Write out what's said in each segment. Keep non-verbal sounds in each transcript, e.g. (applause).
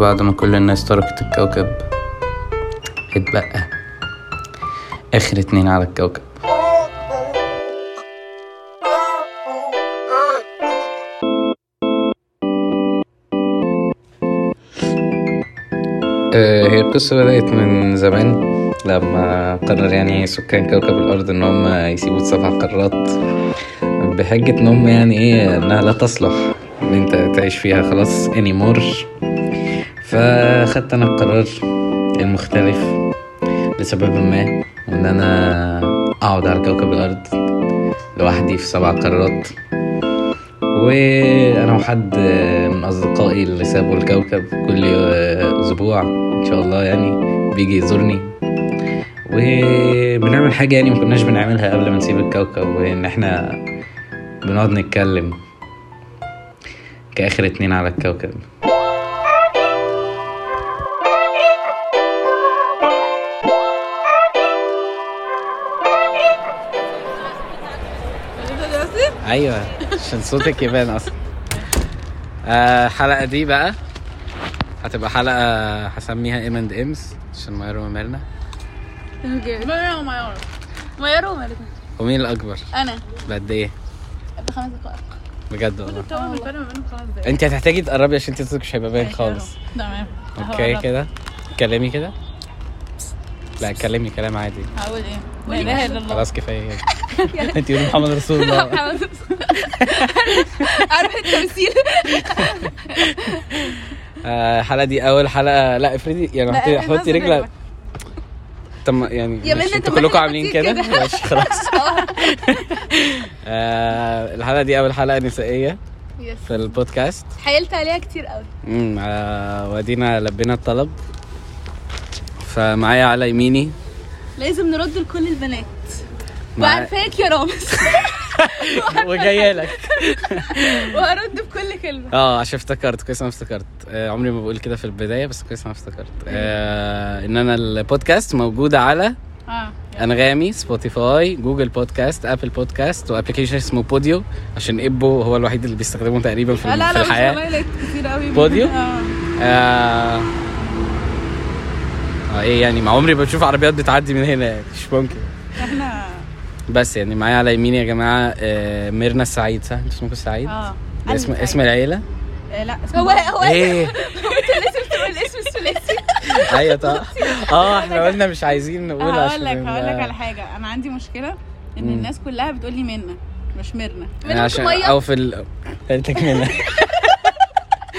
بعد ما كل الناس تركت الكوكب. اتبقى. آخر اتنين على الكوكب. آه، هي القصة بدأت من زمان لما قرر يعني سكان كوكب الأرض إن هم يسيبوا السبع قارات بحجة إن هم يعني إيه إنها لا تصلح إن أنت تعيش فيها خلاص anymore. فخدت أنا القرار المختلف لسبب ما إن أنا أقعد على كوكب الأرض لوحدي في سبع قارات وأنا وحد من أصدقائي اللي سابوا الكوكب كل أسبوع إن شاء الله يعني بيجي يزورني. وبنعمل حاجة يعني ما كناش بنعملها قبل ما نسيب الكوكب وإن إحنا بنقعد نتكلم كآخر اتنين على الكوكب. أيوه عشان صوتك يبان أصلا. آه، الحلقة دي بقى هتبقى حلقة هسميها M&M's عشان مايرو وميرنا. مايرو ومايرو مايرو ومايرو ومين الأكبر؟ أنا. بقد إيه؟ بخمس دقائق. بجد والله. أنت هتحتاجي تقربي عشان انت صوتك مش هيبقى باين خالص. تمام. okay كده. كلامي كده. لا كلمي كلام عادي. هقول إيه؟ لا إله إلا الله. خلاص كفاية. (laughs) (laughs) انت قولي محمد رسول الله. (laughs) عارف التمثيل. آه، الحلقة دي أول حلقة. لا افرضي يعني حطي حطي رجلك. طب ما- يعني يا أنتوا كلكم عاملين كده. ماشي خلاص. آه، الحلقة دي أول حلقة نسائية يس في البودكاست. حيلت عليها كتير قوي. امم وأدينا لبينا الطلب. فمعايا على يميني. لازم نرد لكل البنات. مع- وعارفاك يا رامز. (laughs) وجاية لك. (laughs) وهرد بكل كلمة. آه عشان افتكرت كويس أنا افتكرت. آه عمري ما بقول كده في البداية بس كويس أنا افتكرت. آه إن أنا البودكاست موجوده على آه أنغامي Spotify Google Podcast Apple Podcast و application اسمه Podeo عشان ابو هو الوحيد اللي بيستخدمه تقريبا في, لا لا في لا الحياة هبالك كتير قوي. Podeo؟ آه. آه آه إيه يعني ما عمري بشوف عربيات بتعدي من هنا يعني مش ممكن. إحنا بس يعني معايا على يميني يا جماعة آه ميرنا السعيد صح؟ أنتوا اسمكم السعيد؟ آه ده اسم اسم العيلة؟ آه، لا هو هو إيه؟ (laughs) لازم تقول الاسم الثلاثي. (laughs) أيوه طبعا. (laughs) آه إحنا قلنا مش عايزين نقول هقول عشان لك هقول لك على حاجة. أنا عندي مشكلة إن مم. الناس كلها بتقول لي منا مش ميرنا. عشان أو في ال قالت لك منها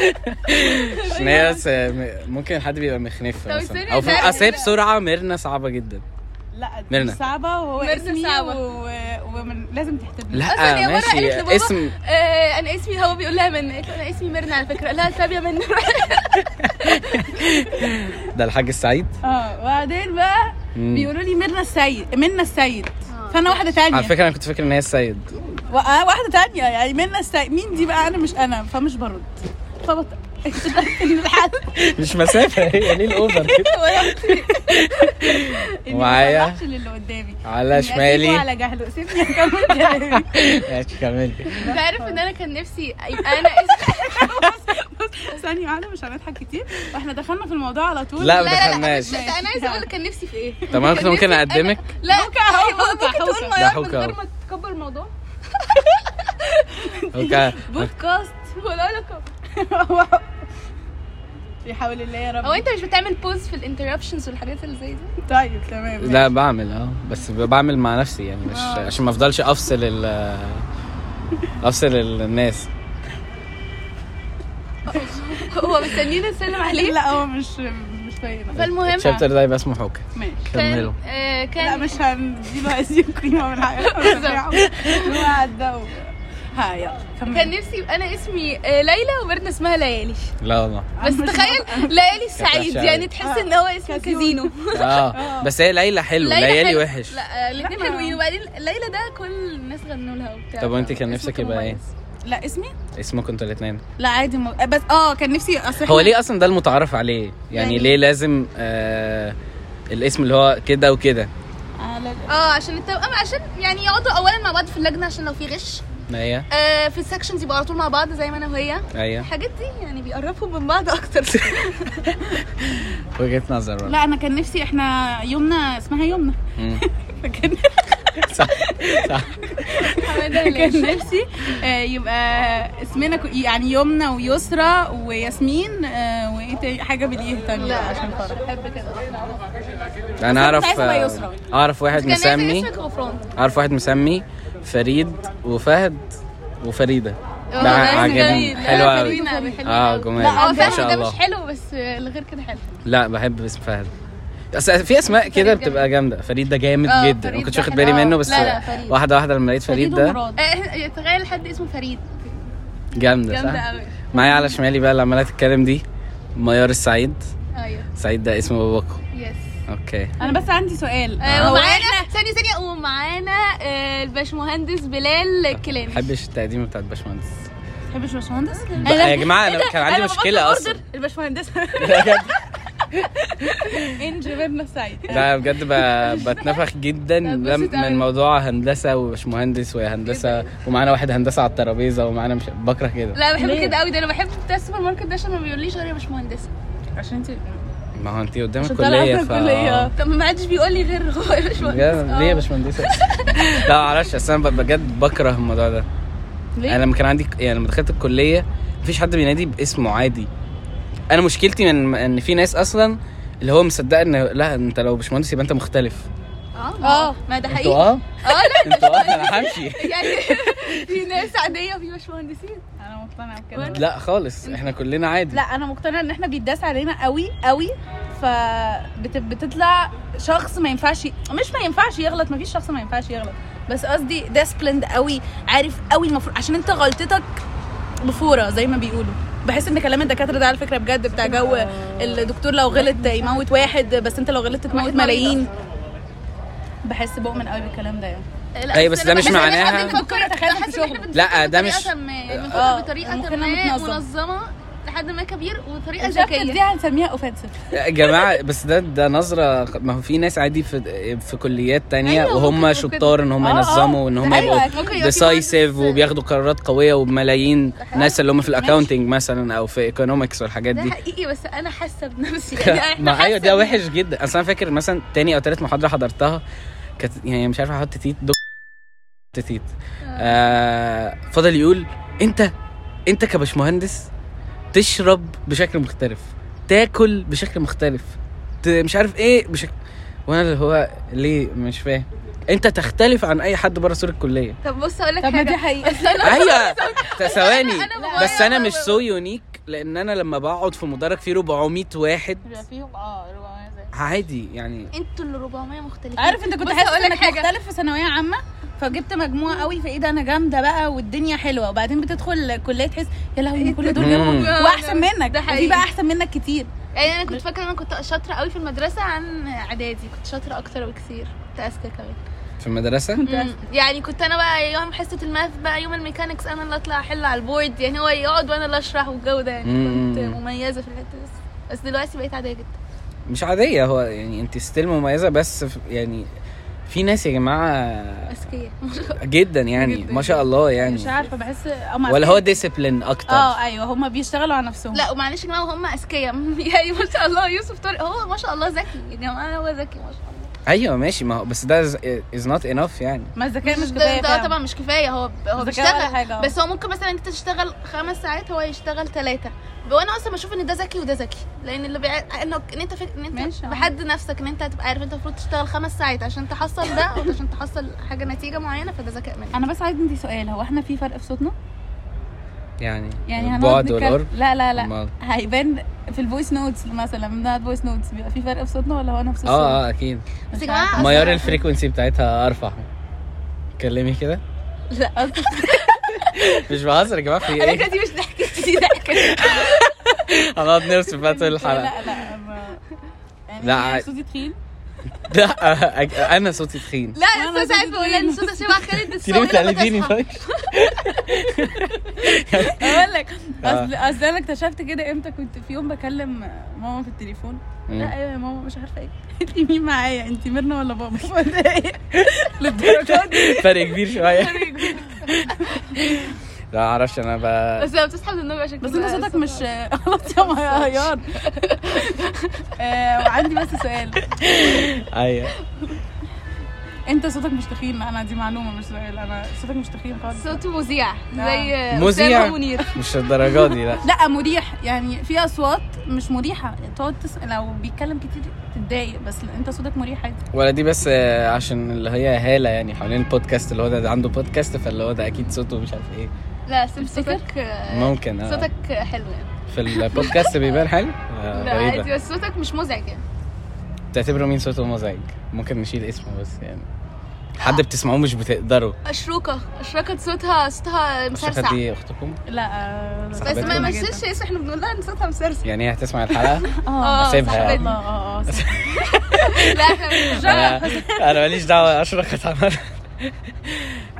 (laughs) عشان هي بس ممكن حد بيبقى مخنف طب مثلا. استني، أو في أصل هي بسرعة ميرنا صعبة جدا. لا دي ميرنا. صعبة وهو ميرنا اسمي صعبة. و- ومن لازم تحترمني. لا مرة قالت ماشي لبابا- اسم آه أنا اسمي هو بيقول لها من قالت له أنا اسمي ميرنا على فكرة. لا سابيه من ده الحاج السعيد؟ (laughs) آه وبعدين بقى مم. بيقولوا لي ميرنا السيد منا السيد. فأنا واحدة تانية. على فكرة أنا كنت فاكر إن هي السيد. و- آه، واحدة تانية. يعني منا السيد. مين دي بقى؟ أنا مش أنا فمش برد. مش مسافة هي ليه الاوفر كده. (laughs) بصلحش (laughs) للي قدامي. على أسيبه شمالي. على جهله. سيبني أكمل كلامي (laughs) ماشي كملي. انت عارف إن أنا كان نفسي يبقى أنا ثانية واحدة مش هنضحك كتير. وإحنا دخلنا في الموضوع على طول. لا ما لا لا لا دخلناش. أنا عايزة أقول لك كان نفسي في إيه. طب أنا كنت كان ممكن أقدمك؟ لا ممكن. تقول ما من غير. ما تكبر الموضوع. أوكي بودكاست ولا لك (laughs) بحول الله يا رب. هو انت مش بتعمل pause في ال interruptions والحاجات اللي زي دي؟ طيب تمام. لا بعمل آه. بس بعمل مع نفسي يعني مش آه. عشان ما افضلش افصل ال افصل الناس. هو مستنينا نسلم عليه لا هو مش مش فاهم فالمهم ال chapter ده يبقى اسمه حوكه ماشي. كملوا. كان آه لا مش هنديله هذه القيمة من حقنا (laughs) هو و- ها يلا كان نفسي يبقى أنا اسمي آه ليلى وميرنا اسمها ليالي. لا والله. بس تخيل ليالي السعيد يعني. تحس إن هو اسم كازينو. كازينو آه بس هي ليلى حلو ليالي. وحش. لا الاثنين لا. حلوين. وبعدين ليلى ده كل الناس غنوا لها وبتاع. طب وانت كان اسمه نفسك يبقى إيه؟ لا اسمي؟ اسمكم أنتوا الاثنين لا عادي م... بس آه كان نفسي اصل هو ليه أصلا ده المتعارف عليه؟ يعني يعني- ليه لازم آه الاسم اللي هو كده وكده؟ آه عشان التوأم عشان يعني يقعدوا اولا مع بعض في اللجنة عشان لو في غش. هي؟ آه في السكشنز يبقوا على طول مع بعض زي ما أنا وهي. أيوه. الحاجات دي يعني بيقربهم من بعض أكتر. (laughs) وجهة نظر برضه. لا أنا كان نفسي إحنا يومنا اسمها يومنا. (laughs) فكان (laughs) صح صح. كان نفسي آه، يبقى اسمنا ك- يعني يمنى ويسرى وياسمين آه، وإيه تاني؟ حاجة بالايه تانية لا عشان فرح بحب كده. أنا أعرف. أعرف واحد مسمي. أعرف واحد مسمي. فريد وفهد وفريدة. آه، عاجبني جميل. حلو لا، قوي آه. جمال. لا هو شاء ده مش حلو بس اللي غير كده حلو. لا بحب اسم فهد. بس في أسماء كده بتبقى جامدة. فريد ده جامد آه، جدا. ما كنتش واخد. بالي منه آه، بس لا، لا، فريد. واحدة واحدة لما لقيت فريد ده تخيل حد اسمه فريد. جامدة جامدة صح قوي معايا على شمالي بقى اللي عماله تتكلم دي ميار السعيد. أيوه. سعيد ده اسم باباكو. يس أوكي. أنا بس عندي سؤال. آه، ومعانا ثانية ثانية ومعانا آه، الباشمهندس بلال ما كيلاني بحبش التقديمه بتاعت باشمهندس تحبش باشمهندس؟ يا جماعة أنا كان عندي مشكلة أصلا. الباشمهندس. انجي مبنى سعيد لا بجد ب- بتنفخ جدا. من موضوع هندسة وباشمهندس وهندسة ومعانا واحد هندسة على الترابيزة ومعانا مش بكره كده. لا بحب؟ كده قوي ده أنا بحب بتاع السوبر ماركت ده عشان ما بيقوليش غير يا باشمهندس. عشان انت ما هو انت قدام عشان الكليه طالعة ف الكلية. طب ما حدش بيقول لي غير هو يا باشمهندس ليه يا آه. باشمهندسه (laughs) لا معرفش أصل أنا بجد بكره الموضوع ده. ليه؟ أنا لما كان عندي يعني لما دخلت الكلية مفيش حد بينادي باسمه عادي. أنا مشكلتي من إن في ناس أصلا اللي هو مصدق إن لا أنت لو باشمهندس يبقى أنت مختلف. آه آه. ما ده حقيقي. آه؟ آه لا أنتوا آه؟ أنا همشي. يعني في ناس عادية وفي باشمهندسين. أنا مقتنعة بكده. لا خالص إحنا كلنا عادي. لا أنا مقتنعة إن إحنا بيتداس علينا قوي قوي فبتطلع شخص ما ينفعش مش ما ينفعش يغلط ما فيش شخص ما ينفعش يغلط. بس قصدي disciplined قوي عارف قوي المفروض عشان أنت غلطتك بفورة زي ما بيقولوا. بحس إن كلام الدكاترة ده على فكرة بجد بتاع جو الدكتور لو غلط يموت واحد بس أنت لو غلطت تموت ملايين. بحس بؤمن قوي بالكلام ده يعني. لا، أيوة، بس ده مش معناها- ممكن أتخيل في شغل. لا، ده مش- يعني آه، ممكن ما. منظمة. لحد ما كبير وطريقة ال chapter ذكية. دي هنسميها offensive يا جماعة بس ده ده نظره ما هو في ناس عادي في في كليات تانية أيوة، وهم شطار إن هم آه، آه. ينظموا وإن هم أيوة، يبقوا decisive وبياخدوا قرارات قوية وبملايين ناس اللي هم في ال accounting مثلا أو في economics والحاجات ده دي. حقيقي بس أنا حاسة بنفسي. (laughs) يعني إحنا ما أيوه ده وحش جدا. أصل أنا فاكر مثلا تاني أو تالت محاضرة حضرتها كانت يعني مش عارف أحط تيت دك تيت. آه فضل يقول أنت أنت كبشمهندس تشرب بشكل مختلف تاكل بشكل مختلف ت- مش عارف إيه بشكل وأنا اللي هو ليه؟ مش فاهم. أنت تختلف عن أي حد بره سور الكلية. طب بص أقول لك طب ما دي حاجة حقيقه أيوه. (laughs) ثواني. بس أنا مش so unique لأن أنا لما بقعد في مدرج فيه 400 واحد. بيبقى فيهم آه 400 زي عادي يعني. أنتوا اللي 400 مختلفين. عارف انت كنت حاسس لك إنك حاجة. مختلف في ثانوية عامة؟ فجبت مجموع قوي فايه ده أنا جامدة بقى والدنيا حلوة. وبعدين بتدخل كلية تحس يا لهوي كل دول. جابوا واحسن منك ده حقيقي. بقى أحسن منك كتير. يعني أنا كنت فاكرة إن أنا كنت شاطرة قوي في المدرسة عن إعدادي. كنت شاطرة أكتر بكثير كنت أذكى كمان. في المدرسة؟ مم. يعني كنت أنا بقى يوم حصة ال math بقى يوم ال mechanics أنا اللي أطلع أحل على ال board. يعني هو يقعد وأنا اللي أشرح والجو ده. يعني. كنت مميزة في الحتة دي. بس دلوقتي بقيت عادية جدا. مش عادية هو يعني انت still مميزة بس في- يعني في ناس يا جماعة اذكيه (laughs) جدا يعني جداً. ما شاء الله مش يعني عارفة بحس هما ولا هو discipline أكتر؟ آه أيوه هما بيشتغلوا على نفسهم. لا ومعلش يا جماعة هم أذكياء. (laughs) يعني ما شاء الله يوسف طارق هو ما شاء الله ذكي. يا جماعة هو ذكي ما شاء الله. أيوه ماشي. ما هو بس ده is not enough يعني. ما الذكاء مش ده, كفاية ده. طبعا مش كفاية. هو هو بيشتغل. حاجة، آه. بس هو ممكن مثلا انت تشتغل خمس ساعات هو يشتغل ثلاثة وأنا أصلا بشوف إن ده ذكي وده ذكي. لأن اللي بيع... إنه إن أنت فك... إن أنت ماشي،. بحد نفسك إن أنت هتبقى عارف أنت المفروض تشتغل خمس ساعات عشان تحصل ده أو عشان تحصل حاجة نتيجة معينة فده ذكاء منك. أنا بس عايز عندي سؤال. هو إحنا في فرق في صوتنا؟ يعني يعني هنقعد البعد نتكلم- والقرب لا لا لا. هيبان في ال voice notes مثلا لما بنقعد voice notes بيبقى في فرق في صوتنا ولا هو نفس الصوت؟ آه آه أكيد. بس يا جماعة معيار ال frequency بتاعتها أرفع. كلمي كده. لا (laughs) مش بهزر يا جماعة في أنا إيه كده دي مش ضحكتي دي ضحكة. (laughs) هنقعد نرسم بقى طول الحلقة. لا لا ما- يعني لا، لا عادي. صوتي تخين. (laughs) لا أنا صوتي تخين. لا أنا أنا ساعات بقول تخين. ان صوت شبه خالد (laughs) انت لما بتقلديني تصحى طيب؟ (laughs) أقول لك آه. أصل أصل أنا اكتشفت كده إمتى كنت في يوم بكلم ماما في التليفون. لا أيوه يا ماما مش عارفة إيه. قالت لي مين معايا؟ انت ميرنا ولا بابا؟ للدرجة دي. فرق كبير شوية. لا معرفش أنا ب... بس لما من النوم شكلها بس أنت صوتك مش (laughs) خلاص يا مهيار (laughs) آه، وعندي بس سؤال. أيوه. أنت صوتك مش تخين. أنا دي معلومة مش سؤال. أنا صوتك مش تخين خالص. صوته مذيع. زي مذيع؟ منير. مش الدرجة دي لا. لا مريح. يعني في أصوات مش مريحة. تقعد تس... لو بيتكلم كتير تتضايق بس أنت صوتك مريح عادي. ولا دي بس آه، عشان اللي هي هالة يعني حوالين البودكاست اللي هو ده, ده عنده بودكاست فاللي هو ده أكيد صوته مش عارف إيه. لا سيب صوتك آه، ممكن آه. صوتك حلو يعني. في البودكاست بيبان حلو؟ آه، لا عادي بس صوتك مش مزعج يعني. تعتبروا مين صوته مزعج؟ ممكن نشيل اسمه بس يعني. حد بتسمعوه مش بتقدروا. أشروكة. أشركة صوتها صوتها مسرسع. دي أختكم؟ لا آه، بس ما. مشيش اسم إحنا بنقول لها إن صوتها مسرسع. يعني هي هتسمع الحلقة؟ آه أسيبها يعني. الله آه آه. (laughs) لا إحنا مش أنا ماليش دعوة اشركت عمل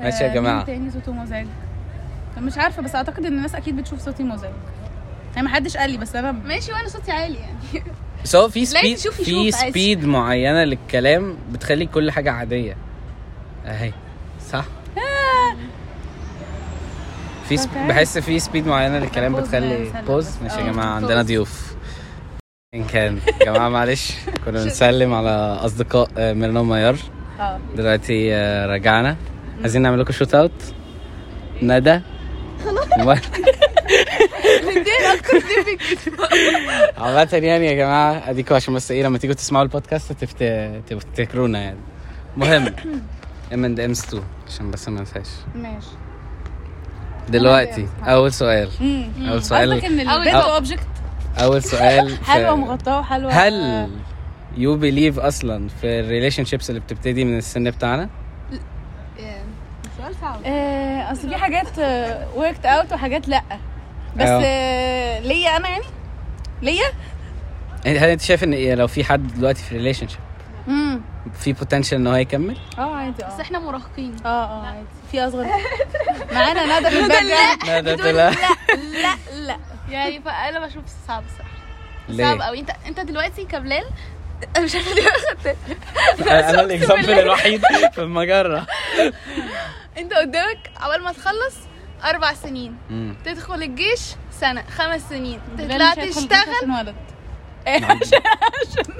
ماشي يا آه، جماعة. مين تاني صوته مزعج؟ مش عارفة بس أعتقد إن الناس أكيد بتشوف صوتي مزعج. يعني ما حدش قال لي بس أنا ماشي وأنا صوتي عالي يعني. بس هو في (laughs) سبيد في. سبيد معينة للكلام بتخلي كل حاجة عادية. أهي صح؟ (laughs) في سب... بحس في سبيد معينة للكلام بتخلي نسلم بوز. ماشي يا آه، جماعة عندنا. ضيوف. إن كان. يا جماعة معلش. كنا (laughs) بنسلم على أصدقاء آه، ميرنا وميار آه. دلوقتي آه، رجعنا. عايزين نعمل لكم shout out ندى عامة يعني يا جماعة اديكوا عشان بس إيه لما تيجوا تسمعوا البودكاست تفت... تفتكرونا يعني المهم M and Ms 2 عشان بس ما انساش ماشي دلوقتي اول سؤال اول سؤال البيت object اول سؤال حلوة مغطاه وحلوه هل you believe أصلا في ال relationships اللي بتبتدي من السن بتاعنا يعني سؤال صعب آه، اصل في حاجات worked out وحاجات لأ. بس أيوة. آه، ليا أنا يعني؟ ليا؟ هل أنت شايف إن إيه لو في حد دلوقتي في relationship في potential إن هو يكمل؟ آه عادي بس آه إحنا مراهقين. آه آه عادي. في أصغر. (laughs) معانا ندى في ال background. لا بتقول طلع لا. لا (laughs) يعني فأنا بشوف صعب الصراحة. ليه؟ صعب قوي أنت أنت دلوقتي كبلال أنا مش عارفة ليه اخدت أنا ال example الوحيد في المجرة. (laughs) انت قدامك عقبال ما تخلص أربع سنين. مم. تدخل الجيش سنة خمس سنين. تطلع تشتغل؟ عشان ولد.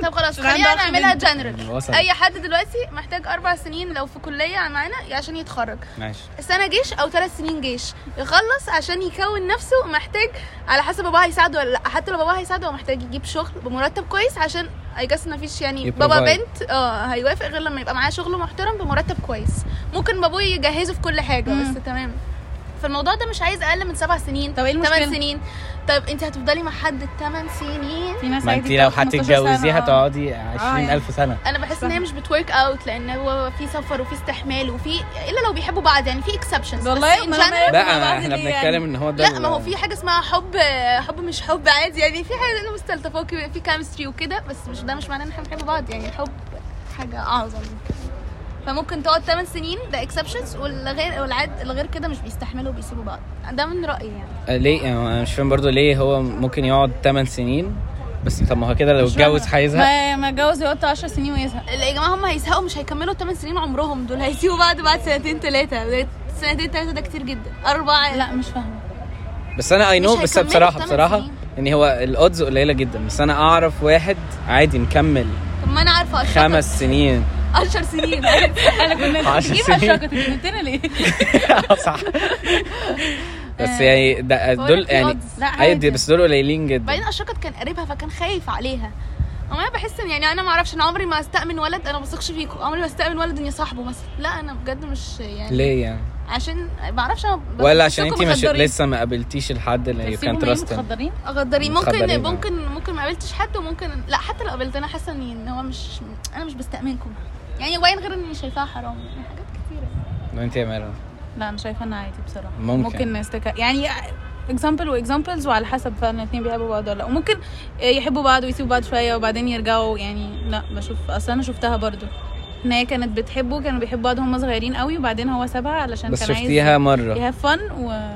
طب خلاص خلينا نعملها. جنرال. أي حد دلوقتي محتاج أربع سنين لو في كلية معانا عشان يتخرج. ماشي. سنة جيش أو ثلاث سنين جيش. يخلص عشان يكون نفسه محتاج على حسب باباه هيساعده ولا لأ. حتى لو باباه هيساعده هو محتاج يجيب شغل بمرتب كويس عشان اي جاس ما فيش يعني. بابا بنت آه هيوافق غير لما يبقى معاه شغل محترم بمرتب كويس ممكن بابوه يجهزه في كل حاجة مم. بس تمام فالموضوع ده مش عايز أقل من سبع سنين طب إيه المشكلة؟ ثمان سنين طيب انت هتفضلي مع حد الثمان سنين في ناس ما انت لو 15 سنة، هتتجوزيها آه. هتقعدي 20000 سنة أنا بحس إن هي مش بتورك أوت لأن هو في سفر وفي استحمال وفي إلا لو بيحبوا بعض يعني في exceptions والله لا إحنا ليه بنتكلم يعني؟ إن هو ده لا ما هو في حاجة اسمها حب حب مش حب عادي يعني في حاجة أنا مستلطفة في chemistry وكده بس مش ده مش معناه إن إحنا بنحب بعض يعني الحب حاجة أعظم من كده. فممكن تقعد 8 سنين ده exceptions والغير والعاد الغير كده مش بيستحملوا وبيسيبوا بعض. ده من رأيي يعني. آه، ليه؟ يعني أنا مش فاهم برضو ليه هو ممكن يقعد 8 سنين بس طب ما هو كده لو اتجوز. هيزهق. ما ما اتجوز يقعد 10 سنين ويزهق. يا جماعة هم هيزهقوا مش هيكملوا 8 سنين عمرهم. دول هيسيبوا بعض بعد سنتين ثلاثة سنتين ثلاثة ده كتير جدا. أربعة. لا مش فاهمة. بس أنا I know بس بصراحه بصراحة سنين. إن هو ال odds قليلة جدا بس أنا أعرف واحد عادي مكمل طب ما أنا عارفة خمس سنين. 10 سنين. (laughs) أنا كنا تجيب سنين. هالشوكة تجيبتنا ليه؟ (laughs) صح. بس يعني ده دول يعني أيوه بس دول قليلين جدا. بعدين اشركت كان قريبها فكان خايف عليها. أما أنا بحس إن يعني أنا ما أعرفش أنا عمري ما أستأمن ولد أنا ما بثقش فيكم عمري ما أستأمن ولد إني صاحبه مثلا. لا أنا بجد مش يعني ليه يعني؟ عشان ما أعرفش أنا ولا عشان انت مش مخدرين. لسه ما قابلتيش الحد اللي كان trust متخدرين غدارين ممكن متخدرين، آه. ممكن ممكن ما قابلتش حد وممكن لا حتى لو قابلت أنا حاسة إن هو مش أنا مش بستأمنكم. يعني باين غير إني شايفاها حرام يعني حاجات كتيره أنت يا ميرا. لا أنا شايفه إنها عادي بصراحة. ممكن. ممكن نستك... يعني example و examples وعلى حسب فعلا الاثنين بيحبوا بعض ولا لأ. وممكن يحبوا بعض ويسيبوا بعض شوية وبعدين يرجعوا يعني لأ بشوف أصل أنا شفتها برضو. إن هي كانت بتحبه كانوا بيحبوا بعض هم صغيرين قوي وبعدين هو سابها علشان بس كان شفتيها مرة. ي have fun و...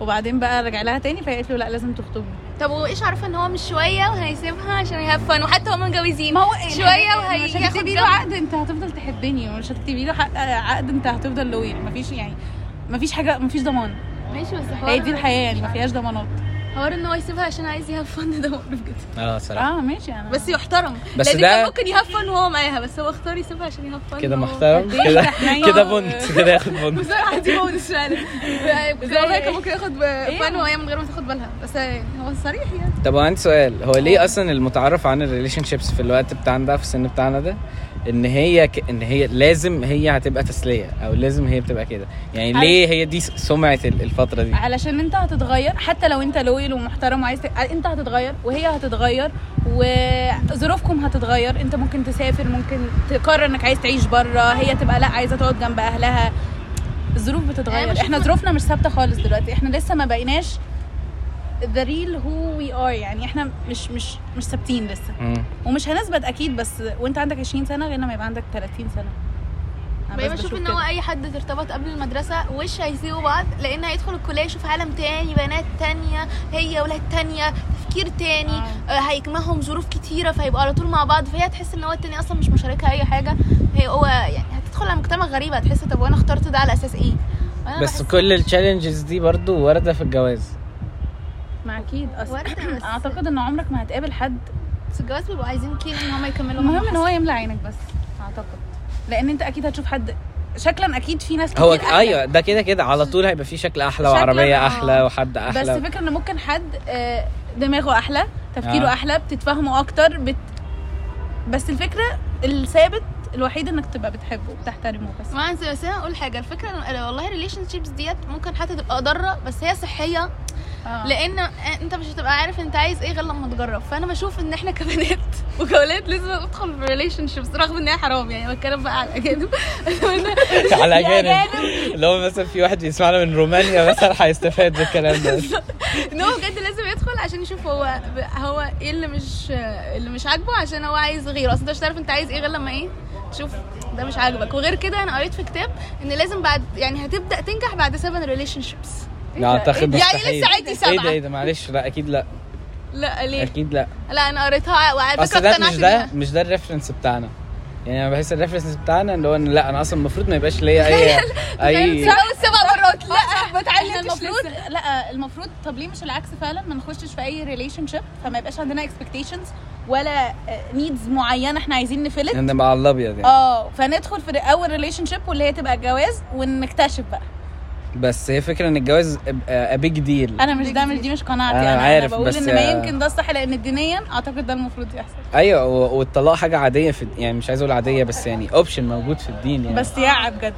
وبعدين بقى رجع لها تاني فقالت له لأ لازم تخطبوا طب وايش عارفة ان هو مش شوية وهيسيبها عشان ي have fun؟ وحتى هم متجوزين. ما هو شوية مش وهياخد هتكتبي له. عقد انت هتفضل تحبني ومش هتكتبي له عقد انت هتفضل loyal مفيش يعني مفيش حاجة مفيش ضمان. ماشي بس هي دي الحياة يعني ما فيهاش ضمانات. حوار ان هو يسيبها عشان عايز ي have fun ده مقرف جدا. آه صراحة. آه ماشي أنا بس يحترم. بس لأن ده- كان ممكن ي have fun وهو معاها بس هو اختار يسيبها عشان ي have fun كده محترم؟ قد إيه كده. (laughs) كده point كده ياخد point. بصراحه دي بونس فعلا. (laughs) والله كان ممكن ياخد fun وهي من غير ما تاخد بالها. بس هو صريح يعني. طب عندي سؤال. هو ليه أصلا المتعارف عن ال relationships في الوقت بتاعنا ده في السن بتاعنا ده؟ إن هي ك... إن هي لازم هي هتبقى تسلية أو لازم هي بتبقى كده. يعني ليه هي دي سمعة ال- الفترة دي؟ علشان أنت هتتغير حتى لو أنت loyal ومحترم وعايز ت... أنت هتتغير وهي هتتغير وظروفكم هتتغير. أنت ممكن تسافر ممكن تقرر إنك عايز تعيش بره هي تبقى لأ عايزة تقعد جنب أهلها. الظروف بتتغير. إحنا ظروفنا مش ثابتة خالص دلوقتي. إحنا لسه ما بقيناش the real who we are يعني إحنا مش مش مش ثابتين لسه مم. ومش هنثبت أكيد بس وأنت عندك 20 سنة غير لما يبقى عندك 30 سنة بقى بس بشوف إن. هو أي حد ارتبط قبل المدرسة وش هيسيبوا بعض لأن هيدخل الكلية يشوف عالم تاني بنات تانية هي ولاد تانية تفكير تاني آه. آه. هيجمعهم ظروف كتيرة فيبقوا على طول مع بعض فهي تحس إن هو التاني أصلا مش مشاركها أي حاجة هي هو يعني هتدخل على مجتمع غريب هتحس طب وأنا اخترت ده على أساس إيه بس كل التشالنجز دي برضو واردة في الجواز ما أكيد أصلا (clears throat) بس. أعتقد إن عمرك ما هتقابل حد بس الجواز بيبقوا عايزين كين إن هم يكملوا المهم إن هو يملى عينك بس أعتقد لأن أنت أكيد هتشوف حد شكلا أكيد في ناس كتير هو أحلى. أيوه ده كده كده على طول هيبقى في شكل أحلى وعربية آه. أحلى وحد بس أحلى فكرة إن ممكن حد آه، دماغه أحلى تفكيره آه. أحلى بتتفاهموا أكتر بت... بس الفكرة الثابت الوحيد انك تبقى بتحبه وبتحترمه بس. ما انت بس أنا أقول حاجة الفكرة والله ال relationships ديت ممكن حتى تبقى ضارة بس هي صحية. آه. لأن أنت مش هتبقى عارف أنت عايز إيه غير لما تجرب. فأنا بشوف إن إحنا كبنات (laughs) وكولاد لازم ندخل في relationships رغم إن هي حرام يعني بتكلم بقى على الاجانب (laughs) على الأجانب اللي هو مثلا في واحد بيسمعنا من رومانيا مثلا هيستفاد بالكلام ده. إن هو بجد لازم يدخل عشان يشوف هو هو إيه اللي مش اللي مش عاجبه عشان هو عايز غيره. أصل انت مش تعرف انت عايز إيه غير لما إيه تشوف ده مش عاجبك. وغير كده أنا قريت في كتاب ان لازم بعد يعني هتبدأ تنجح بعد 7 relationships لا أعتقد يعني. لسه عندي إيه سبعة. ده؟ إيه ده؟ معلش لا أكيد لا. لا ليه؟ أكيد لا. لا أنا قريتها وعلى أصل فكره ده اقتنعت مش ده مش ده ال reference بتاعنا. يعني أنا بحس ال reference بتاعنا اللي هو إن لا أنا أصلا المفروض ما يبقاش ليا اي اي مرات لا ما اتعلمتش المفروض لسه. لا المفروض طب ليه مش العكس فعلا؟ ما نخشش في أي relationship فما يبقاش عندنا expectations ولا needs معينة إحنا عايزين نفلت نبقى على الأبيض يعني. آه فندخل في أول relationship واللي هي تبقى الجواز ونكتشف بقى. بس هي فكرة إن الجواز a big deal أنا مش ده مش دي مش قناعتي. أنا أنا, عارف، أنا بقول بس إن ما آه، يمكن ده الصح لأن دينيا أعتقد ده المفروض يحصل. أيوه والطلاق حاجة عادية في يعني مش عايز أقول عادية بس يعني option موجود في الدين يعني. بس يا بجد.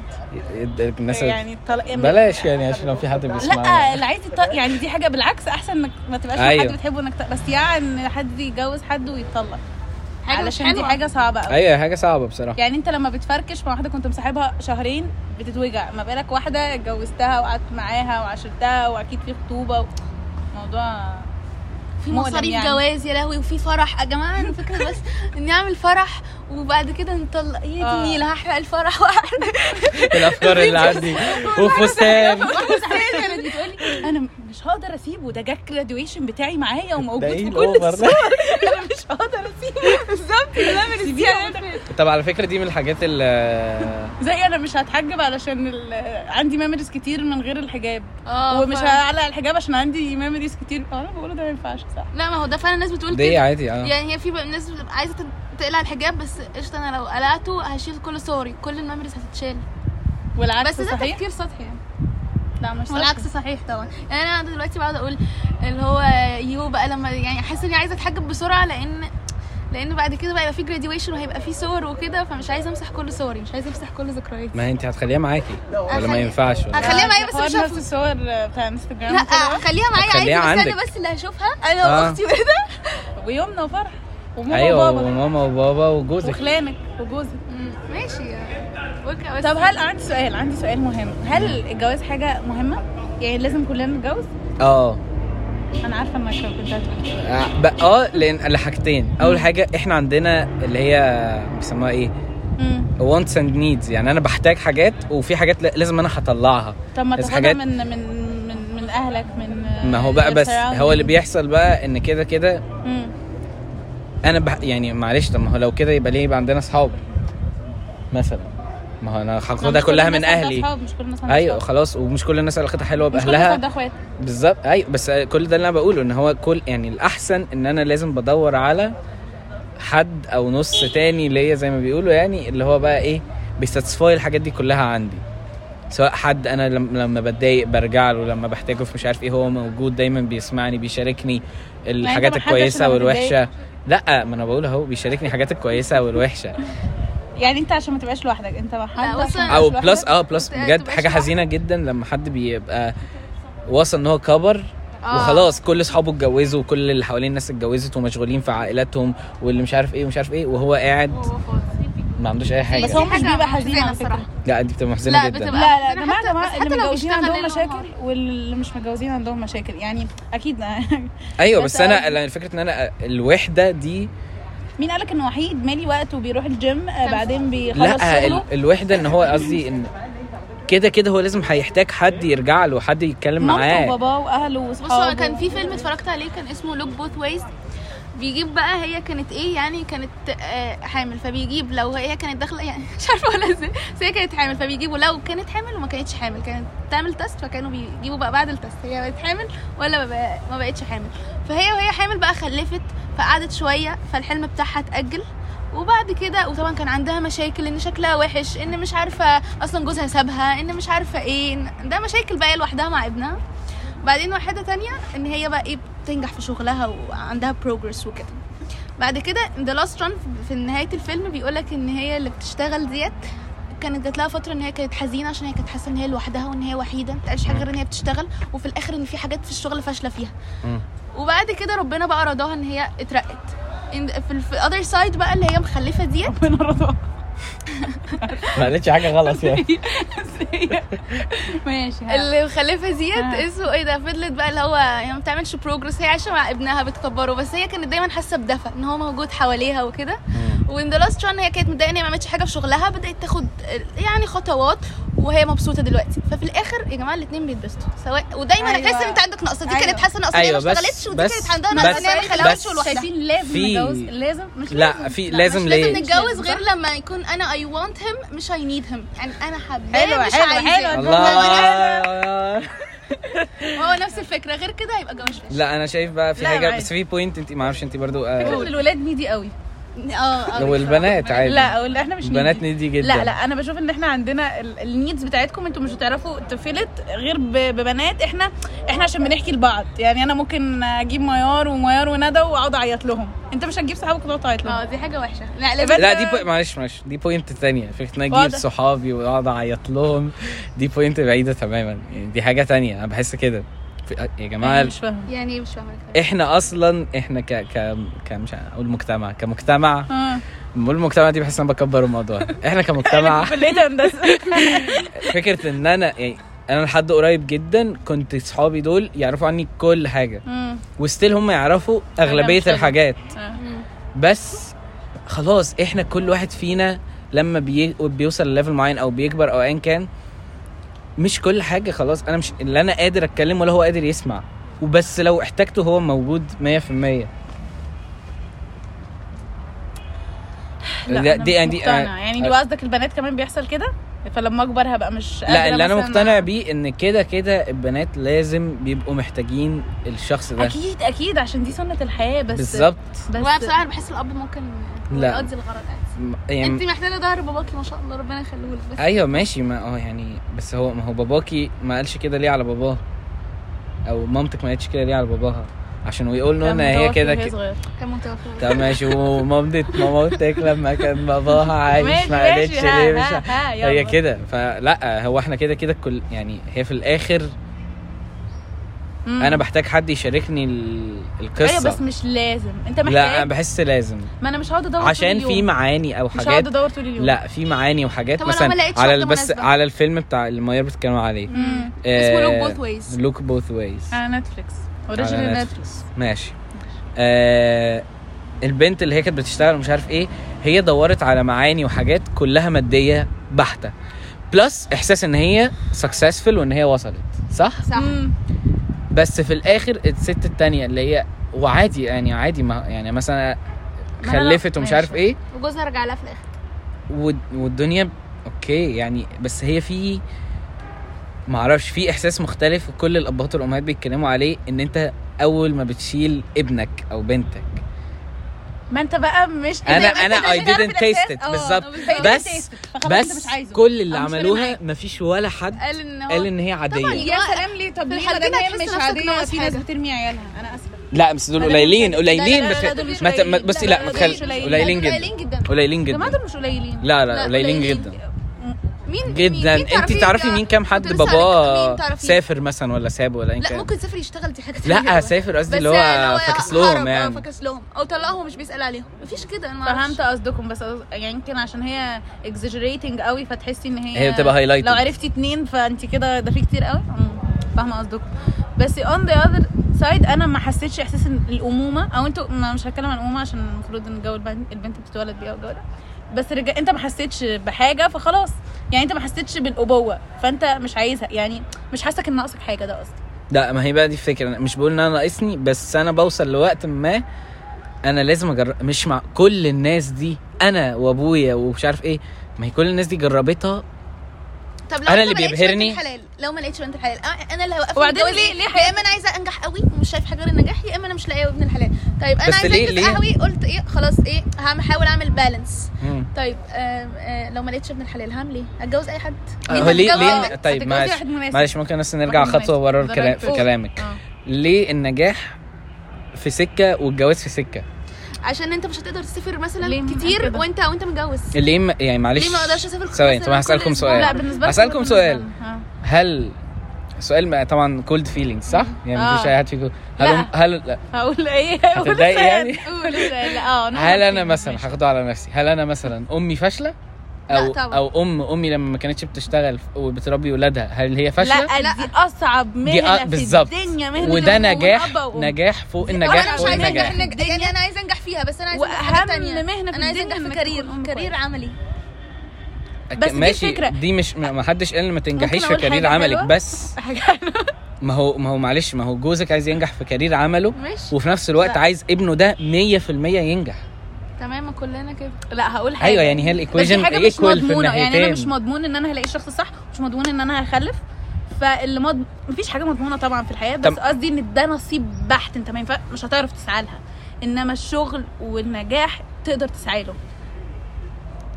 الناس يعني الطلاق بلاش يعني عشان لو في حد بيسمعنا. لا اللي عايز يطلق يعني دي حاجة بالعكس أحسن إنك ما تبقاش أيوة. حد بتحبه إنك. بس يا إن حد يتجوز حد ويتطلق حاجة علشان دي. حاجة صعبة قوي أيوه حاجة صعبة بصراحة يعني انت لما بتفركش مع واحدة كنت مصاحبها شهرين بتتوجع ما بالك واحدة اتجوزتها وقعدت معاها وعاشرتها وأكيد في خطوبة و... موضوع في مصاريف يعني. جواز يا لهوي وفي فرح يا جماعة أنا فكره بس (laughs) إني أعمل فرح وبعد كده نطلق يا دي آه. هحرق الفرح وهحرق (laughs) الأفكار اللي عندي. (laughs) وفستان. كانت بتقولي أنا مش هقدر اسيبه ده جه الجراديويشن بتاعي معايا ده وموجود في كل الأوفر؟ الصور. ده (laughs) أنا مش هقدر اسيبه بالظبط. لا من طب على فكرة دي من الحاجات اللي زي أنا مش هتحجب علشان ال... عندي memories كتير من غير الحجاب. آه ومش هعلق الحجاب عشان عندي memories كتير. آه أنا بقول ده ما ينفعش صح. لا ما هو ده فعلا الناس بتقول دي كده. عادي؟ آه. يعني هي في ناس بتبقى عايزة تقلع الحجاب بس قشطة أنا لو قلعته هشيل كل صوري كل ال memories هتتشال. والعكس بس ده صحيح؟ تفكير سطحي يعني. لا مش والعكس صحيح طبعا. يعني أنا دلوقتي بقعد أقول اللي هو يو بقى لما يعني أحس إني عايزة أتحجب بسرعة لأن لأن بعد كده بقى يبقى في graduation وهيبقى في صور وكده فمش عايزة أمسح كل صوري مش عايزة أمسح كل ذكرياتي. ما هي انت هتخليها معاكي ولا ما ينفعش؟ ولا هخليها معايا بس مش هشوف الصور بتاع انستجرام لا وكده. خليها معايا عادي بس أنا عندك. بس اللي هشوفها. أنا آه. واختي وكده. (laughs) ويومنا وفرح. وماما أيوه وبابا. وماما وبابا وجوزك. وخلانك وجوزك. ماشي. بس. طب هل عندي سؤال عندي سؤال مهم. هل الجواز حاجة مهمة؟ يعني لازم كلنا نتجوز؟ آه. أنا عارفة إنك كنت هتقول. آه، آه لأن لحاجتين. أول حاجة إحنا عندنا اللي هي بيسموها إيه؟ wants and needs. يعني أنا بحتاج حاجات وفي حاجات لا- لازم أنا هطلعها. طب ما تاخدها حاجات- من من من من أهلك من ما هو بقى بس هو اللي. بيحصل بقى إن كده كده. أنا بح يعني معلش طب ما هو لو كده يبقى ليه يبقى عندنا أصحاب؟ مثلا. ما هو أنا هاخدها كل كلها من أهلي. مش كل الناس أيوه. خلاص ومش كل الناس علاقتها حلوة بأهلها. بالظبط. أيوه بس كل ده اللي أنا بقوله إن هو كل يعني الأحسن إن أنا لازم بدور على حد أو نص تاني ليا زي ما بيقولوا يعني اللي هو بقى إيه بيساتسفاي الحاجات دي كلها عندي. سواء حد أنا لم- لما بتضايق برجع له لما بحتاجه في مش عارف إيه هو موجود دايما بيسمعني بيشاركني الحاجات ما حدش الكويسة والوحشة. لا ما أنا بقول أهو بيشاركني الحاجات الكويسة والوحشة يعني أنت عشان ما تبقاش لوحدك أنت مع حد أو بلس لوحدك. آه بلس بجد حاجة. حزينة جدا لما حد بيبقى وصل إن هو كبر آه. وخلاص كل أصحابه اتجوزوا وكل اللي حوالين الناس اتجوزت ومشغولين في عائلاتهم واللي مش عارف إيه ومش عارف إيه وهو قاعد ما عندوش أي حاجة. بس هو مش بيبقى حزين على فكرة. لا دي بتبقى محزنه لا، جدا. بتبقى- لا لا يا جماعة اللي متجوزين عندهم مشاكل. واللي مش متجوزين عندهم مشاكل. يعني أكيد (laughs) أيوه بس أنا أنا فكرة إن أنا الوحدة دي مين قالك إنه وحيد؟ مالي وقت وبيروح الجيم آه، بعدين بيخلص لا شغله؟ الوحدة إن هو قصدي إن كده كده هو لازم هيحتاج حد يرجع له حد يتكلم مامته معاه. وباباه وأهله بصوا واصحابه كان في فيلم اتفرجت عليه كان اسمه Look Both Ways بيجيب بقى هي كانت إيه يعني كانت آه، حامل. فبيجيب لو هي كانت داخلة يعني (laughs) مش عارفة ولا إزاي بس هي كانت حامل. فبيجيبوا لو كانت حامل وما كانتش حامل. كانت تعمل test فكانوا بيجيبوا بقى بعد ال test هي بقت حامل ولا بقى- ما بقتش حامل. فهي وهي حامل بقى خلفت فقعدت شوية فالحلم بتاعها اتأجل. وبعد كده وطبعا كان عندها مشاكل إن شكلها وحش إن مش عارفة أصلا جوزها سابها إن مش عارفة إيه ده مشاكل بقى لوحدها مع ابنها. بعدين واحدة تانية إن هي بقى إيه بتنجح في شغلها وعندها progress وكده. بعد كده the last run في نهاية الفيلم بيقولك إن هي اللي بتشتغل ديت كانت جات لها فترة إن هي كانت حزينة عشان هي كانت حاسة إن هي لوحدها وإن هي وحيدة ما بتعملش حاجة غير إن هي بتشتغل وفي الآخر إن في حاجات في الشغل فاشلة فيها. وبعد كده ربنا بقى رضاها إن هي اترقت. في ال other side بقى اللي هي مخلفة ديت ربنا رضا ما قالتش حاجة غلط يعني. (laughs) ماشي. اللي مخلفة ديت آه. اسمه إيه ده؟ فضلت بقى اللي هو يعني ما بتعملش progress هي عايشة مع ابنها بتكبره بس هي كانت دايما حاسة بدفى إن هو موجود حواليها وكده. وان the last run هي كانت متضايقة ان هي ما عملتش حاجة في شغلها بدأت تاخد يعني خطوات وهي مبسوطة دلوقتي ففي الآخر يا جماعة الاثنين بيتبسطوا سواء ودايما أيوة. هتحس إن أنت عندك نقص دي أيوة. كانت حاسة نقص ان هي أيوة، ما اشتغلتش ودي بس- كانت عندها نقص إن هي ما بس- لوحدها شايفين لازم في- نتجوز لازم مش لا لازم. في لا، لازم ليه لازم نتجوز لازم، غير؟ لما يكون أنا I want him مش I need him يعني أنا حباه مش عايزاه حلوة. (laughs) الله (laughs) هو نفس الفكرة غير كده هيبقى جواز فاشل لا أنا شايف بقى في لا، حاجة. بس في point أنت ما أعرفش أنت برضو فكرة آه الولاد needy قوي آه آه، والبنات عادي. لا ولا إحنا مش البنات. needy. جدا. لا لا أنا بشوف إن إحنا عندنا ال needs بتاعتكم أنتوا مش هتعرفوا تفلت غير ب- ببنات. إحنا إحنا عشان بنحكي لبعض. يعني أنا ممكن أجيب ميار وميار وندى وأقعد أعيط لهم. أنت مش هتجيب صحابك وتقعد تعيط لهم. آه دي حاجة وحشة. لا لازم لا دي بو... معلش معلش. دي point تانية. فكرة ان أجيب. صحابي وأقعد أعيط لهم. دي point بعيدة تماما. يعني دي حاجة تانية. أنا بحس كده. في... يا جماعة يعني مش فاهم يعني مش فاهمه. إحنا أصلا إحنا ك ك, ك... مش هقول مجتمع كمجتمع آه بقول المجتمع دي بحس إن أنا بكبر الموضوع إحنا كمجتمع كلية هندسة (laughs) فكرة إن أنا يعني أنا لحد قريب جدا كنت صحابي دول يعرفوا عني كل حاجة مم. و still هم يعرفوا مختلفة. الحاجات آه. بس خلاص إحنا كل واحد فينا لما بي... بيوصل ل level معين أو بيكبر أو ايا كان مش كل حاجة خلاص. أنا مش اللي أنا قادر أتكلم ولا هو قادر يسمع. وبس لو احتاجته هو موجود 100% لا ده- أنا دي يعني دي. يعني دي قصدك البنات كمان بيحصل كده؟ فلما أكبر هبقى مش لا اللي أنا مقتنع بيه إن كده كده البنات لازم بيبقوا محتاجين الشخص ده. أكيد أكيد عشان دي سنة الحياة بس بالظبط. بس وأنا بصراحة بحس الأب ممكن لا. يقضي الغرض عادي. م- انت يعني محتاجة ظهر باباكي ما شاء الله ربنا يخليه لك بس أيوه ماشي. ما آه يعني بس هو ما هو باباكي ما قالش كده ليه على باباه؟ أو مامتك ما قالتش كده ليه على باباها؟ عشان ويقول له إن هي كده كده. كان طب ماشي ومامتك مامتك لما كان باباها عايش ما قالتش ليه مش ها، ها، هي. كده فلا هو إحنا كده كده كل يعني هي في الآخر مم. أنا بحتاج حد يشاركني ال- القصة أيوه بس مش لازم أنت محتاج لا أنا بحس لازم ما أنا مش هقعد أدور عشان. في معاني أو مش هقعد حاجات أدور طول اليوم لا في معاني وحاجات مثلا على البس. على الفيلم بتاع اللي ماير بتتكلم عليه مم. اسمه Look Both Ways Look Both Ways على نتفليكس original نتفليكس. ماشي. آه البنت اللي هي كانت بتشتغل ومش عارف إيه هي دورت على معاني وحاجات كلها مادية بحتة. plus إحساس إن هي successful وإن هي وصلت صح؟ صح. مم. بس في الآخر الست التانية اللي هي وعادي يعني عادي ما يعني مثلا خلفت ومش. عارف إيه. وجوزها رجع لها في الآخر. والد- والدنيا أوكي يعني بس هي في ما أعرفش في إحساس مختلف وكل الأبهات والأمهات بيتكلموا عليه إن أنت أول ما بتشيل ابنك أو بنتك ما أنت بقى مش ما I مش عارف didn't taste it. آه، بالظبط. بس- بس كل اللي عملوها معايا. مفيش ولا حد قال إن هو قال إن هي عادية طبعاً. يا سلام ليه طب ليه ما هي مش عاديه في ناس. بترمي عيالها أنا آسفة لا بس دول قليلين قليلين بس لا، ما ت- ما- قليلين. ما جدا قليلين جدا دول مش قليلين لا لا قليلين. جدا مين جدا. مين انت تعرفي مين كام حد؟ باباه؟ سافر مثلا ولا ساب ولا لا كان؟ ممكن سافر يشتغل دي حاجة تانية لا. سافر قصدي اللي هو فاكسلهم آه، يعني. فاكسلهم. أو طلقهم مش بيسأل عليهم. مفيش كده أنا. فهمت قصدكم بس يعني يمكن عشان هي exaggerating قوي فتحسي إن هي هي بتبقى highlighted. لو عرفتي اتنين فانت كده ده في كتير قوي. فاهمة قصدكم. بس on the other side أنا ما حسيتش إحساس الأمومة. أو أنتوا ما مش هتكلم عن الأمومة عشان المفروض إن الجو البنت, البنت بتتولد بيه أو الجو ده بس رجع انت ما حسيتش بحاجة فخلاص. يعني انت ما حسيتش بالأبوة فانت مش عايزها. يعني مش حاسك ان ناقصك حاجة ده قصدي. لا ما هي بقى دي الفكرة. أنا مش بقول ان أنا ناقصني بس أنا بوصل لوقت ما أنا لازم اجرب مش مع كل الناس دي أنا وأبويا ومش عارف إيه ما هي كل الناس دي جربتها. طب لو أنا أنت اللي بيبهرني- الحلال لو ما لقيتش بنت الحلال أه، أنا اللي هوقف وبعدين ليه-؟ ليه يا اما أنا عايزة أنجح قوي ومش شايف حاجة غير النجاح يا إما أنا مش لاقية ابن الحلال طيب أنا عايزة ليه؟ قهوي قلت إيه خلاص إيه هحاول أعمل بالانس مم. طيب آه لو ما لقيتش ابن الحلال هعمل إيه أتجوز أي حد هو مين ليه؟ ليه طيب معلش. معلش ممكن بس نرجع خطوة. ورا. كلامك آه. ليه النجاح في سكة والجواز في سكة عشان انت مش هتقدر تسافر مثلا كتير كده؟ وانت وانت متجوز ليه م- يعني معلش ليه ما أقدرش أسافر ثواني طب هسألكم؟ سؤال لا بالنسبة لكم هسألكم بالنسبة سؤال. هل سؤال ما- طبعا كولد فيلينجز صح؟ يعني. مفيش أي حد فيكم هل لا. هل لا. هقول إيه السؤال. يعني؟ قول آه هل أنا hard مثلا feelings. هاخده على نفسي هل أنا مثلا أمي فاشلة أو طبعا. أو ام أمي لما ما كانتش بتشتغل وبتربي ولادها هل هي فاشلة لا, لا. دي أصعب مهنة دي أ- في. الدنيا مهنة وده نجاح. نجاح فوق دي النجاح أنا مش فوق النجاح إنك- يعني أنا عايزة أنجح فيها بس أنا عايزة حاجة تانية مهنة في أنا عايزة أنجح في career career. عملي بس دي ماشي الفكرة. دي مش ما حدش قال ما تنجحيش في career عملك؟ بس. (laughs) ما هو ما هو معلش ما هو جوزك عايز ينجح في career عمله ماشي وفي نفس الوقت لا. عايز ابنه ده 100% ينجح تمام كلنا كده. لا هقول حاجة. أيوه يعني هي ال equation حاجة مش مضمونة. يعني أنا مش مضمون إن أنا هلاقي الشخص الصح مش مضمون إن أنا هخلف. فاللي مض... مفيش حاجة مضمونة طبعا في الحياة بس قصدي إن ده نصيب بحت أنت ما ينفع مش هتعرف تسعى لها. إنما الشغل والنجاح تقدر تسعى له.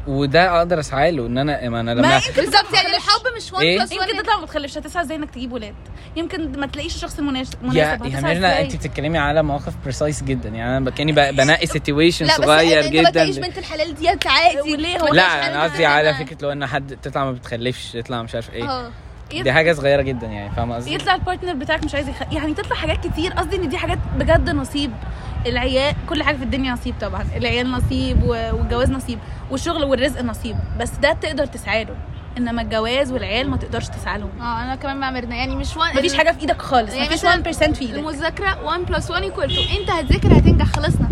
وده أقدر اسعى له ان أنا ما أنا لما ما يمكن بالظبط يعني الحب مش 1 إيه؟ plus يمكن 1 تطلع ما تخلفش. هتسعى إزاي انك تجيب ولاد؟ يمكن ما تلاقيش الشخص المناسب يا مناسب. يا؟ انت بتتكلمي على مواقف precise جدا. يعني أنا كاني بنقي situation لا بس صغير إنت ما تلاقيش جدا بنت الحلال ديت عادي. وليه؟ هو لا أنا قصدي على. فكرة لو إن حد تطلع ما بتخلفش تطلع مش عارف إيه. آه. دي حاجة صغيرة جدا يعني فاهمة قصدي؟ يطلع ال partner بتاعك مش عايز يخ... يعني تطلع حاجات كتير. قصدي إن دي حاجات بجد نصيب. العيال كل حاجة في الدنيا نصيب طبعا. العيال نصيب والجواز نصيب. والشغل والرزق نصيب. بس ده تقدر تسعى له. إنما الجواز والعيال ما تقدرش تسعى لهم. آه أنا كمان مع ميرنا يعني مش 1 مفيش حاجة في إيدك خالص. يعني مفيش مثلاً 1% في إيدك. المذاكرة 1 plus 1 equal 2 أنت هتذاكر هتنجح خلصنا.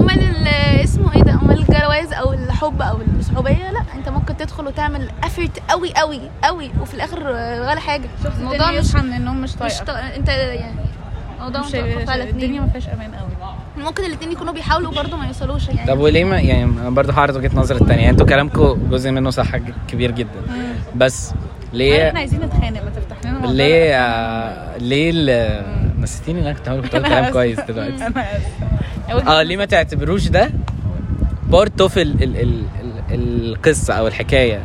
أمال ال- اسمه إيه ده؟ أمال الجواز أو الحب أو الصحوبية؟ لا أنت ممكن تدخل وتعمل effort قوي قوي قوي وفي الآخر آه، ولا حاجة. الموضوع مش من النوم مش مش طايقة. ط... أنت يعني الموضوع مش متوقف على الدنيا اتنين. ما فيهاش أمان قوي. ممكن الاتنين يكونوا بيحاولوا برضه ما يوصلوش يعني. طب وليه ما يعني أنا برضه هعرض وجهة نظر التانية. يعني أنتوا كلامكم جزء منه صح كبير جدا. بس ليه إحنا عايزين نتخانق ما تفتح لنا ليه. آه، ليه ال- نسيتيني ان أنا كنت هقول كنت كلام (laughs) كويس. دلوقتي. آه ليه ما تعتبروش ده part of ال ال ال ال القصة أو الحكاية؟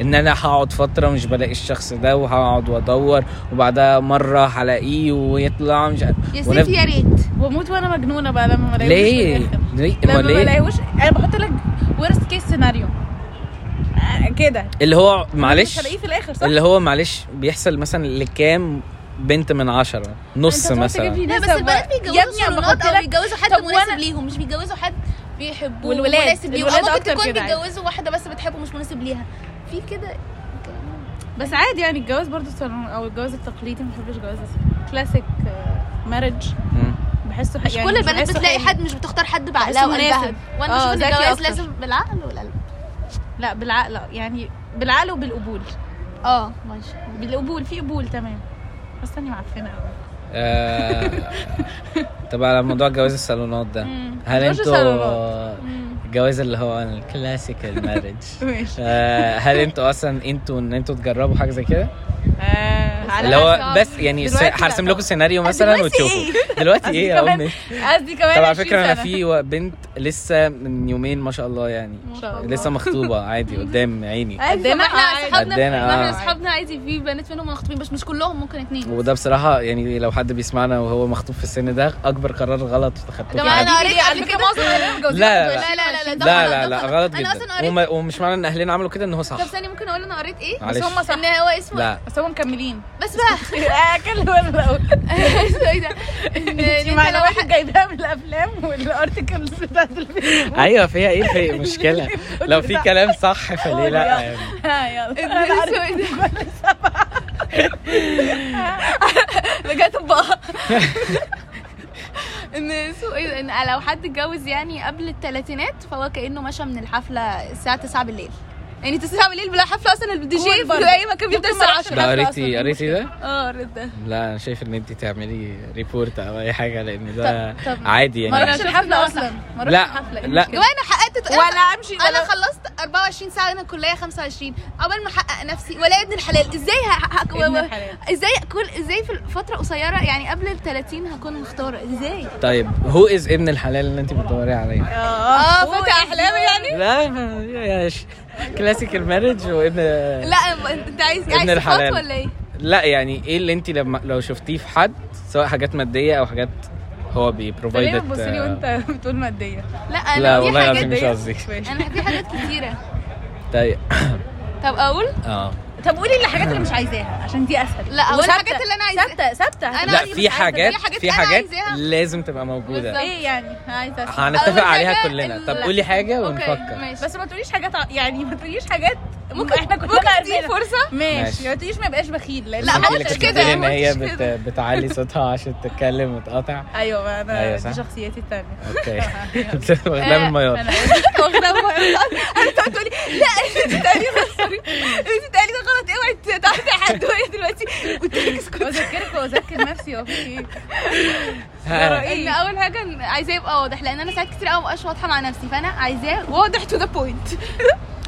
إن أنا هقعد فترة مش بلاقي الشخص ده وهقعد وأدور وبعدها مرة هلاقيه ويطلع مش عارف يا ونف- ستي يا ريت وأموت وأنا مجنونة بقى لما ما الاقيهوش ليه؟ في الآخر. ليه؟ لما ما؟ الاقيهوش أنا بحط لك ورست كيس سيناريو كده اللي هو معلش هلاقيه في الآخر صح؟ اللي هو معلش بيحصل مثلا لكام بنت من عشرة نص مثلا لا بس. البنات بيتجوزوا بحط أو لك بيتجوزوا حد مناسب وأنا- ليهم مش بيتجوزوا حد بيحبوه والولاد- مناسب ليهم ممكن تكون. بيتجوزوا واحدة بس بتحبه مش مناسب ليها في كده بس عادي يعني الجواز برضو صالون أو الجواز التقليدي ما بحبش جواز classic marriage. بحسه مش يعني كل البنات بحسه بتلاقي. حد مش بتختار حد بعقلها وقلبها. وأنا آه، بشوف ان الجواز أكتر. لازم بالعقل والقلب لا بالعقل يعني بالعقل وبالقبول آه ماشي بالقبول في قبول تمام بس أنا معفنة قوي آه، طب على موضوع جواز الصالونات ده هل أنتوا. الجواز اللي هو ال classical marriage (laughs) ماشي. هل أنتوا أصلا أنتوا إن أنتوا تجربوا حاجة زي كده؟ آه، اللي هو. بس يعني هرسم طبعا. لكم سيناريو مثلا دلوقتي وتشوفوا. إيه؟ (laughs) دلوقتي إيه يا قصدي كمان طب على 20 فكرة أنا. في و- بنت لسه من يومين ما شاء الله يعني. ما شاء الله. لسه مخطوبة عادي (laughs) قدام عيني. قدنا إحنا عادي. صحابنا قدنا، ما إحنا آه. صحابنا عادي في بنات منهم مخطوبين بس مش كلهم ممكن اتنين وده بصراحة يعني لو حد بيسمعنا وهو مخطوب في السن ده أكبر قرار غلط خدتوه. في حياتي. أنا قريت على فكرة معظم لا، لا، لا لا لا لا غلط، أنا جدا. ومش معنى إن أهلنا عملوا كده إن هو صح. طب ثانية ممكن أقول أنا قريت إيه؟ بس هم صح. إن هو اسمه بس هم مكملين. بس بقى. اكل ولا الأول اسمه إيه ده. (laughs) إن لو معلومات جايباها من الأفلام والارتكلز بتاعت الفيسبوك أيوه فيها إيه في مشكلة؟ (laughs) لو في كلام صح فليه لا؟ يعني. يلا. اسمه إيه ده بجد بقى (laughs) إن اسمه إيه؟ إن لو حد اتجوز يعني قبل الثلاثينات فهو كأنه مشى من الحفلة الساعة 9 بالليل. يعني 9 بالليل بلا حفلة أصلا الدي جي. في اي مكان بيبدا ما الساعة أعرفش 10 ده حفلة قريتي قريتي ده؟ آه قريت ده. لا أنا شايف إن انت تعملي report أو أي حاجة لأن ده طب- طب- عادي ما يعني رحتش الحفلة أصلا. ما رحتش لا، الحفلة. لا. جماعة أنا حققت ولا أمشي أنا خلصت 24 ساعة أنا الكليه 25 عقبال ما احقق نفسي ولا ابن الحلال إزاي ه... ه... ابن الحلال. إزاي كل إزاي في فتره قصيرة يعني قبل ال 30 هكون مختارة. إزاي؟ طيب who is ابن الحلال اللي انت بتدوري عليه؟ آه هو فتى أحلامي يعني. لا ما- يا classical marriage وابن لا أنت عايز ابن عايز الحلال. ولا إيه لا يعني إيه اللي أنت لما لو شفتيه في حد سواء حاجات مادية أو حاجات هو ليه بي provide بتبص لي وأنت (laughs) بتقول مادية لا أنا لا في والله حاجات العظيم مش دي. قصدي. أنا في حاجات كتيرة طيب طب أقول آه طب قولي الحاجات اللي مش عايزاها عشان دي أسهل لا، وثابتة. الحاجات اللي أنا عايزاها. ثابتة ثابتة لا في حاجات في حاجات. لازم تبقى موجودة. إيه يعني عايزة. هنتفق عليها كلنا طب لا. قولي حاجة ونفكر ماشي بس ما تقوليش حاجات يعني ما تقوليش حاجات ممكن إحنا كلنا ممكن. تديني فرصة ماشي. ما تقوليش ما يبقاش بخيل لا، ما قلتش كده، ان هي. بت... بتعلي صوتها عشان تتكلم وتقاطع أيوه ما أنا أيوة،. دي شخصيتي الثانية okay (laughs) (laughs) واخدها من ميار أنا واخده (laughs) أنت بتقولي لا أنت تقولي sorry أنت تقولي ده غلط اوعي تعرفي حد وهي دلوقتي قلت لك اسكتي بذكرك وأذكر نفسي هو في إيه. إن أول حاجة عايزاه يبقى واضح لأن أنا ساعات كتير قوي مبقاش واضحة مع نفسي فأنا عايزاه واضح to the point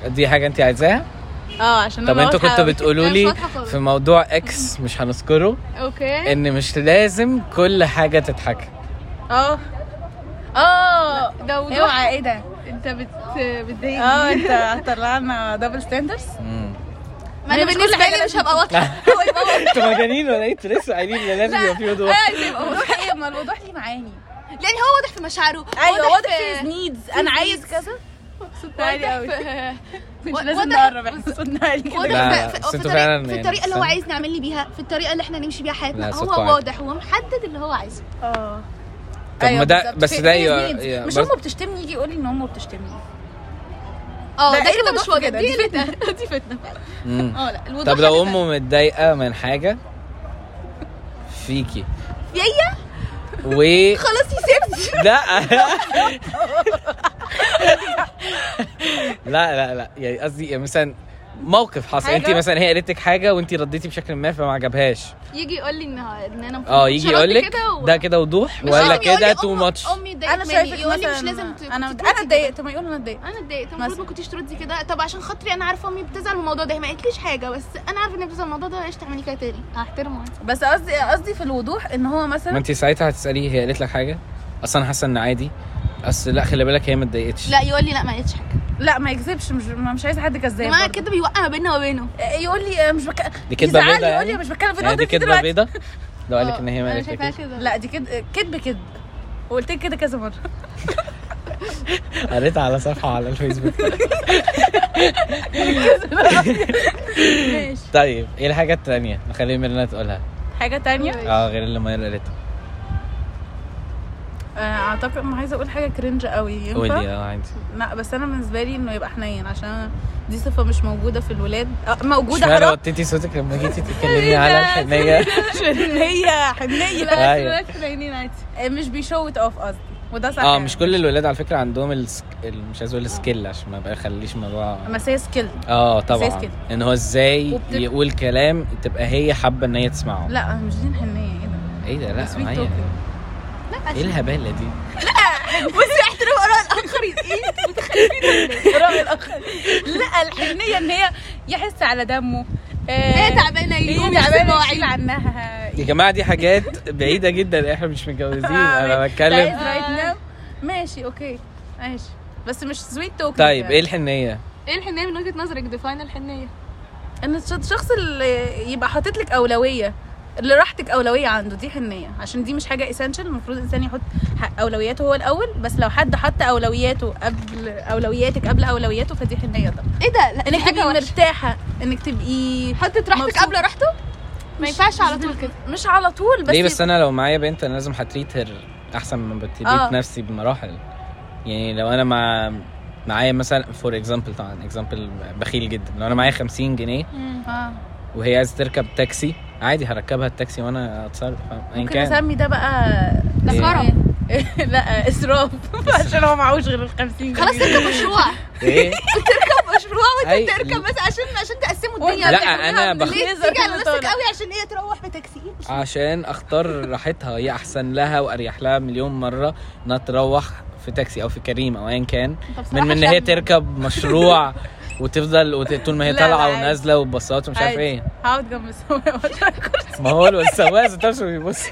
دي حاجة انت عايزاها؟ آه عشان طب أنتوا كنتوا. بتقولوا لي. في موضوع X مش هنذكره okay. إن مش لازم كل حاجة تتحكى آه. آه. ده وضوح. اوعى إيه ده؟ أنت بت بتضايقني. آه أنت هتطلعنا double standards. ما أنا بالنسبة لي مش هبقى واضحة. (laughs) هو يبقى واضح. أنتوا مجانين ولا إيه؟ أنتوا لسه قايلين لي لازم يبقى في وضوح. عايز يبقى واضح. الوضوح إيه ما الوضوح ليه معاني؟ لأن هو واضح في مشاعره. أيوه واضح في نيدز أنا عايز كذا. صوت عالي واضح قوي في (laughs) مش لازم نقرب إحنا صوتنا عالي. كده لا، في, لا، الطريقة اللي هو. عايز نعمل لي بيها في الطريقة اللي إحنا نمشي بيها حياتنا. لا، هو. واضح ومحدد اللي هو عايزه. آه. طب ما ده- بالظبط. بس ده يبقى-. يبقى مش أمه بتشتمني يجي يقول لي إن أمه بتشتمني. آه ده إيه كده مش كده؟ دي فتنة. دي فتنة. (laughs) آه لا الوضوح طب لو أمه متضايقة من حاجة؟ فيكي. تانية. يا و (laughs) خلاص يسيبني (laughs) لا. لا لا لا. يعني قصدي يعني مثلا موقف حصل. انت؟ مثلا هي قالت لك حاجة وانت رديتي بشكل ما فما عجبهاش. يجي يقول لي ان إن أنا آه مش يجي يقول لك و- ده كده وضوح ولا يقول كده تو ماتش أمي اتضايقت أنا مني. شايفك يقول لي مش لازم ت- أنا أنا اتضايقت. ما يقولوا أنا اتضايقت. أنا اتضايقت. المفروض. ما كنتيش تردي كده. طب عشان خاطري أنا عارفة أمي بتزعل من الموضوع ده. هي ما قالتليش حاجة بس أنا عارفة ان هي بتزعل من الموضوع ده إيش تعملي كده تاني. هحترمه. بس قصدي قصدي في الوضوح إن هو ما مثلا انت ساعتها هتسأليه هي قالت لك حاجة؟ أصلا حاسة إن عادي. أصل لا خلي بالك هي ما اتضايقتش. لا يقول لي لا ما قالتش حاجة. لا ما يكذبش مش مش عايزه حد يا كذاب جماعة. كده بيوقع ما بيننا وبينه يقول لي مش بك... دي كدبه يزعل بيضة يقول لي يعني؟ مش بتكلم في يعني دي النقطة دي كدبه بيضة؟ لو قال لك إن هي ما كده. لا دي كد... كدب كدب وقلت لك كده كذا مرة. قريتها على صفحة على الفيسبوك. (laughs) ماشي. طيب إيه الحاجة التانية نخلي ميرنا تقولها؟ حاجة تانية؟ آه غير اللي ماير قالتها. آه، أعتقد ما عايزة أقول حاجة كرنج قوي ينفع؟ قولي آه عادي. لا بس أنا بالنسبة لي إنه يبقى حنين عشان دي صفة مش موجودة في الولاد. آه، موجودة اشمعنى حرام وطيتي صوتك لما جيتي تتكلمي على الحنيه عشان هي حنية. (laughs) لا أيوة. بس حنينين عادي. آه، مش بي show off قصدي. وده صح. آه. مش كل الولاد على فكرة عندهم السك... ال- مش عايز أقول ال skill عشان ما بقى يخليش الموضوع بس هي skill آه طبعا. skill. إن هو إزاي وبت- يقول كلام تبقى هي حابة إن هي تسمعه. لا مش دي الحنية إيه ده؟ إيه ده؟ لا. إيه الهبالة دي؟ بصي احترام آراء الآخرين. إيه؟ متخلفين آراء الآخرين. لا الحنية إن هي يحس على دمه. آه، هي تعبانة يغسل تعبانة يشيل عنها. يا جماعة دي حاجات بعيدة جدا. إحنا مش متجوزين أنا بتكلم. ماشي okay. ماشي. بس مش sweet talk طيب إيه الحنية؟ إيه الحنية؟ من وجهة نظرك define الحنية. إن الش- الشخص اللي يبقى حاطط لك أولوية اللي راحتك أولوية عنده دي حنية. عشان دي مش حاجة essential المفروض الإنسان يحط أولوياته هو الأول. بس لو حد حط أولوياته قبل أولوياتك قبل أولوياته فدي حنية طبعا. إيه ده؟ لا إنك تبقي مرتاحة إنك تبقي حطت راحتك. قبل راحته؟ ما ينفعش على طول كده. مش على طول بس ليه؟ بس أنا لو معايا بنت أنا لازم ه treat her أحسن ما ب treat آه. نفسي بمراحل. يعني لو أنا مع معايا مثلا for example طبعا example بخيل جدا. لو أنا معايا 50 جنيه آه. وهي عايزة تركب تاكسي. عادي هركبها التاكسي وأنا أتصرف. ممكن كان. نسمي ده بقى ده إيه؟ كرم (laughs) لا إسراف. عشان هو معهوش غير ال 50 جنيه. خلاص تركب مشروع. إيه؟ تركب مشروع وأنت تركب بس عشان عشان تقسموا الدنيا. لا،. أنا بخ- تيجي على نفسك. قوي عشان هي تروح بتاكسي عشان أختار راحتها. هي أحسن لها وأريح لها مليون مرة إنها تروح في تاكسي أو في كريم أو ايا كان. من من إن هي تركب مشروع (laughs) وتفضل وت- طول ما هي لا، طالعة لا،. ونازلة وباصات ومش عارف. إيه. هقعد جنب السواق ما هو السواق ذات نفسه بيبص.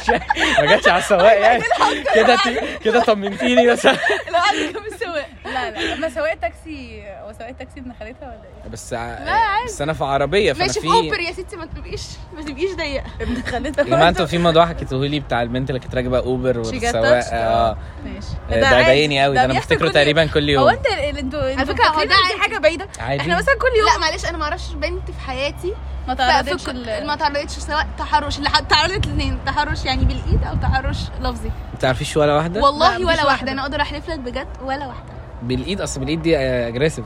(laughs) ما جاتش على السواق يعني. (laughs) كده كده طمنتيني بس. لو قعد جنب السواق. لا لا لما سواق تاكسي هو سواق تاكسي ابن خالتها ولا إيه؟ بس ع- لا،. بس أنا في عربية فأنا ماشي في أوبر يا ستي ما تبقيش ما تبقيش ضيقه (laughs) ابن خالتها يا جماعة أنتوا في موضوع حكيتوه لي بتاع البنت اللي كانت راكبة أوبر والسواق. touched. آه. ماشي. ده. ضايقني قوي ده أنا بفتكره تقريبا كل هو يوم انت ال- أنتوا على فكرة هو ده. حاجة بعيدة. عادي. إحنا مثلا كل يوم لا معلش أنا ما أعرفش بنت في حياتي ما تعرضتش ال- ما تعرضتش سواء تحرش اللي حد- تعرضت الاثنين تحرش يعني بالإيد أو تحرش لفظي. ما تعرفيش ولا واحدة؟ والله ولا واحدة. واحدة. أنا أقدر احلف لك بجد ولا واحدة. بالإيد؟ أصل بالإيد دي aggressive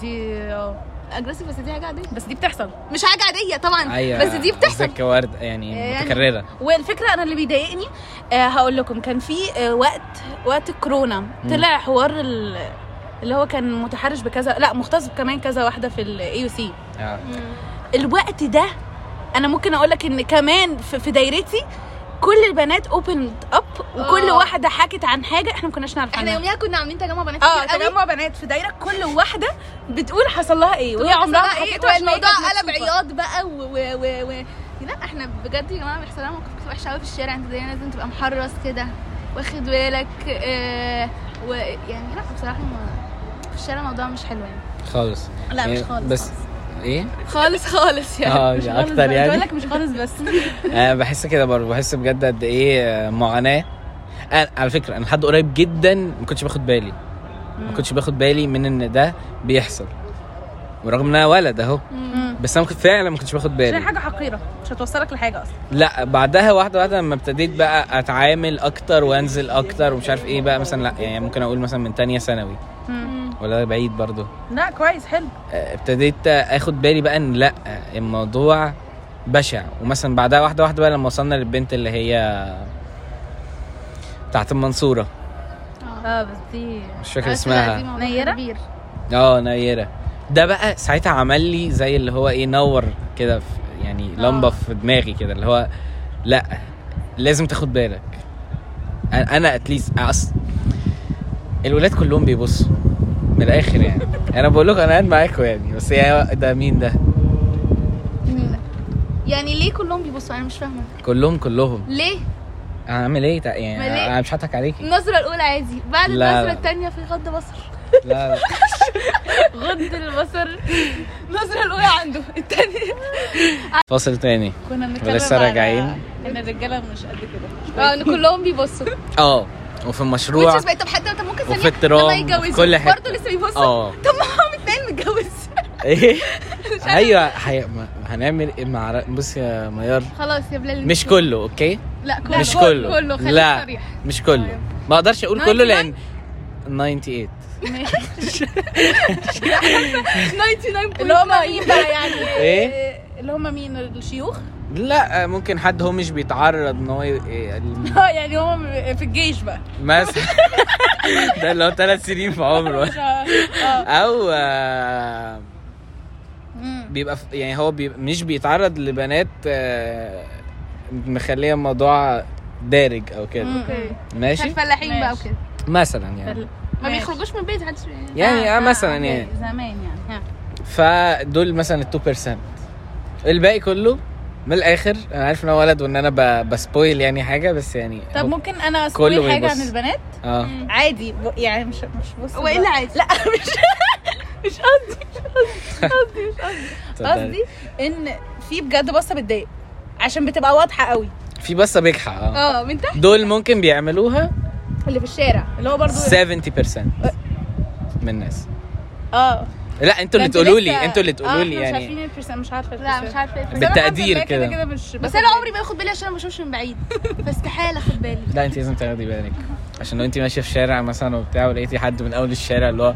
دي آه. aggressive بس دي حاجة عادية. بس دي بتحصل. مش حاجة عادية طبعا. أيوه. بس دي بتحصل. ورد يعني يعني- متكررة. والفكرة أنا اللي بيضايقني آه هقول لكم كان في آه وقت وقت الكورونا طلع حوار ال- اللي هو كان متحرش بكذا لا مغتصب كمان كذا واحدة في ال AUC. الوقت ده أنا ممكن أقول لك إن كمان في, في دايرتي كل البنات open up وكل آه. واحدة حكت عن حاجة إحنا ما كناش نعرف إحنا عنها يوميها كنا عاملين تجمع بنات آه تجمع بنات في دايرة كل واحدة بتقول حصل لها إيه وهي عمرها ما والموضوع كانت قلب. عياط بقى و و و, و... لا إحنا بجد يا جماعة بيحصل لنا مواقف وحشه قوي في الشارع أنت دايما لازم تبقى محرص كده واخد بالك آه ويعني لا بصراحة ما في الشارع الموضوع مش حلو يعني. خالص. لا مش يعني خالص بس إيه؟ خالص خالص يعني. آه مش أكتر بقى. بقول يعني. لك مش خالص بس. (laughs) أنا بحس كده برضه. بحس بجد قد إيه آه، معاناة. على فكرة أنا لحد قريب جدا ما كنتش باخد بالي. ما كنتش باخد بالي من إن ده بيحصل. ورغم إن أنا ولد أهو. بس أنا فعلا ما كنتش باخد بالي. حاجة حقيرة. مش هتوصلك لحاجة أصلا. لا بعدها واحدة واحدة لما ابتديت بقى أتعامل أكتر وأنزل أكتر ومش عارف إيه بقى مثلا لا يعني ممكن أقول مثلا من تانية ثانوي. ولا بعيد برضه لا كويس حلو. آه، ابتديت اخد بالي بقى إن لا الموضوع بشع. ومثلا بعدها واحدة واحدة بقى لما وصلنا للبنت اللي هي بتاعت المنصوره آه. بس دي مش فاكر اسمها. نيرة؟ كبير. آه نيرة. ده بقى ساعتها عمل لي زي اللي هو إيه نور كده في يعني لمبة في دماغي كده اللي هو لا لازم تاخد بالك. أنا- أنا اتليست اصل الولاد كلهم بيبصوا. من الآخر يعني. أنا بقول لكم أنا قاعد معاكم يعني بس يا ده مين ده؟ يعني ليه كلهم بيبصوا؟ أنا مش فاهمة. كلهم كلهم. ليه؟ اعمل إيه؟ يعني؟ أنا مش هضحك عليكي النظرة الأولى عادي. بعد النظرة. الثانية في غض بصر لا لا. (laughs) غض البصر. النظرة الأولى عنده. الثانية فاصل تاني. كنا بنتكلم على راجعين. إن الرجالة مش قد كده. آه إن كلهم بيبصوا. آه. وفي المشروع وانت طب حتى طب ممكن وفي الترام، كل حتة. برضه لسه بيبصوا آه. طب ما هم اتنين متجوز. (laughs) إيه؟ أيوه حي... هنعمل إيه؟ مع بص يا ميار. خلاص يا بلال. مش كله okay؟ لا كله. مش كله كله. خليك لا صريح. مش كله. ما أقدرش أقول كله لأن 98 99 اللي هم مين بقى يعني؟ إيه؟ اللي هم مين؟ الشيوخ؟ لا ممكن حد هو مش بيتعرض إن هو ي- (laughs) آه يعني هم في الجيش بقى. مثلا. (laughs) ده اللي هو ثلاث سنين في عمره. (laughs) آه. أو آه،. بيبقى يعني هو بيبقى مش بيتعرض لبنات آه، مخليه الموضوع دارج أو كده. ماشي. الفلاحين بقى. وكده. مثلا يعني. ما. بيخرجوش من البيت محدش يعني آه مثلا يعني. زمان يعني فدول مثلا ال 2% الباقي كله من الآخر أنا عارف إن أنا ولد وإن أنا ب- بسبويل يعني حاجة بس يعني طب هو- ممكن أنا أسوي حاجة بيبص. عن البنات؟ آه. عادي. ب- يعني مش مش بص هو إيه اللي عادي؟ لا (laughs) مش مش قصدي مش قصدي مش قصدي. قصدي إن في بجد بصة بتضايق عشان بتبقى واضحة قوي. في بصة بجحه آه. آه من تحت؟ دول ممكن بيعملوها اللي في الشارع اللي هو برضو 70% من الناس. آه. لا أنتوا اللي تقولوا لي أنتوا اللي آه، تقولوا لي مش يعني عارفين البرسنت مش عارفة لا. مش عارفة بالتقدير لله كده. كده مش بس أنا. عمري ما باخد بالي عشان أنا ما بشوفش من بعيد (laughs) فاستحاله اخد بالي لا انت لازم تاخدي بالك عشان لو انت ماشية في شارع مثلا وبتاع ولقيتي حد من أول الشارع اللي هو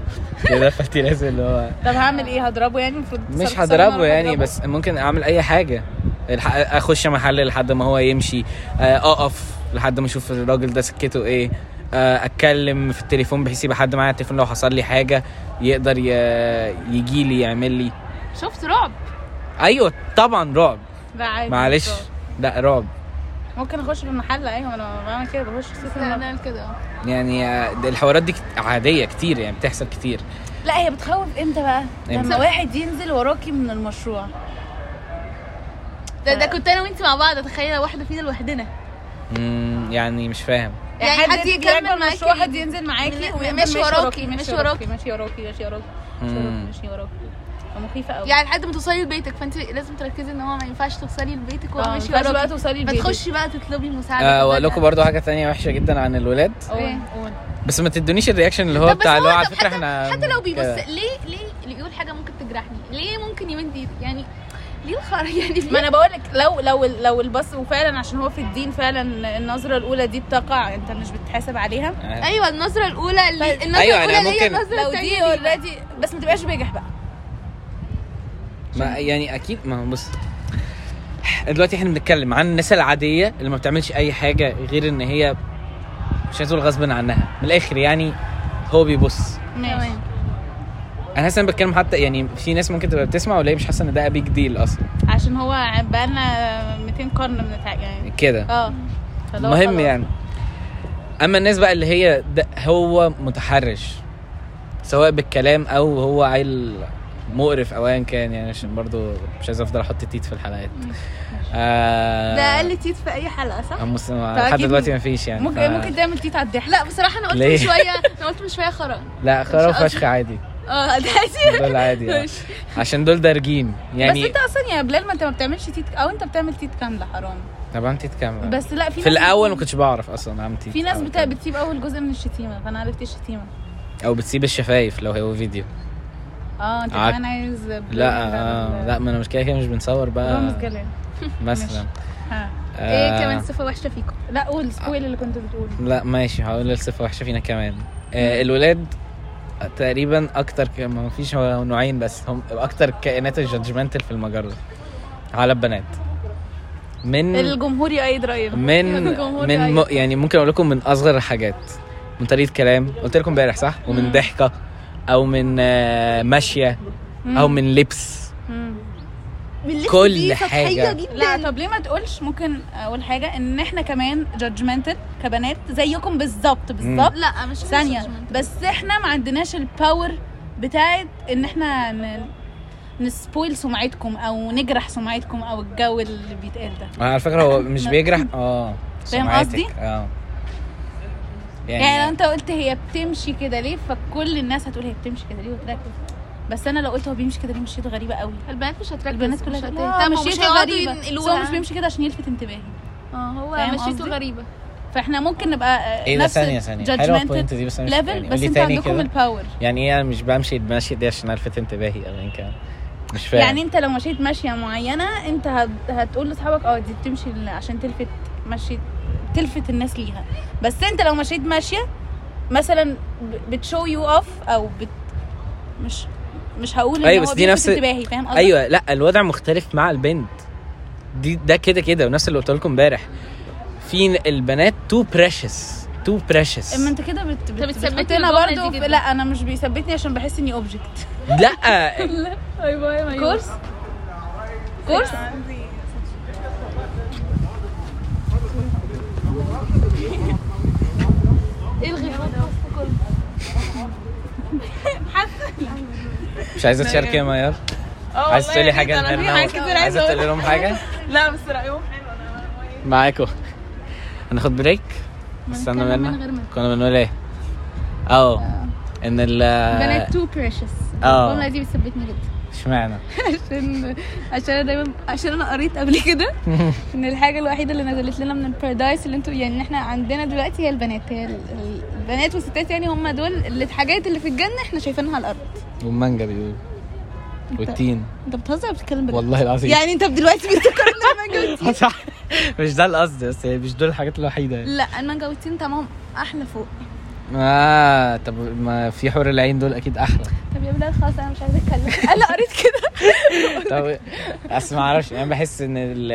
كده فأنت لازم اللي هو طب هعمل إيه هضربه يعني المفروض مش هضربه يعني؟ بس ممكن أعمل أي حاجة الح- أخش محل لحد ما هو يمشي آه، أقف لحد ما أشوف الراجل ده سكته إيه آه، أتكلم في التليفون بحيث يبقى حد معايا على التليفون لو حصل لي حاجة يقدر يجي لي يعمل لي. شفت رعب؟ أيوه طبعا رعب. معلش. لا رعب. ممكن أخش في المحل؟ أيوه أنا بعمل كده بخش كده. آه يعني آه، الحوارات دي عادية كتير يعني بتحصل كتير. لا هي بتخوف إمتى بقى؟ لما واحد ينزل وراكي من المشروع. ده ده كنت أنا وأنت مع بعض تخيل واحدة فينا لوحدنا. مم، يعني مش فاهم. يعني حد يكمل يراكب معاكي المشروع حد ينزل معاكي ماشي وراكي، ماشي وراكي وراكي. ماشي وراكي ماشي وراكي ماشي. وراكي ماشي وراكي مخيفه قوي يعني لحد ما توصلي لبيتك فانت لازم تركزي ان هو ما ينفعش توصلي لبيتك وهو آه ماشي ماشي بقى وراكي توصلي البيت فتخشي بقى تطلبي مساعدة آه واقول لكم. برضو حاجة تانية وحشة جدا عن الولاد إيه؟ بس ما تدونيش ال reaction اللي هو بتاع اللي هو على فكرة حتى- إحنا حتى لو بيبص. ليه ليه اللي يقول حاجة ممكن تجرحني ليه ممكن يمد يعني ليه الخرا؟ (laughs) يعني ما أنا بقول لك لو لو لو البص وفعلا عشان هو في الدين فعلا النظرة الأولى دي بتقع أنت مش بتحاسب عليها؟ آه. أيوه النظرة الأولى اللي طيب. النظرة أيوة، الأولى اللي هي النظرة لو دي already بس ما تبقاش بجح بقى. ما يعني أكيد ما هو بص دلوقتي إحنا بنتكلم عن الناس العادية اللي ما بتعملش أي حاجة غير إن هي مش عايز أقول غصب عنها. من الآخر يعني هو بيبص. ماشي. أنا حاسس إن أنا بتكلم حتى يعني في ناس ممكن تبقى بتسمع ولا هي مش حاسة إن ده big deal أصلا؟ عشان هو بقالنا 200 قرن بنتع يعني كده. آه. مهم. يعني. أما الناس بقى اللي هي ده هو متحرش سواء بالكلام أو هو عيل مقرف أو ايا كان يعني عشان برضو مش عايز أفضل أحط تيت في الحلقات. آه ده أقل تيت في أي حلقة صح؟ لحد دلوقتي ما فيش يعني. ممكن ف- ممكن تعمل تيت على الضحك. لا بصراحة أنا قلت؟ من شوية أنا قلت من شوية خرا. لا خرا مش قصدي. فشخ عادي. آه ده عادي. دول عادي آه. عشان دول دارجين. بس يعني انت أصلا يا بلال ما انت ما بتعملش تيت أو انت بتعمل تيت كاملة حرام. طبعا تيت كام بس لا في في الأول ما كنتش بعرف أصلا أعمل تيت في ناس. بتسيب أول جزء من الشتيمة فأنا عرفت الشتيمة. أو بتسيب الشفايف لو هو فيديو. آه انت كمان عايز لا آه لا ما أنا مش كده كده مش بنصور بقى. رامز جلال. (laughs) مثلا. ها. إيه آه، كمان؟ صفة وحشة فيكم. لا قول spoil اللي كنت بتقوله. لا ماشي هقول الصفة وحشة فينا كمان. الولاد تقريبا أكتر ك... ما فيش نوعين بس هم أكتر كائنات ال judgmental في المجرة على البنات. من الجمهور يأيد رأينا من (laughs) من م... يعني ممكن أقول لكم من أصغر الحاجات. من طريقة كلام. قلت لكم امبارح صح؟ ومن مم. ضحكة. أو من آه ماشية. أو من لبس. كل حاجة. جدا لا طب ليه ما تقولش ممكن أقول حاجة إن إحنا كمان judgmental كبنات زيكم بالظبط بالظبط لا مش ثانية. بس إحنا ما عندناش ال power بتاعت إن إحنا ن... ن spoil سمعتكم أو نجرح سمعتكم أو الجو اللي بيتقال ده على فكرة هو (laughs) مش بيجرح آه فاهم سمعتك. قصدي؟ آه يعني, لو أنت قلت هي بتمشي كده ليه فكل الناس هتقول هي بتمشي كده ليه وتركز بس أنا لو قلت هو بيمشي كده ليه مشيته غريبة قوي. البنات مش هتركز البنات كلها مش ومش مشيته غريبة بس هو مش بيمشي كده عشان يلفت انتباهي. آه هو مشيته؟ غريبة. فاجنا ممكن نبقى آه، إيه ده؟ ثانية حلوة judgmental البوينت دي بس أنا مش ليفل يعني بس انت عندكم كده. الباور يعني إيه أنا مش بمشي المشي دي عشان ألفت انتباهي؟ أو يعني كده مش فاهم. يعني أنت لو مشيت ماشيه معينة أنت هت... هتقول لأصحابك آه دي بتمشي عشان تلفت مشي تلفت الناس ليها. بس أنت لو مشيت ماشيه مثلا بتشو يو اوف أو بت... مش مش هقول إن أيوة، هو بس دي بيلفت نفس- انتباهي فاهم قصدي؟ أيوه لأ الوضع مختلف مع البنت. دي ده كده كده ونفس اللي قلت لكم امبارح. في البنات تو بريشس تو بريشس أما أنت كده بت... بت... الجملة برضه في... لأ أنا مش بيثبتني عشان بحس إني اوبجكت (laughs) لأ. (laughs) أيوه أيوه كورس؟ كورس؟ الغي البودكاست كله مش عايزة تشاركي يا ميار؟ عايزة تقولي حاجة؟ كتير عايزة تقولي لهم حاجة؟ (laughs) لا بس رأيهم. معاكم هناخد break. استنى نتكلم ميرنا من غير ما- كنا بنقول إيه؟ آه إن ال بنات too precious آه. الجملة دي بتثبتني جدا. اشمعنى؟ عشان عشان أنا دايما عشان أنا قريت قبل كده (laughs) ان الحاجة الوحيدة اللي نزلت لنا من ال paradise اللي أنتوا يعني إحنا عندنا دلوقتي هي البنات. هي ال- ال- البنات والستات يعني هم دول اللي الحاجات اللي في الجنة إحنا شايفينها على الأرض. والمانجا بيقول والتين. انت بتهزر بتتكلم بجد والله العظيم. يعني انت دلوقتي بتفكر ان (laughs) المانجا والتين. صح. مش ده القصد بس مش دول الحاجات الوحيدة يعني. لا المانجا والتين طعمهم أحلى فوق. آه طب ما في حور العين دول أكيد أحلى. طب يا بلال خلاص أنا مش عايزة أتكلم. (laughs) أنا قريت كده. (laughs) طب أصل ما أعرفش أنا بحس إن ال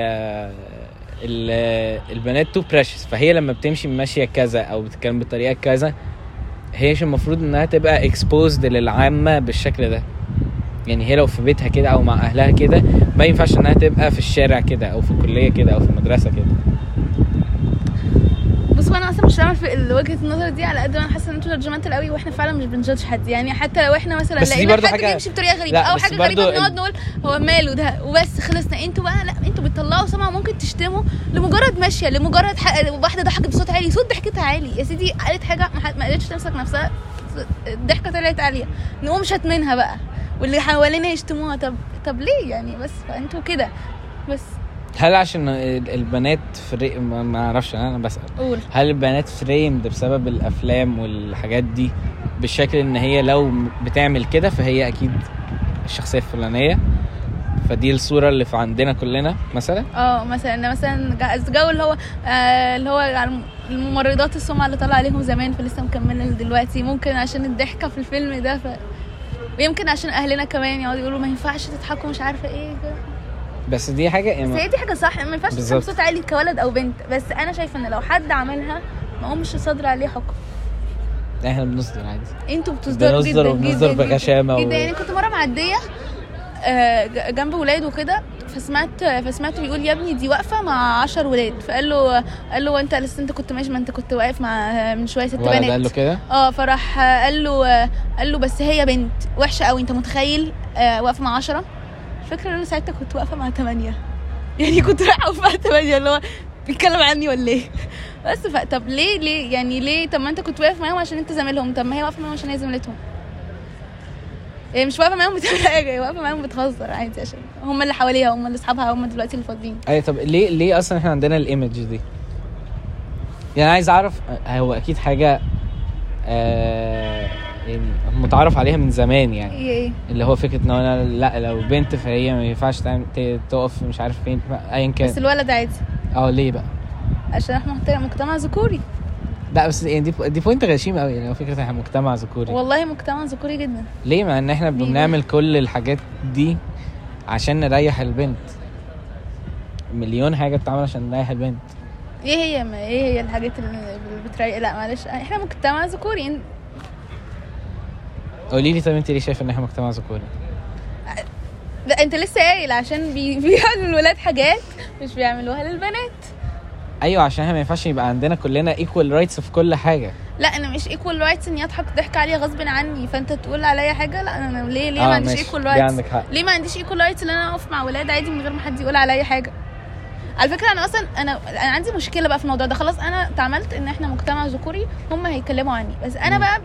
ال البنات too precious فهي لما بتمشي ماشية كذا أو بتتكلم بطريقة كذا هي مش المفروض إنها تبقى exposed للعامة بالشكل ده. يعني هي لو في بيتها كده أو مع أهلها كده ما ينفعش إنها تبقى في الشارع كده أو في الكلية كده أو في المدرسة كده. بصوا أنا أصلا مش هعمل في وجهة النظر دي على قد ما أنا حاسة إن أنتوا judgmental قوي وإحنا فعلا مش بن judge حد. يعني حتى لو إحنا مثلا لقينا حد حاجة- بيمشي بطريقة غريبة أو حاجة غريبة بنقعد نقول هو ماله ده؟ وبس خلصنا. أنتوا بقى لا أنتوا بتطلعوا سمعة ممكن تشتموا لمجرد ماشية لمجرد. واحدة ضحكت بصوت عالي. صوت ضحكتها عالي. يا سيدي قالت حاجة ما قدرتش تمسك نفسها. الضحكه طلعت عالية. نقوم شاتمينها بقى واللي حوالينا يشتموها. طب طب ليه يعني؟ بس فأنتوا كده. بس. هل عشان ال- البنات فري ما أعرفش أنا بسأل. قول. هل البنات فريمد بسبب الأفلام والحاجات دي بالشكل إن هي لو بتعمل كده فهي أكيد الشخصية الفلانية. فدي الصورة اللي في عندنا كلنا مثلا؟ آه مثلا مثلا الجو اللي هو آه اللي هو الممرضات السمعة اللي طلع عليهم زمان فلسه مكمله دلوقتي. ممكن عشان الضحكة في الفيلم ده ف ويمكن عشان أهلنا كمان يقعدوا يقولوا ما ينفعش تضحكوا مش عارفة إيه. كده. بس دي حاجة بس هي يعني دي حاجة صح ما ينفعش. بصوت عالي كولد أو بنت. بس أنا شايفة إن لو حد عملها ما اقومش صادر عليه حكم. إحنا بنصدر عادي. أنتوا بتصدروا بنصدر جدا وبنصدر جدا بغشامة و- جدا. يعني كنت مرة معدية آه، جنب ولاد وكده فسمعت فسمعته بيقول يا ابني دي واقفة مع 10 ولاد. فقال له قال له وأنت لسه أنت كنت ماشي ما أنت كنت واقف مع من شوية ست ولد قال له بنات كده؟ آه فراح آه، قال له آه، قال له بس هي بنت وحشة قوي أنت متخيل؟ آه، واقفة مع 10 إن أنا ساعتها كنت واقفة مع 8 يعني كنت رايحة مع 8 اللي هو بيتكلم عني ولا إيه؟ بس ف... طب ليه ليه؟ يعني ليه؟ طب ما أنت كنت واقف معاهم عشان أنت زميلهم. طب ما هي واقفة معاهم عشان هي زميلتهم. هي مش واقفة معاهم (laughs) بتعمل حاجة هي واقفة معاهم بتهزر عادي عشان هم اللي حواليها هم اللي أصحابها هم دلوقتي اللي فاضيين. اي طب ليه ليه أصلا إحنا عندنا ال image دي؟ يعني عايز أعرف هو أكيد حاجة آه يعني متعارف عليها من زمان يعني. إيه إيه. اللي هو فكرة إن أنا لأ لو بنت فهي ما ينفعش تقف مش عارف فين ايا بس كان الولد عادي. آه ليه بقى؟ عشان إحنا مجتمع ذكوري. لأ بس يعني دي دي point غشيم قوي يعني فكرة إحنا مجتمع ذكوري. والله مجتمع ذكوري جدا. ليه؟ مع إن إحنا؟ بنعمل كل الحاجات دي عشان نريح البنت. مليون حاجة بتتعمل عشان نريح البنت. إيه هي ما إيه هي الحاجات اللي اللي بتريق لأ معلش إحنا مجتمع ذكوري. قولي لي طب انت ليه شايفة ان إحنا مجتمع ذكوري؟ لا انت لسه قايل عشان بي... (laughs) بيعملوا الولاد حاجات مش بيعملوها للبنات. أيوه عشان إحنا ما ينفعش يبقى عندنا كلنا equal rights في كل حاجة. لا أنا مش equal rights اني اضحك ضحك عليا غصب عني فانت تقول عليا حاجة؟ لا أنا ليه ليه آه، ما عنديش. equal rights. ليه ما عنديش equal rights ان أنا اقف مع ولاد عادي من غير ما حد يقول عليا حاجة؟ على فكرة أنا أصلا أنا أنا عندي مشكلة بقى في الموضوع ده. خلاص أنا اتعاملت ان إحنا مجتمع ذكوري هم هيتكلموا عني. بس أنا. بقى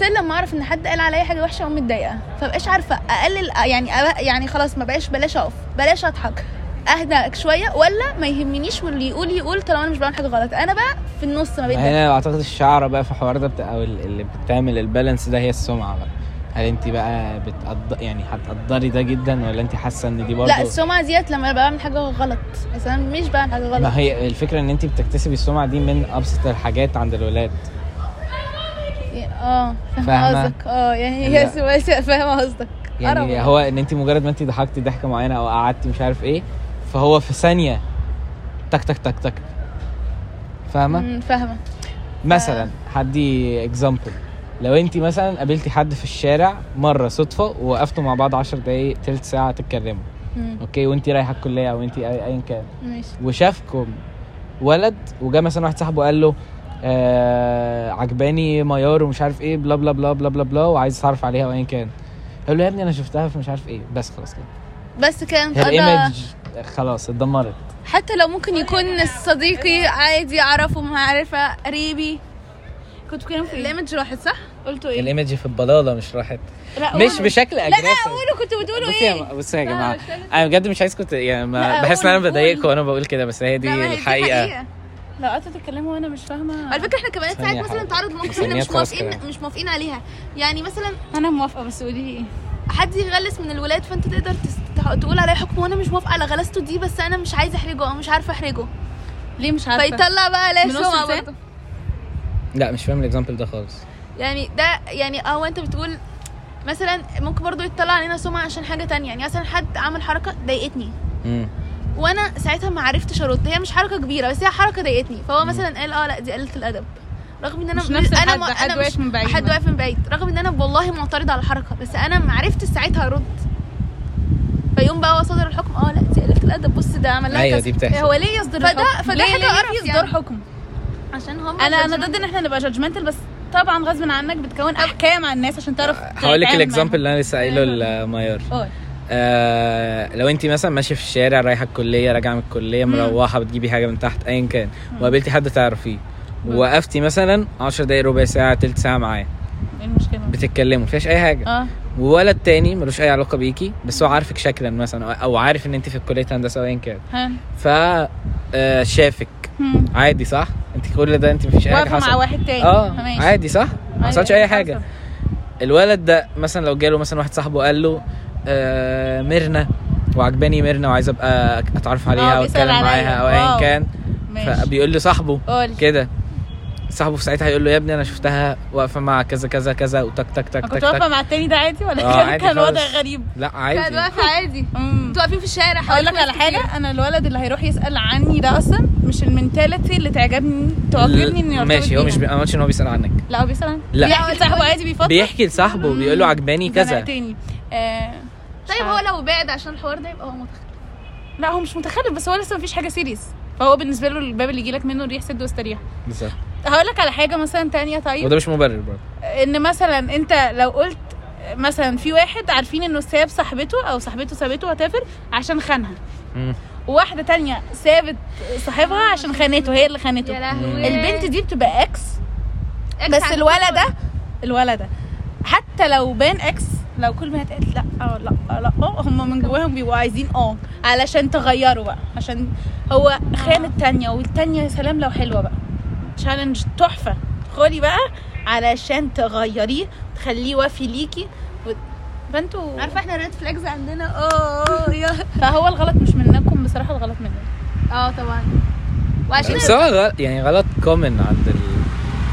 still لما أعرف إن حد قال عليا حاجة وحشة اقوم متضايقة فبقاش عارفة أقلل يعني يعني خلاص ما بقاش بلاش أقف بلاش أضحك. أهدى شوية ولا ما يهمنيش واللي يقول يقول طالما أنا مش بعمل حاجة غلط. أنا بقى في النص ما بين هنا أعتقد الشعره بقى في الحوار ده بتاع أو ال- اللي بتعمل البالانس ده هي السمعة بقى. هل أنت بقى بتقدر يعني هتقدري ده جدا ولا أنت حاسة إن دي برضه لا السمعة ديت لما بعمل حاجة غلط بس أنا مش بعمل حاجة غلط. ما هي الفكرة إن أنت بتكتسبي السمعة دي من أبسط الحاجات عند الولاد. آه فاهمه فاهمة؟ قصدك. آه يعني. هي فاهمه قصدك. يعني. هو إن انت مجرد ما انت ضحكتي ضحكة معينة أو قعدتي مش عارف إيه فهو في ثانية تك تك تك تك. فاهمة؟ فاهمة. مثلا هدي example لو انت مثلا قابلتي حد في الشارع مرة صدفة ووقفتوا مع بعض 10 دقايق تلت ساعة تتكلموا. أوكي؟ وانت رايحة الكلية أو انت أي- ايا كان. ماشي. وشافكم ولد وجا مثلا واحد صاحبه قال له آه عجباني ميار ومش عارف إيه بلا بلا بلا بلا بلا بلا وعايز اتعرف عليها وايا كان أقول له يا ابني أنا شفتها في مش عارف إيه بس خلاص كده بس كانت الايمج خلاص اتدمرت حتى لو ممكن يكون صديقي عادي أعرفه معرفه قريبي كنت بتتكلموا في إيه؟ الإيمج راحت صح قلتوا إيه؟ الإيمج في البلاله مش راحت لا مش. بشكل لا اجريسيف لا قولوا كنتوا بتقولوا إيه بصي يا لا، جماعة. أنا بجد مش عايز كنت يعني لا، بحس إن أنا بضايقكم. وأنا بقول كده بس هي لا، دي الحقيقة لو قعدتوا تتكلموا وأنا مش فاهمة. على فكرة إحنا كمان ساعات مثلا حاضر. نتعرض لمواقف إحنا مش موافقين. مش موافقين عليها. يعني مثلا أنا موافقة بس قولي لي. إيه حد يغلس من الولاد فأنت تقدر تقول عليه حكم وأنا مش موافقة. على غلسته دي بس أنا مش عايزة أحرجه. أو مش عارفة أحرجه. ليه مش عارفة؟ فيطلع بقى لسان؟ برضه لا مش فاهم الاكزامبل ده خالص. يعني ده يعني آه أنت بتقول مثلا ممكن برضو يطلع علينا سمعة عشان حاجة تانية. يعني مثلا حد عمل حركة ضايقتني. امم وأنا ساعتها ما عرفتش ارد هي مش حركة كبيرة بس هي حركة ضايقتني فهو مثلا قال آه لا دي قلة الأدب رغم إن أنا مش نفس أنا حد واقف من بعيد حد. واقف من بعيد رغم إن أنا والله معترضه على الحركة بس أنا ما عرفتش ساعتها أرد فيقوم بقى هو صدر الحكم آه لا دي قلة الأدب بص ده عمل لها أيوه. دي بتحصل هو ليه يصدر فده- الحكم؟ فده ليه- حاجة ليه- ليه قرف في اصدار يعني. حكم عشان هم أنا أنا. ضد إن إحنا نبقى judgmental بس طبعا غصب عنك بتكون أحكام على الناس عشان تعرف هقول لك ال example اللي أنا لسه قايله. لميار معاهم. آه لو انت مثلا ماشية في الشارع رايحة الكلية راجعة من الكلية. مروحة بتجيبي حاجة من تحت ايا كان وقابلتي حد تعرفيه ووقفتي مثلا 10 دقايق ربع ساعة تلت ساعة معاه. إيه المشكلة؟ بتتكلموا مفيش أي حاجة. آه. وولد تاني ملوش أي علاقة بيكي بس هو عارفك شكلا مثلا أو عارف إن انت في كلية هندسة أو ايا كان. ف آه، شافك. عادي صح؟ انت كل ده انت مفيش أي حاجة مع واحد تاني. آه ماشي. عادي صح؟ ما حصلش أيوة، اي حاجة. حصل. الولد ده مثلا لو جاله مثلا واحد صاحبه قال له ميرنا وعجباني ميرنا وعايز أبقى أتعرف عليها آه، أو بيسأل اتكلم عليا. معاها أو ايا. كان. فبيقول لصاحبه قول كده. صاحبه في ساعتها هيقول له يا ابني أنا شفتها واقفة مع كذا كذا كذا وتك تك تك كنت واقفة مع التاني ده عادي ولا آه، كان- عادي كان. وضع غريب؟ لا عادي. واقفة عادي. أنتوا واقفين في الشارع. هقول لك على حاجة. أنا الولد اللي هيروح يسأل عني ده أصلا مش المنتاليتي اللي تعجبني تعجبني إني ماشي هو مش. بي... أنا ما قلتش إن هو بيسأل عنك. لا هو بيسأل عني لا. بيحكي لصاحبه عادي بيفضل بيحكي لصاحبه بيقول له عجباني كذا. زنقتني آه. طيب هو لو بعد عشان الحوار ده يبقى هو متخلف. لا هو مش متخلف بس هو لسه مفيش حاجة serious فهو بالنسبة له الباب اللي يجيلك منه ريح سد واستريح. بالظبط. هقول لك على حاجة مثلا تانية طيب. وده مش مبرر برضه. إن مثلا أنت لو قلت مثلا في واحد عارفين إنه ساب صاحبته أو صاحبته سابته وتافر عشان خانها. وواحده تانية سابت صاحبها عشان خانته هي اللي خانته. يا لهوي. البنت دي بتبقى ex ex بس الولد ده الولد ده حتى لو بان ex لو كل ما قالت لا آه لا آه لا آه هم من جواهم بيبقوا عايزين آه علشان تغيروا بقى عشان هو خان التانية والتانية يا سلام لو حلوة بقى. challenge تحفة. خدي بقى علشان تغيريه تخليه وفي ليكي. فانتوا عارفة إحنا ال red flags عندنا؟ آه يا. فهو الغلط مش منكم بصراحة الغلط مننا. آه طبعا. وعشان بس هو غلط يعني غلط كومن عند ال...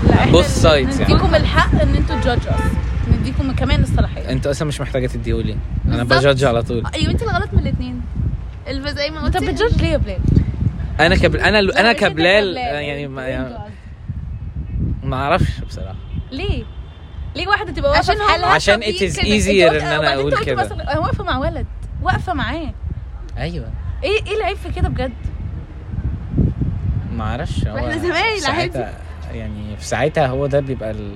لا both sides يعني. نديكم الحق إن أنتوا تجادج أصلا نديكم كمان الصلاحية. انت أصلا مش محتاجة تديهولي. أنا بالظبط. بجادج على طول. أيوه أنت الغلط من الاثنين زي ما أنت قلتي. بتجادج ليه يا بلال؟ أنا كبل أنا أنا كبلال يعني ما, يعني ما أعرفش بصراحة. ليه؟ ليه واحدة تبقى واقفة عشان في حالها عشان easier أنت قلت- إن أنا أقول قلت كده. مثلا أنا واقفة مع ولد. واقفة معاه. أيوه. إيه إيه العيب في كده بجد؟ ما أعرفش. هو إحنا زمايل ساعتها يعني في ساعتها هو ده بيبقى ال...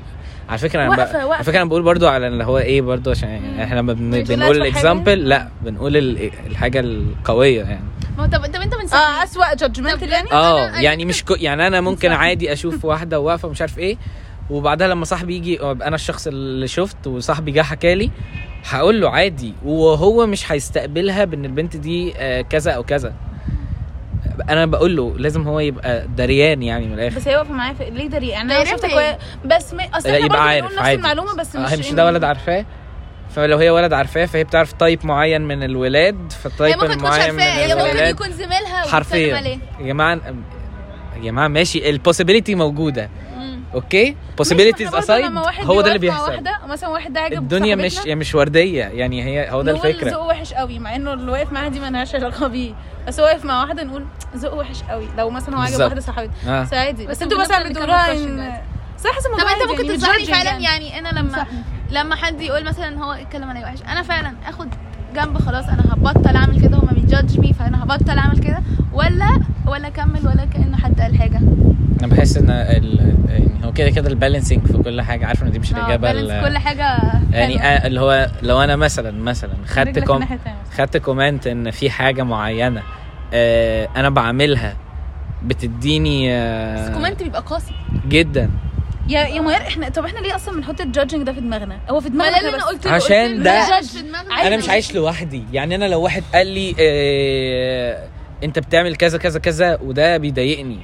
على فكرة أنا ب... على فكرة أنا بقول برضو على اللي هو إيه برضو عشان يعني إحنا لما بن... بنقول ال example لأ بنقول ال... الحاجة القوية يعني. ما هو طب طب أنت من آه اسوء judgment يعني آه يعني مش كو... يعني أنا ممكن عادي أشوف واحدة واقفة مش عارف إيه وبعدها لما صاحبي يجي أبقى أنا الشخص اللي شفت وصاحبي جه حكى لي هقول له عادي وهو مش هيستقبلها بإن البنت دي آه، كذا أو كذا. أنا بقول له لازم هو يبقى دريان يعني من الآخر. بس هي واقفة معايا في ليه دري يعني أنا شفتك؟ وهي- بس ما أصل إحنا يبقى عارف نفس عادي. المعلومة بس آه، مش مش ده ولد عارفاه؟ فلو هي ولد عارفاه فهي بتعرف type معين من الولاد هي فال type ممكن تكونش المعين من عارفاه هي ممكن الولاد يكون زميلها حرفيا. يا جماعة يا جماعة ماشي ال possibility موجودة. أوكي؟ possibilities aside هو ده اللي بيحصل. واحدة مثلا واحد ده عجب الدنيا مش صاحبتنا، يعني مش وردية يعني هي هو ده الفكرة. ذوقه وحش قوي مع إنه اللي واقف معاها دي ما لهاش علاقة بيه. بس هو واقف مع واحدة نقول ذوقه وحش قوي. لو مثلا هو عاجب بالظبط. واحدة صاحبتي آه. بس عادي. بس بس أنتوا مثلا بتقولوها إن صح حسب طب انت ممكن يعني، تظهري judging فعلا يعني. يعني أنا لما. لما حد يقول مثلا هو اتكلم عليا وحش أنا فعلا أخد جنب خلاص أنا هبطل أعمل كده هما بي judge me فأنا هبطل أعمل كده ولا ولا أكمل ولا كأنه حد قال حاجة أنا بحس إن ال... يعني هو كده كده ال balancing في كل حاجة عارف إن دي مش آه الإجابة ال- كل حاجة يعني. آه، اللي هو لو أنا مثلا مثلا خدت كوم. خدت comment إن في حاجة معينة آه أنا بعملها بتديني بس آه comment بيبقى قاسي جدا يا يا ميار إحنا طب إحنا ليه أصلا بنحط ال judging ده في دماغنا هو في ما دماغنا أنا بس. قلت له عشان ده-. أنا مش عايش لوحدي يعني أنا لو واحد قال لي آه أنت بتعمل كذا كذا كذا وده بيضايقني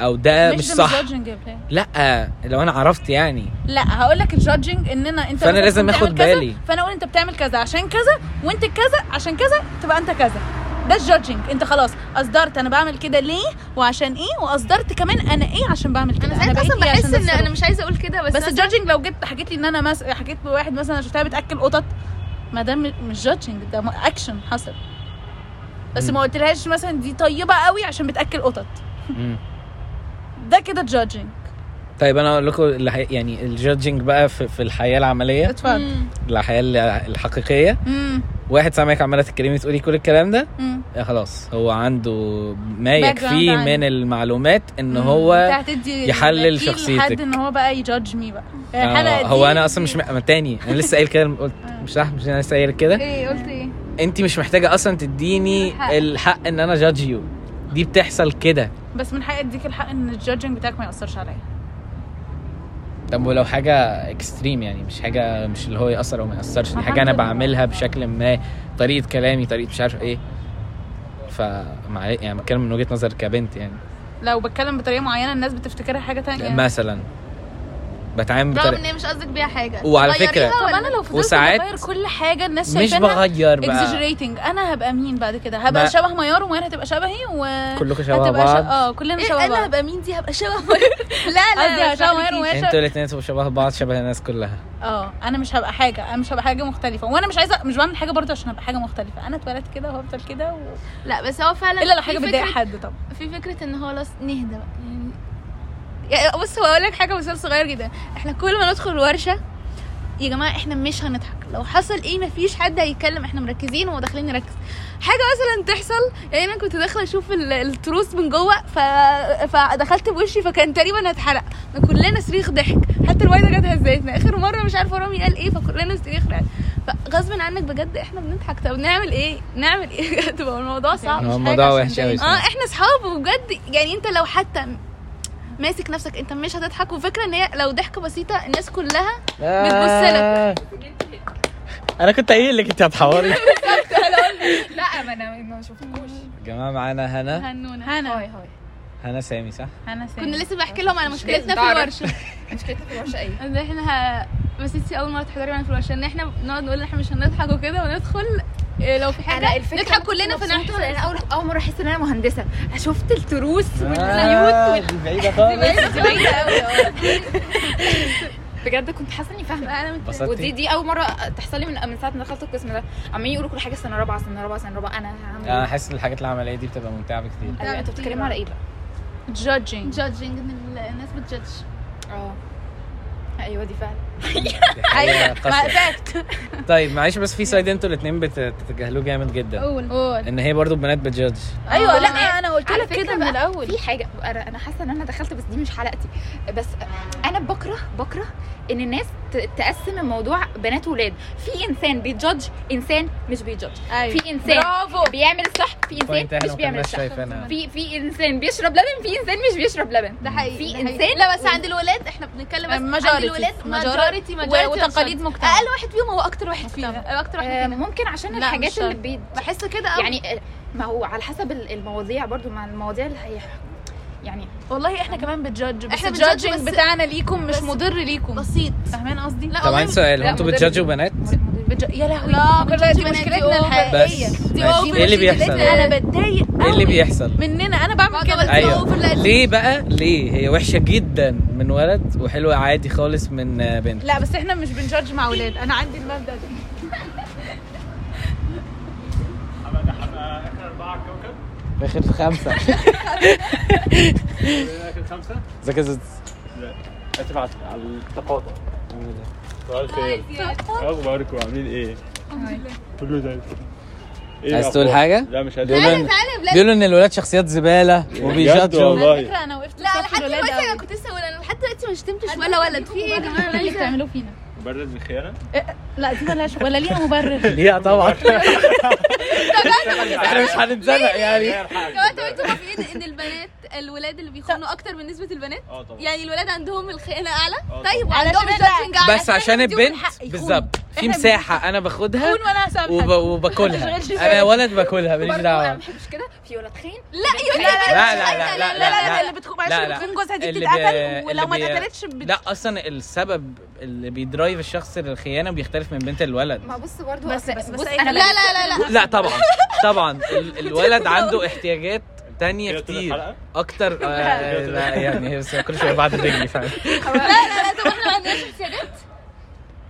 أو ده مش ده صح بلال. لأ لو أنا عرفت يعني لأ هقول لك ال judging إننا أنت فأنا مثلاً لازم كذا، بالي. فأنا أقول أنت بتعمل كذا عشان كذا وأنت كذا عشان كذا تبقى أنت كذا ده ال judging انت خلاص أصدرت أنا بعمل كده ليه وعشان إيه وأصدرت كمان أنا إيه عشان بعمل كده أنا ساعات بقيت أصلا إيه بحس إن. أنا مش عايزة أقول كده بس بس ال judging لو جيت حكيت لي إن أنا مس... حكيت لواحد مثلا شفتها بتأكل قطط ما ده مش judging ده اكشن حصل بس. ما قلتلهاش مثلا دي طيبة قوي عشان بتأكل قطط. ده كده judging طيب أنا أقول لكم الح- يعني ال judging بقى في, في الحياة العملية اتفضل مم. الحياة ال- الحقيقية. امم واحد سامعك عماله تتكلمي تقولي كل الكلام ده؟ يا خلاص. هو عنده ما يكفيه. من المعلومات إن هو يحلل شخصيتك. لحد إن هو بقى ي judge me بقى. آه الحلقة هو أنا أصلا مش م... تاني. أنا لسه قايل كده قلت (laughs) مش صح مش أنا لسه قايل كده. إيه قلت إيه؟ انت مش محتاجة أصلا تديني الحق. الحق إن أنا judge you دي بتحصل كده. بس من حق أديك الحق إن ال judging بتاعك ما يأثرش عليا. طب ولو حاجة extreme يعني مش حاجة مش اللي هو يأثر أو ما يأثرش دي حاجة أنا. بعملها بشكل ما طريقة كلامي طريقة مش عارف إيه. فمع يعني بتكلم من وجهة نظر كبنت يعني. لو بتكلم بطريقة معينة الناس بتفتكرها حاجة تانية. مثلا. بتعامل رغم ان هي مش قصدك بيها حاجة. وعلى فكرة- طب أنا لو فضلت وساعات- بغير كل حاجة الناس مش بغير بقى. exaggerating أنا هبقى مين بعد كده؟ هبقى ما- شبه ميار وميار هتبقى شبهي و كلكم شبه هتبقى بعض. ش- آه كلنا إيه شبه أنا بعض. هبقى مين؟ دي هبقى شبه (laughs) لا قصدي لا عشان وين وين أنتوا الاثنين تبقوا شبه بعض شبه الناس كلها. آه أنا مش هبقى حاجة أنا مش هبقى حاجة مختلفة. وأنا مش عايزه مش بعمل حاجة برضه عشان أبقى حاجة مختلفة. أنا اتولدت كده وهفضل كده و... لا بس هو فعلا إلا لو في حاجة بتضايق فكرة- حد طبعا في فكرة إن هو خلاص نهدى بقى. يعني بص هو أقول لك حاجة مثال صغير جدا. إحنا كل ما ندخل ورشة يا جماعة إحنا مش هنضحك. لو حصل إيه مفيش حد هيتكلم. إحنا مركزين وداخلين نركز. حاجة مثلا تحصل يعني أنا كنت داخلة أشوف ال- التروس من جوه ف... فدخلت بوشي فكان تقريبا هتحرق كلنا صريخ ضحك. حتى الوايده جت هزتنا آخر مرة مش عارفة رامي قال إيه فكلنا صريخ ضحك فغصب عنك بجد إحنا بنضحك. طب نعمل إيه؟ نعمل إيه؟ (laughs) تبقى الموضوع صعب. الموضوع وحش قوي آه إحنا اصحاب وبجد يعني أنت لو حتى ماسك نفسك انت مش هتضحك. وفكرة إن هي لو ضحكة بسيطة الناس كلها بتبص أنا كنت قايل لك أنت هتحوري. (laughs) لا ما أنا ما شفتوش يا جماعة معانا هنا. هنونه هنا. هاي هاي. هنا سامي صح أنا سامي. كنا لسه بحكي لهم على مشكلتنا في. الورشة مشكلتها في الورشة إيه إن إحنا. بس انتي أول مرة تحضري معانا في الورشة إن إحنا بنقعد نقول إن إحنا مش هنضحك وكده وندخل إيه لو في حاجة نضحك كلنا في فنحصل أنا اول أول مرة أحس إن أنا مهندسة شفت التروس آه، دي بعيدة خالص بعيدة قوي (laughs) بجد كنت حاسة إني فاهمة أنا؟ ودي دي أول مرة تحصل لي من من ساعة ما دخلت القسم ده عمالين يقولوا كل حاجة سنة رابعة سنة رابعة سنة رابعة أنا هعمل أنا إيه؟ حاسس إن الحاجات العملية دي بتبقى ممتعة بكتير أيوه أنتوا بتتكلموا على إيه بقى؟ Judging. judging ان ال- الناس بت judge آه أيوه دي فعلا. (laughs) قاسية. fact (laughs) طيب معلش بس في side أنتوا الاثنين بتتجاهلوه جامد جدا. قول. قول. إن هي برضو بنات بتجادج. أيوه آه. لا أنا قلت لك كده من الأول. في حاجة أنا أنا حاسة إن أنا دخلت بس دي مش حلقتي. بس أنا بكره بكره إن الناس تقسم الموضوع بنات وولاد في إنسان بي judge إنسان مش بي judge أيوة. في إنسان برافو. بيعمل الصح في إنسان مش بيعمل الصح شايفينها في في إنسان بيشرب لبن في إنسان مش بيشرب لبن. ده حقيقي في ده حقيقي. إنسان لا بس عند الولاد إحنا بنتكلم بس. الولاد. ماجوريتي وتقاليد مجتمع. أقل واحد فيهم هو أكتر واحد فينا أكتر واحد آه، فينا ممكن عشان الحاجات اللي بحس كده يعني ما هو على حسب ال- المواضيع برضو مع المواضيع اللي هي يعني والله إحنا كمان بت judge بس ال judging بتاعنا ليكم مش مضر ليكم. بسيط. فاهمين قصدي؟ لا طب عندي سؤال هو أنتوا. بت judge وا بنات؟ بتج... يا لهوي لا، بت judge دي مشكلتنا. الحقيقيه بس دي إيه اللي مشكلتنا. بيحصل؟ أنا بتضايق إيه اللي قوي بيحصل؟ مننا أنا بعمل كده. أيوه. ليه بقى؟ ليه؟ هي وحشة جدا من ولد وحلوة عادي خالص من بنت. لا بس إحنا مش بنجادج مع ولاد. أنا عندي المبدأ ده. اخر خمسه اخر خمسه زت- اسف على على التقاطع سؤال خير اخباركم عاملين إيه؟ كله زي. إيه عايز تقول؟ حاجة؟ لا مش عايز بيقولوا. ان بيقولوا ان الولاد شخصيات زباله وبيجادجوا والله على فكره أنا وقفت لا لحد دلوقتي أنا كنت لسه أنا لحد دلوقتي ما شتمتش ولا ولد في إيه يا جماعة إيه اللي بتعملوه فينا مبرر للخيانه لا دي ملهاش ولا ليها مبرر؟ (laughs) ليها طبعا. (laughs) (laughs) إحنا مش هنتزنق يعني. أنتوا موافقين إن البنات الولاد اللي بيخونوا أكتر من نسبه البنات آه طبعا يعني الولاد عندهم الخيانه اعلى آه طيب. وعندهم الجادجنج اعلى بس عشان البنت. بالظبط في مساحه أنا باخدها وب... وباكلها أنا ولد باكلها ماليش أنا دعوه ما بحبش كده في ولاد خين لا يا لا لا لا لا لا لا لا اللي بتخون معلش لا، اللي لا. بتخون جوزها دي بتتقتل ولو ما اتقتلتش لا أصلا السبب اللي بيدرايف الشخص للخيانه بيختلف من بنت للولد ما بص برضه بس- بس- بس أنا لا لا لا لا لا طبعا طبعا ال- الولد عنده احتياجات تانية كتير؟ أكتر (laughs) آه لا يعني هي بس كل شوية بعد الرجل فعلا (laughs) لا لا لا طب إحنا ما عندناش احتياجات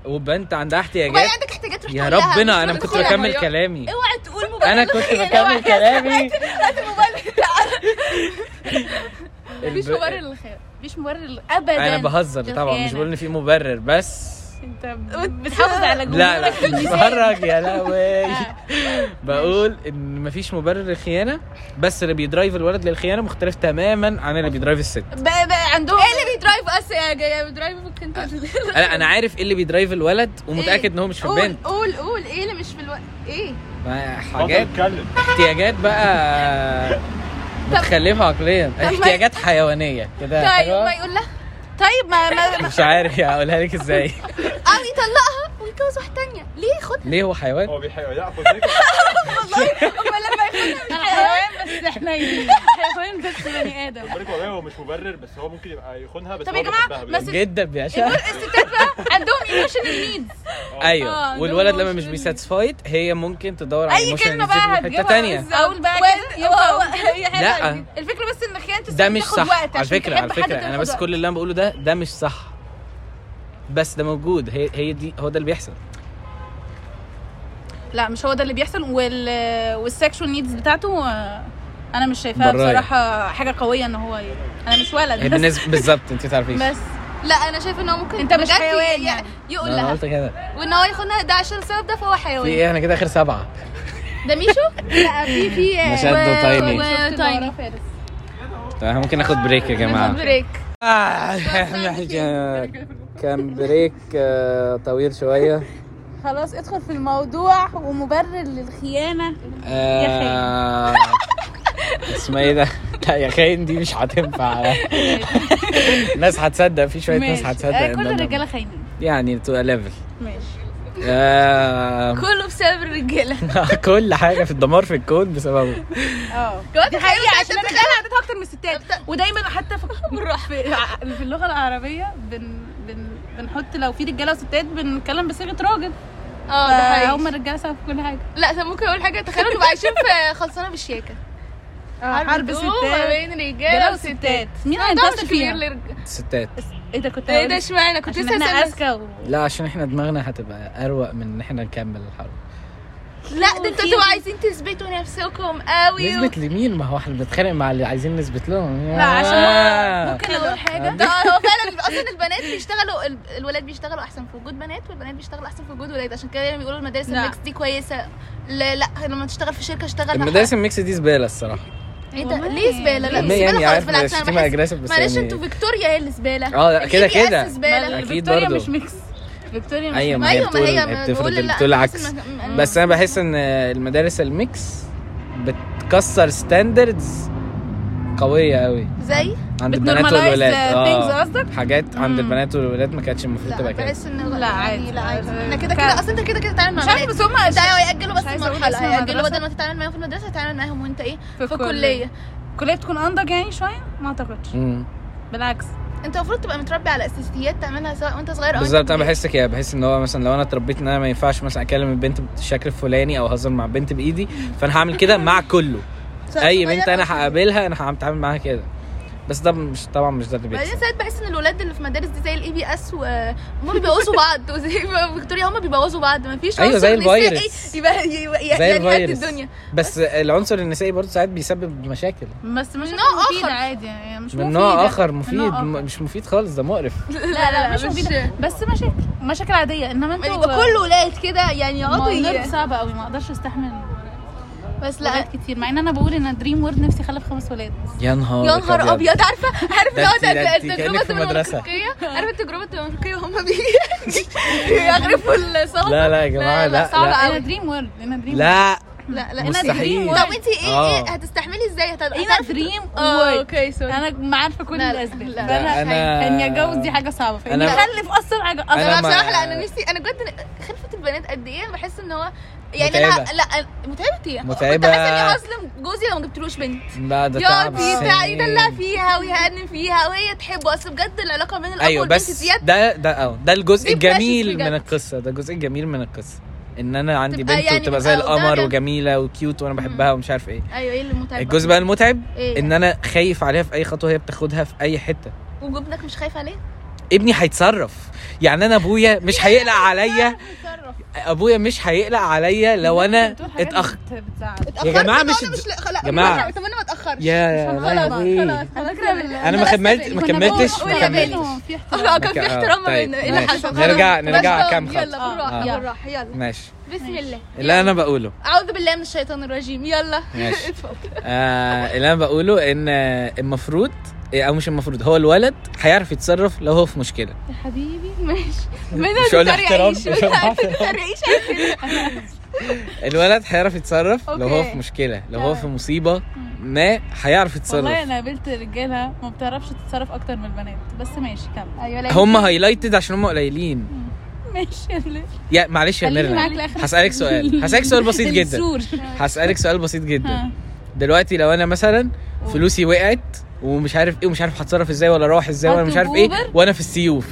وبنت عندها احتياجات؟ عندك احتياجات يا ربنا أنا كنت. بكمل كلامي. اوعى تقول مبرر أنا كنت للخيانة. بكمل كلامي. (laughs) مفيش مبرر للخيانه مفيش مبرر ابدا. أنا بهزر طبعا مش. بقول إن في مبرر بس انت بتحافظ على جمهورك لا لا. بتفرج يا (laughs) لهوي. بقول إن مفيش مبرر للخيانة بس اللي بي drive الولد للخيانة مختلف تماما عن اللي بي drive الست. بقى بقى عندهم إيه اللي بيدرايف أس يا جاي؟ بيدرايفك انت أنا أنا عارف إيه اللي بيدرايف الولد ومتأكد إن هو مش في قول البنت. قول قول إيه اللي مش في الوقت إيه؟ حاجات. احتياجات بقى (laughs) متخلفة عقليا. احتياجات حيوانية. كده طيب. ما يقول لها. طيب ما, ما مش عارف اقولها لك إزاي. (laughs) أو يطلقها ويتجوز واحدة تانية. ليه؟ خد. ليه هو حيوان؟ هو بيحاول يعرف ازيك أنا حيوان بس حنين حيوان بس بني آدم. بالك والله هو مش مبرر بس هو ممكن يبقى يخونها بس طب يا بيحبها بس-. جدا بيعشقها الستات بقى عندهم emotional needs أيوه آه، والولد لما مش emotional. بي satisfied هي ممكن تدور على أي emotional كلمة needs بقى في حتة تانية. أقول بقى لا. الفكرة بس ان خيانه ده مش تاخد صح. وقت على عشان فكرة على فكرة. أنا بس. كل اللي أنا بقوله ده ده مش صح. بس ده موجود. هي هي دي هو ده اللي بيحصل. لا مش هو ده اللي بيحصل وال وال sexual needs بتاعته آه، أنا مش شايفاها. بصراحة حاجة قوية إن هو ي... أنا مش ولد. بالنسبة بالظبط انت تعرفيش. بس لا أنا شايفة إن هو ممكن أنت مش حيوان يعني. يقول أنا لها. قلت كده. وإن هو ياخدها ده عشان السبب ده فهو في حيوان إيه؟ إحنا كده آخر سبعة. ده ميشو؟ (laughs) لا في في مشهد وتايني. شفت وتايني فارس طيب إحنا ممكن ناخد break يا جماعة ناخد break آه، (laughs) (laughs) كان break آه، طويل شوية. خلاص ادخل في الموضوع ومبرر للخيانة. آه، اسمها إيه ده؟ لا يا خاين دي مش هتنفع. (laughs) الناس هتصدق في شوية ناس هتصدق آه، كل الرجالة خاينين. يعني to level ماشي. كله بسبب الرجالة. (laughs) كل حاجة في الدمار في الكون بسببه. آه. جوات دي حقيقة عشان الرجاله عندها أكتر من الستات ودايما حتى (laughs) في في, اللغة العربية بن بن بنحط لو في رجالة وستات بنتكلم بصيغة راجل. آه ده حقيقي. هم الرجالة سوا في كل حاجة. لا طب ممكن أقول حاجة؟ تخيلوا نبقى عايشين في (laughs) خلصانة بالشياكه حرب دوم ما ستات. بين رجالة وستات. مين مش فيها؟ الستات إيه ده كنت إيه ده اشمعنى؟ كنت لسه إحنا هسأل- أذكى و... لا عشان إحنا دماغنا هتبقى أروق من إن إحنا نكمل الحرب. لا ده أنتوا عايزين تثبتوا نفسكم قوي نثبت لمين؟ ما هو إحنا بنتخانق مع اللي عايزين نثبت لهم. لا عشان ممكن أقول حاجة. ده هو (laughs) فعلا أصلا البنات بيشتغلوا ال- الولاد بيشتغلوا أحسن في وجود بنات والبنات بيشتغلوا أحسن في وجود ولاد. عشان كده دايما بيقولوا المدارس. ال mix دي كويسة. لا لا لما تشتغل في شركة اشتغل المدارس ال mix دي زبالة الصراحة. إيه ده. ليه زبالة؟ لا مش يعني زباله عارف خالص بالعكس أنا بس معلش يعني- أنتوا فيكتوريا هي اللي زبالة. آه كده كده. فيكتوريا برضو. مش mix. فيكتوريا مش أيوه ما هي أيوه ما بتقول هي بتفرض بتقول أنا العكس بس أنا بحس إن المدارس ال mix بتكسر standards قوية قوي زي؟ عند البنات والولاد. قصدك؟ حاجات عند. البنات والولاد ما كانتش المفروض تبقى كده. بحس ان لا، عادي. لا عادي. إحنا كده كده أصلا أنت كده كده تتعامل مع مش بنات. بس هم انت هيأجلوا بس مرحلة هيأجلوا المدرسة. بدل ما تتعامل معاهم في المدرسة هتتعامل معاهم وأنت إيه؟ في في الكلية. كلية الكليه بتكون انضج يعني شوية؟ ما أعتقدش. بالعكس. أنت المفروض تبقى متربي على أساسيات تعملها سواء وأنت صغير أو بالظبط أنا. بحس كده. بحس إن هو مثلا لو أنا اتربيت إن أنا ما ينفعش مثلا أكلم البنت بالشكل الفلاني أو اهزر مع بنت بإيدي فأنا هعمل كده مع كله. أي بنت أنا. هقابلها أنا هتعامل معاها كده. بس ده مش طبعا مش ده اللي بعدين بيحصل ساعات بحس إن الولاد اللي في مدارس دي زي ال IBS وهم بيبوظوا بعض. (laughs) وزي فيكتوريا هم بيبوظوا بعض. ما فيش أيوة، زي الفيروس. يبقى يعني الدنيا. بس العنصر النسائي برضه ساعات بيسبب مشاكل. بس مش من نوع مفيد آخر. عادي يعني. مش من. نوع آخر من مفيد. م- مش مفيد خالص ده مقرف. (laughs) لا لا مش مش- مفيدة بس مشاكل مشاكل عادية. إنما أنتوا يبقى كل ولاد كده يعني يقعدوا صعبة قوي ما أقدرش أستحمل بس لا. كتير مع إن أنا بقول إن دريم وورد نفسي أخلف خمس ولاد. يا نهار يا نهار أبيض. عارفه عارفة اللي التجربة مدرسة. التمركزيه عارفة التجربة التمركزيه وهم (laughs) بيغرفوا الصوت لا لا يا جماعة لا لا قوي. أنا دريم وورد أنا دريم لا. لا لا مستحيل. طب انت إيه آه. إيه هتستحملي إزاي؟ هت- أنا دريم آه وورد أوكي سوري أنا عارفة كل لا، لا، الأسباب. لا. فأنا أنا- اني اتجوز دي حاجة صعبة. فإني أخلف أصلا حاجة أصلا أنا أنا بصراحة لا أنا نفسي أنا بجد خلفه البنات قد إيه؟ أنا بحس إن هو يعني أنا متعبة. لا متعبه إيه متعبة. كنت اني هظلم جوزي لو ما جبتلوش بنت لا ده يقعد تعب سنين. يدلع فيها ويهنن فيها وهي تحبه أصل بجد العلاقة بين الأب والبنت بس ده ده آه ده الجزء الجميل. من القصة ده الجزء الجميل من القصة إن أنا عندي بنت يعني وتبقى زي القمر. وجميلة وكيوت وأنا بحبها ومش عارف إيه أيوه إيه اللي متعب الجزء بقى المتعب إيه؟ إن أنا خايف عليها في أي خطوة هي بتاخدها في أي حتة وابنك مش خايف عليه ابني هيتصرف. يعني أنا أبويا مش هيقلق عليا. أبويا مش هيقلق عليا لو أنا اتأخر. يا جماعة طب مش أنا الد- مش لا جماعة. طب أنا ما اتاخرش يا يا خلاص. خلاص أنا ما كملت ما كملتش ما كملتش بينهم في احترام. آه كان في آه، احترام طيب، بيننا إيه اللي. حصل نرجع- نرجع كام خط. يلا بالراحة آه. بالراحة يلا. ماشي. بسم الله. اللي أنا بقوله. أعوذ بالله من الشيطان الرجيم. يلا. ماشي. (laughs) آه اللي أنا بقوله إن المفروض أو مش المفروض. هو الولد هيعرف يتصرف لو هو في مشكلة. يا حبيبي ماشي. (laughs) ما مش هقول احترام (laughs) الولد هيعرف يتصرف لو هو. في مشكلة لو هو في مصيبة ما هيعرف والله يتصرف أنا قابلت رجالة ما بتعرفش تتصرف أكتر من البنات. بس ماشي كمل. أيوه هم هايلايتد عشان هم قليلين. ماشي يا معلش يا ميرنا هسألك سؤال. هسألك سؤال بسيط جدا. هسألك سؤال بسيط جدا. دلوقتي لو أنا مثلا فلوسي وقعت ومش عارف إيه ومش عارف هتصرف إزاي ولا أروح إزاي ولا مش عارف إيه؟ وأنا في السيوف.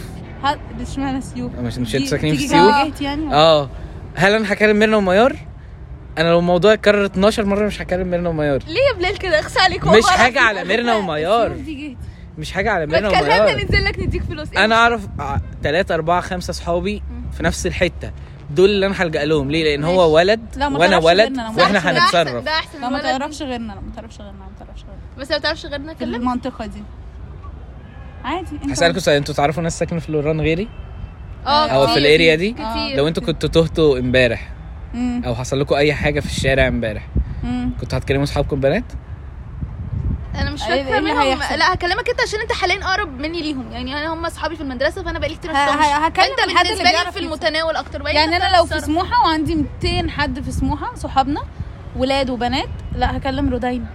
اشمعنى سيوف مش مش أنتوا ساكنين في السيوف؟ يعني آه. هل أنا هكلم ميرنا وميار؟ أنا لو الموضوع اتكرر 12 مرة مش هكلم ميرنا وميار. ليه يا بلال كده؟ اخس عليك مش حاجة على ميرنا وميار. مش حاجة على ميرنا وميار. ننزل لك نديك فلوس. إيه أنا أعرف ثلاثة أربعة خمسة صحابي في نفس الحتة. دول اللي أنا هلجأ لهم. ليه؟ لأن هو. ولد وأنا ولد وإحنا هنتصرف. ده أحسن لا ما. تعرفش غيرنا لا ما تعرفش غيرنا ما تعرفش غيرنا. بس لو تعرفش غيرنا في كلم المنطقة دي عادي انت هسألكوا سؤال أنتوا تعرفوا ناس ساكنة في لوران غيري آه أو في كتير. الأريا دي كتير لو أنتوا كنتوا تهتوا امبارح مم. أو حصل لكم أي حاجة في الشارع امبارح مم. كنتوا هتكلموا أصحابكم بنات أنا مش إيه- فاكرة إيه اللي منهم هيحصل؟ لا هكلمك أنت عشان أنت حاليا أقرب مني ليهم يعني أنا هم أصحابي في المدرسة فأنا بقالي كتير ما ه- هكلم انت الحد بالنسبة اللي لي بيعرف في يتصرف. المتناول أكتر بقى يعني أنا لو في. سموحة وعندي 200 حد في سموحة صحابنا ولاد وبنات لا هكلم رودين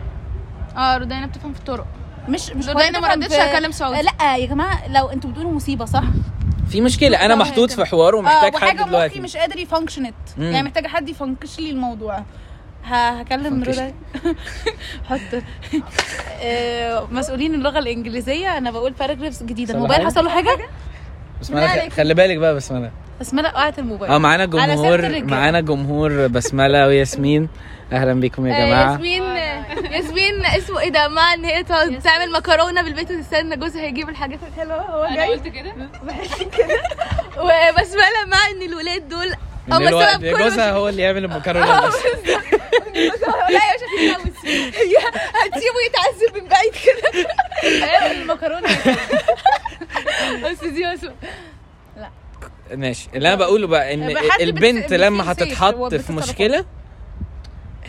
آه رودينا بتفهم في الطرق. مش مش رودينا ما ردتش في- هكلم سعودي. لا يا جماعة لو أنتوا بتقولوا مصيبة صح؟ في مشكلة أنا محطوط في حوار آه ومحتاج وحاجة حد مخي دلوقتي مش قادر يفانكشنت. يعني محتاجه حد يفنكش لي الموضوع. هكلم. رودين (laughs) حط. آه، مسؤولين اللغة الإنجليزية. أنا بقول باراجرافز جديدة. حصل له الموبايل حاجة؟ حصل له حاجة بسملة خلي بالك بقى بسملة بسمله وقعت الموبايل. آه معانا جمهور. معانا جمهور بسملة وياسمين. أهلا بيكم يا آه، جماعة. ياسمين ياسمين اسمه إيه ده؟ مع ان هي تعمل مكرونة بالبيت وتستنى جوزها هيجيب الحاجات الحلوة. هو أنا جاي. قلت كده. (laughs) وبسمله مع إن الولاد دول هم سبب كل جوزها هو اللي يعمل المكرونة (laughs) بس. لا يا باشا تتجوز هي هتسيبه يتعذب من بعيد كده. أيوه المكرونة. بس دي بس. ماشي. اللي أنا بقوله بقى إن البنت لما هتتحط في مشكلة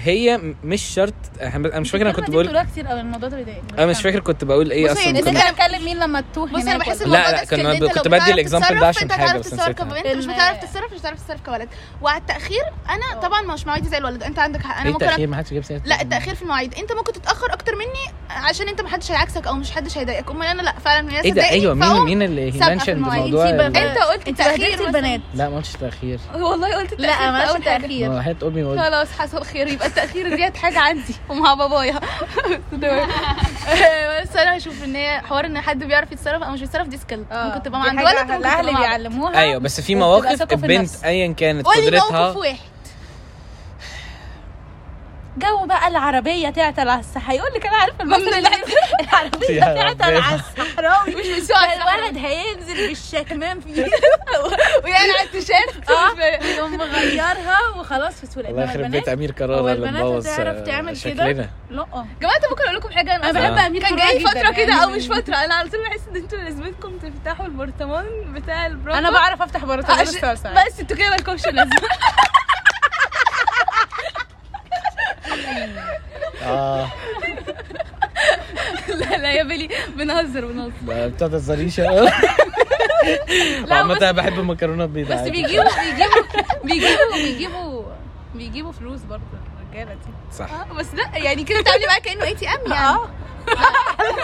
هي مش شرط أنا مش فاكر أنا كنت بقول كتير قوي الموضوع ده بيضايقني. أنا مش فاكر كنت بقول إيه بصي، أصلا. كنت- أنت هتكلم مين لما تروح بص أنا بحس الموضوع لا، سكيل. انت كنت بدي بتعرف تتصرف، ده عشان أنت هتعرف بس. كبنت مش بتعرف تتصرف مش هتعرف تتصرف كولد وعلى التاخير أنا طبعا مش مواعيدي زي الولد. أنت عندك حق. أنا إيه ممكن التأخير؟ ما حدش جاب لا التأخير. في المواعيد. أنت ممكن تتأخر أكتر مني عشان أنت محدش هيعكسك أو مش حدش هيضايقك. أمال أنا لا فعلا الناس إيه ده؟ أيوه مين مين اللي في منشن المواعيد. بموضوع سيبك ال- أنت قلت انت مثلاً. البنات لا ما قلتش تأخير. والله قلت التاخير لا ما حاجة. تأخير. ما خلاص حصل خير يبقى التأخير ديت حاجة عندي. ومع بابايا. (laughs) بس أنا هشوف إن هي حوار إن حد بيعرف يتصرف. أو مش بيتصرف دي skill ممكن تبقى مع عند ولد الاهل. بيعلموها. أيوه بس في مواقف البنت. ايا كانت قولي قدرتها موقف واحد. جو بقى العربية تعتل على هيقول لك أنا عارفه المثل اللي العربية تعتل. على الصحراوي مش الصحراء. الولد هينزل بالشكمان فيه (laughs) ويعني على التيشيرت آه. يقوم مغيرها وخلاص في سهوله الله يخرب بيت أمير كرارة اللي البنات مبوظ هتعرف آه، تعمل كده؟ لا. جماعة طب ممكن أقول لكم حاجة. أنا بحب آه. أمير كان كرارة جاي فترة كده يعني. أو مش فترة. أنا على طول بحس إن أنتوا لازمتكم تفتحوا البرطمان بتاع البراكو أنا بعرف أفتح برطمان الصلصه بس أنتوا كده مالكمش لازمة. (laughs) آه. لا لا يا بيلي بنهزر بنهزر. ما بتهزريش لا عامة أنا بحب المكرونات بيضاء بس. بيجيبوا بيجيبوا بيجيبوا بيجيبوا بيجيبوا فلوس برضه الرجالة دي. صح. آه، بس لا يعني كده بتعاملي معاه كأنه اي تي ام يعني. آه. عايزه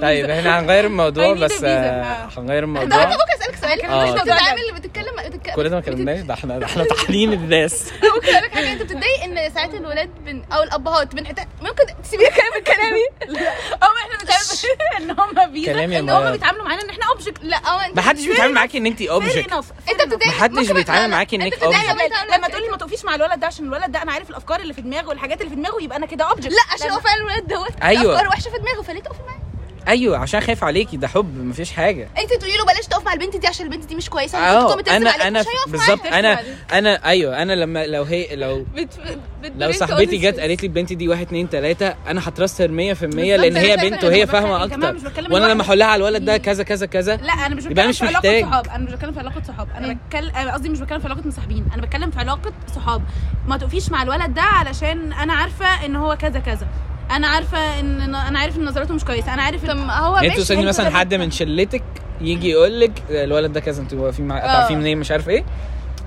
طيب إحنا هنغير الموضوع a بس. آه،. هنغير الموضوع. انت ممكن أسألك سؤال. آه. أنت بتتعامل بتتكلم بتتك- كل ده ما كلمناش ده إحنا إحنا تحليل الناس. (laughs) ممكن أقول لك حاجة. أنت بتتضايق إن ساعات الولاد بن... أو الأبهات ممكن تسيبيني اكمل كلامي (laughs) أو إحنا بنتعامل (laughs) إن هم كلامي إن هم بيتعاملوا معانا إن إحنا object لا أو انت ما حدش بيتعامل معاكي إن أنت object أنت بتتضايق محدش بيتعامل لا، لا، معاكي أنت انك object. لما تقولي ما تقفيش مع الولد ده عشان الولد ده أنا عارف الأفكار اللي في دماغه والحاجات اللي في دماغه يبقى أنا كده object لا عشان هو فعلا الولاد دوت أيوة. وحشة في دماغه فليه تقفي معاه أيوه عشان خايف عليكي ده حب مفيش حاجة. انت تقولي له بلاش تقف مع البنت دي عشان البنت دي مش كويسة أنا أنا هيقف بالظبط. أنا أنا أيوه أنا لما لو هي لو (laughs) لو صاحبتي جت قالت لي البنت دي واحد اتنين تلاتة أنا هترستر 100% لأن هي بنت وهي فاهمة أكتر. وأنا لما هقول لها على الولد ده كذا كذا كذا لا أنا مش بتكلم مش في علاقة. صحاب أنا مش بتكلم في علاقة صحاب أنا بتكلم قصدي مش بتكلم في علاقة مصاحبين أنا بتكلم في علاقة صحاب. ما تقفيش مع الولد ده علشان أنا عارفة إن هو كذا كذا. أنا عارفه ان أنا عارف ان نظراته مش كويسه. أنا عارف طب هو يعني ماشي انت توصلي هي مثلا. حد من شلتك يجي يقول لك الولد ده كذا أنتوا واقفين مع تعرفين منين؟ مش عارف إيه؟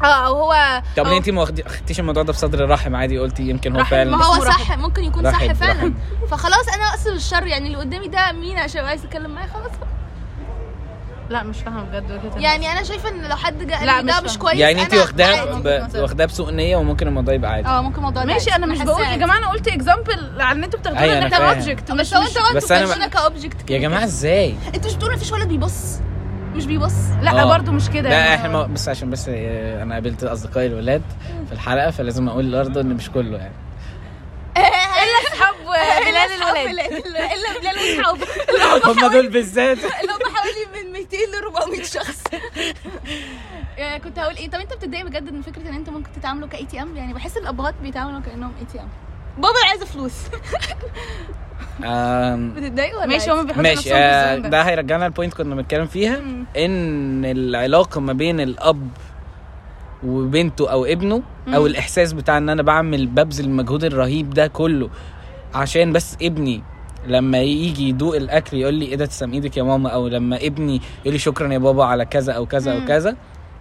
آه أو هو طب ليه انت ما خدتيش الموضوع ده بصدر رحم؟ عادي قلتي يمكن هو رحم، فعلا ما هو صح ممكن يكون صح فعلا. فخلاص أنا أقصد الشر يعني اللي قدامي ده مين؟ عشان عايز أتكلم معاه خلاص. لا مش فاهمة بجد النظر. يعني أنا شايفة إن لو حد جه قال لا، لي ده مش مش. كويس يعني انت أنا واخداه عادي. ب- واخداه بسوء نية وممكن الموضوع يبقى عادي آه ممكن الموضوع ماشي. أنا مش بقول يا. جماعة أنا قلت example على ان أنتوا بتاخدوه أيوة، ان ده فاهم. object بس مش هو مش انت أنا بتمشونا ك object يا جماعة إزاي أنتوا مش بتقولوا مفيش ولد بيبص مش بيبص لا آه. برضو مش كده لا إحنا ما- بس عشان بس آه، أنا قابلت أصدقائي الولاد في الحلقة فلازم أقول برضه إن مش كله يعني (laughs) الا اصحاب بلال الولاد. إلا بلال (laughs) وأصحابه. هم دول بالذات. (laughs) اللي هم حوالي من 200 ل 400 شخص. يعني كنت هقول إيه طب أنت بتتضايق بجد من فكرة إن انت ممكن تتعاملوا ك ATM يعني بحس الأبهات بيتعاملوا كأنهم ATM بابا أنا عايزه فلوس. آم، (laughs) بتتضايقوا ولا ماشي عادي؟ هم بيحطوا ماشي آه، ده هيرجعنا ال point كنا بنتكلم فيها إن العلاقة ما بين الأب وبنته أو ابنه أو الإحساس بتاع إن أنا بعمل ببذل المجهود الرهيب ده كله عشان بس ابني لما يجي يدوق الأكل يقول لي إيه ده تسلم إيدك يا ماما؟ أو لما ابني يقول لي شكرا يا بابا على كذا أو كذا أو كذا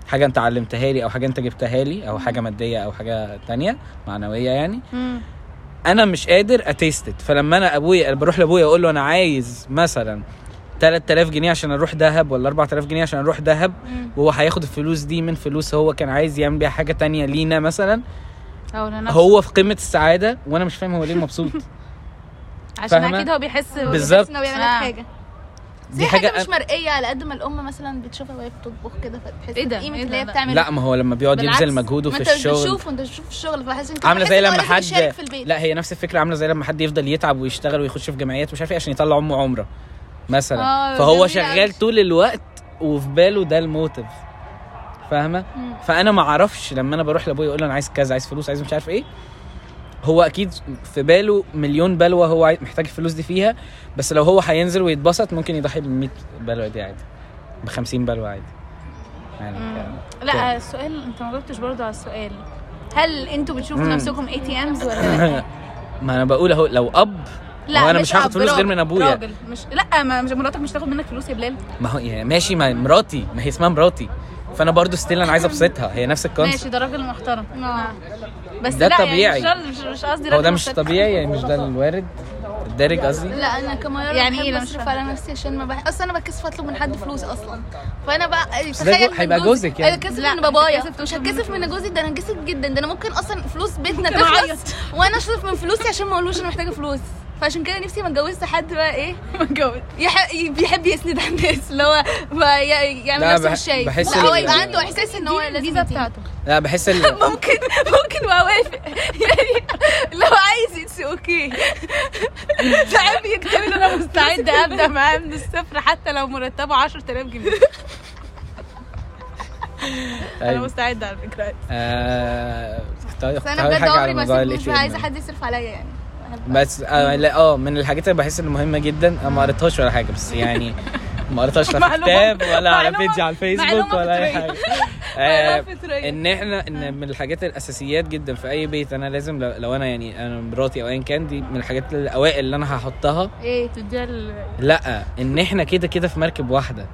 حاجة أنت علمتها لي أو حاجة أنت جبتها لي أو حاجة مادية أو حاجة تانية معنوية يعني. أنا مش قادر اتيستد فلما أنا أبويا بروح لأبويا أقول له أنا عايز مثلا 3000 جنيه عشان أروح دهب ولا 4000 جنيه عشان أروح دهب وهو هياخد الفلوس دي من فلوس هو كان عايز يعمل بيها حاجة تانية لينا مثلا هو في قمة السعادة وأنا مش فاهم هو ليه مبسوط. (laughs) عشان فاهمة؟ أكيد هو بيحس بالظبط. إنه بيعمل لك آه. حاجة دي دي حاجة حاجة مش مرئية على قد ما الأم مثلا بتشوفها وهي بتطبخ كده فتحس إيه ده؟ بقيمة إيه اللي؟ هي لا. بتعمل لا ما هو لما بيقعد. يبذل مجهوده في أنت الشغل بتشوف أنت بتشوف الشغل فحاسس أنت عاملة بحس زي لما حد يشارك في البيت لا هي نفس الفكرة عاملة زي لما حد يفضل يتعب ويشتغل ويخش في جمعيات مش عارف إيه عشان يطلع أمه عمرة مثلا آه، فهو شغال. طول الوقت وفي باله ده الموتيف فاهمة فأنا ما أعرفش لما أنا بروح لأبويا أقول له أنا عايز كذا عايز فلوس عايز مش عارف إيه هو أكيد في باله مليون بلوة هو محتاج الفلوس دي فيها بس لو هو هينزل ويتبسط ممكن يضحي ب 100 بلوة دي عادي ب 50 بلوة عادي. يعني لا السؤال انت ما جاوبتش برضو على السؤال. هل أنتوا بتشوفوا. نفسكم ATMs ولا (laughs) لا؟ ما أنا بقول أهو لو أب لا هو أنا مش هاخد فلوس غير من أبويا. راجل مش لا ما مش مراتك مش تاخد منك فلوس يا بلال. ما هو يعني ماشي ما مراتي ما هي اسمها مراتي. فأنا برضو still أنا عايز أبسطها هي نفس ال concept ماشي ده راجل محترم بس ده لا طبيعي. يعني مش, مش قصدي هو ده مش. طبيعي يعني مش ده الوارد الدارج قصدي لا أنا كميار يعني يعني؟ إيه بصرف. على نفسي عشان ما بح... أصلا أنا بتكسف أطلب من حد فلوس أصلا فأنا بقى تخيل هيبقى جوزك يعني. أنا كسف لا، من بابايا مش هتكسف من جوزي ده أنا هنكسف جدا ده أنا ممكن أصلا فلوس بيتنا. (laughs) تخلص وأنا أصرف من فلوسي عشان ما أقولوش أنا محتاجة فلوس فعشان كده نفسي ما اتجوزش حد بقى إيه (laughs) متجوز يح... بيحب يسند على الناس اللي هو يعمل لا، نفسه مش شايف. بحس لا هو يبقى عنده إحساس إن هو يديني. بتاعته. لا بحس ال... (laughs) ممكن ممكن اوافق يعني لو عايز it's okay. (laughs) بيكتب ان أنا مستعدة أبدأ معاه من الصفر حتى لو مرتبه 10000 جنيه. أنا طيب. مستعدة على فكرة. آه... بس أنا بجد عمري ما ATM عايزة. حد يصرف عليا يعني. بس آه لا آه من الحاجات اللي بحس ان مهمة جدا أنا ما قريتهاش ولا حاجة بس يعني (laughs) ما قريتهاش لا في كتاب ولا على بيجي على الفيسبوك ولا أي. حاجة. (laughs) آه،. إن إحنا إن من الحاجات الأساسيات جدا في أي بيت أنا لازم لو, لو أنا يعني أنا مراتي أو ايا كان دي من الحاجات الأوائل اللي أنا هحطها. إيه تديها لأ إن إحنا كده كده في مركب واحدة.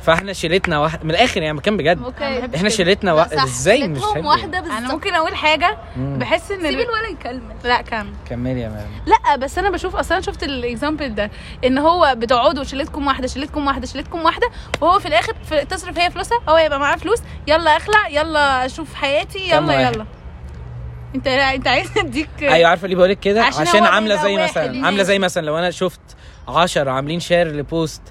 فإحنا شيلتنا واحدة من الآخر يعني مكان بجد. okay. إحنا شيلتنا لا، واحدة. إزاي مش؟ واحدة أنا بالظبط. ممكن أقول حاجة. بحس إن سيبي ال- الولد يكمل. لأ كمل. كملي يا مام لأ بس أنا بشوف أصلا شفت ال example ده إن هو بتقعدوا شيلتكم واحدة شيلتكم واحدة شيلتكم واحدة وهو في الآخر في تصرف هي فلوسها هو يبقى معاه فلوس يلا أخلع يلا أشوف حياتي يلا؟ يلا انت أنت عايز أديك أيوه عارفة ليه بقولك كده عشان عشان, عاملة زي مثلا. عاملة زي مثلا لو أنا شفت 10 عاملين شير لبوست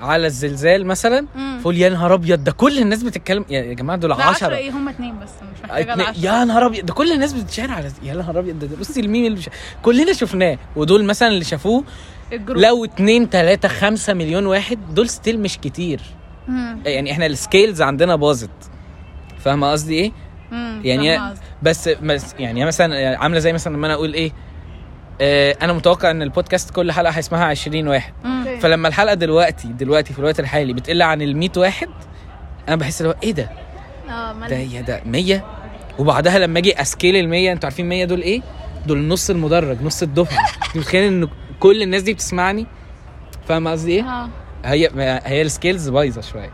على الزلزال مثلا. فقول يا نهار أبيض ده كل الناس بتتكلم يا جماعة دول لا 10 10 إيه هم اتنين بس مش محتاجة اتنين- يا نهار أبيض ده كل الناس بتشير على يا نهار أبيض ده, ده بصي الميم اللي بش... كلنا شفناه ودول مثلا اللي شافوه الجروب. لو 2 3 5 مليون واحد دول still مش كتير. مم. يعني إحنا ال scales عندنا باظت. فاهمة قصدي إيه؟ مم. يعني. بس بس يعني مثلا عاملة زي مثلا لما أنا أقول إيه آه أنا متوقع إن البودكاست كل حلقة هيسمعها 20 واحد. مم. فلما الحلقة دلوقتي دلوقتي في الوقت الحالي بتقل عن ال 100 واحد أنا بحس اللي هو إيه ده؟ آه ده يا ده 100 وبعدها لما أجي ا scale ال 100 أنتوا عارفين 100 دول إيه؟ دول نص المدرج نص الدفعة. أنت متخيل ان كل الناس دي بتسمعني فاهم قصدي إيه؟ آه هي هي ال scales بايظة شوية.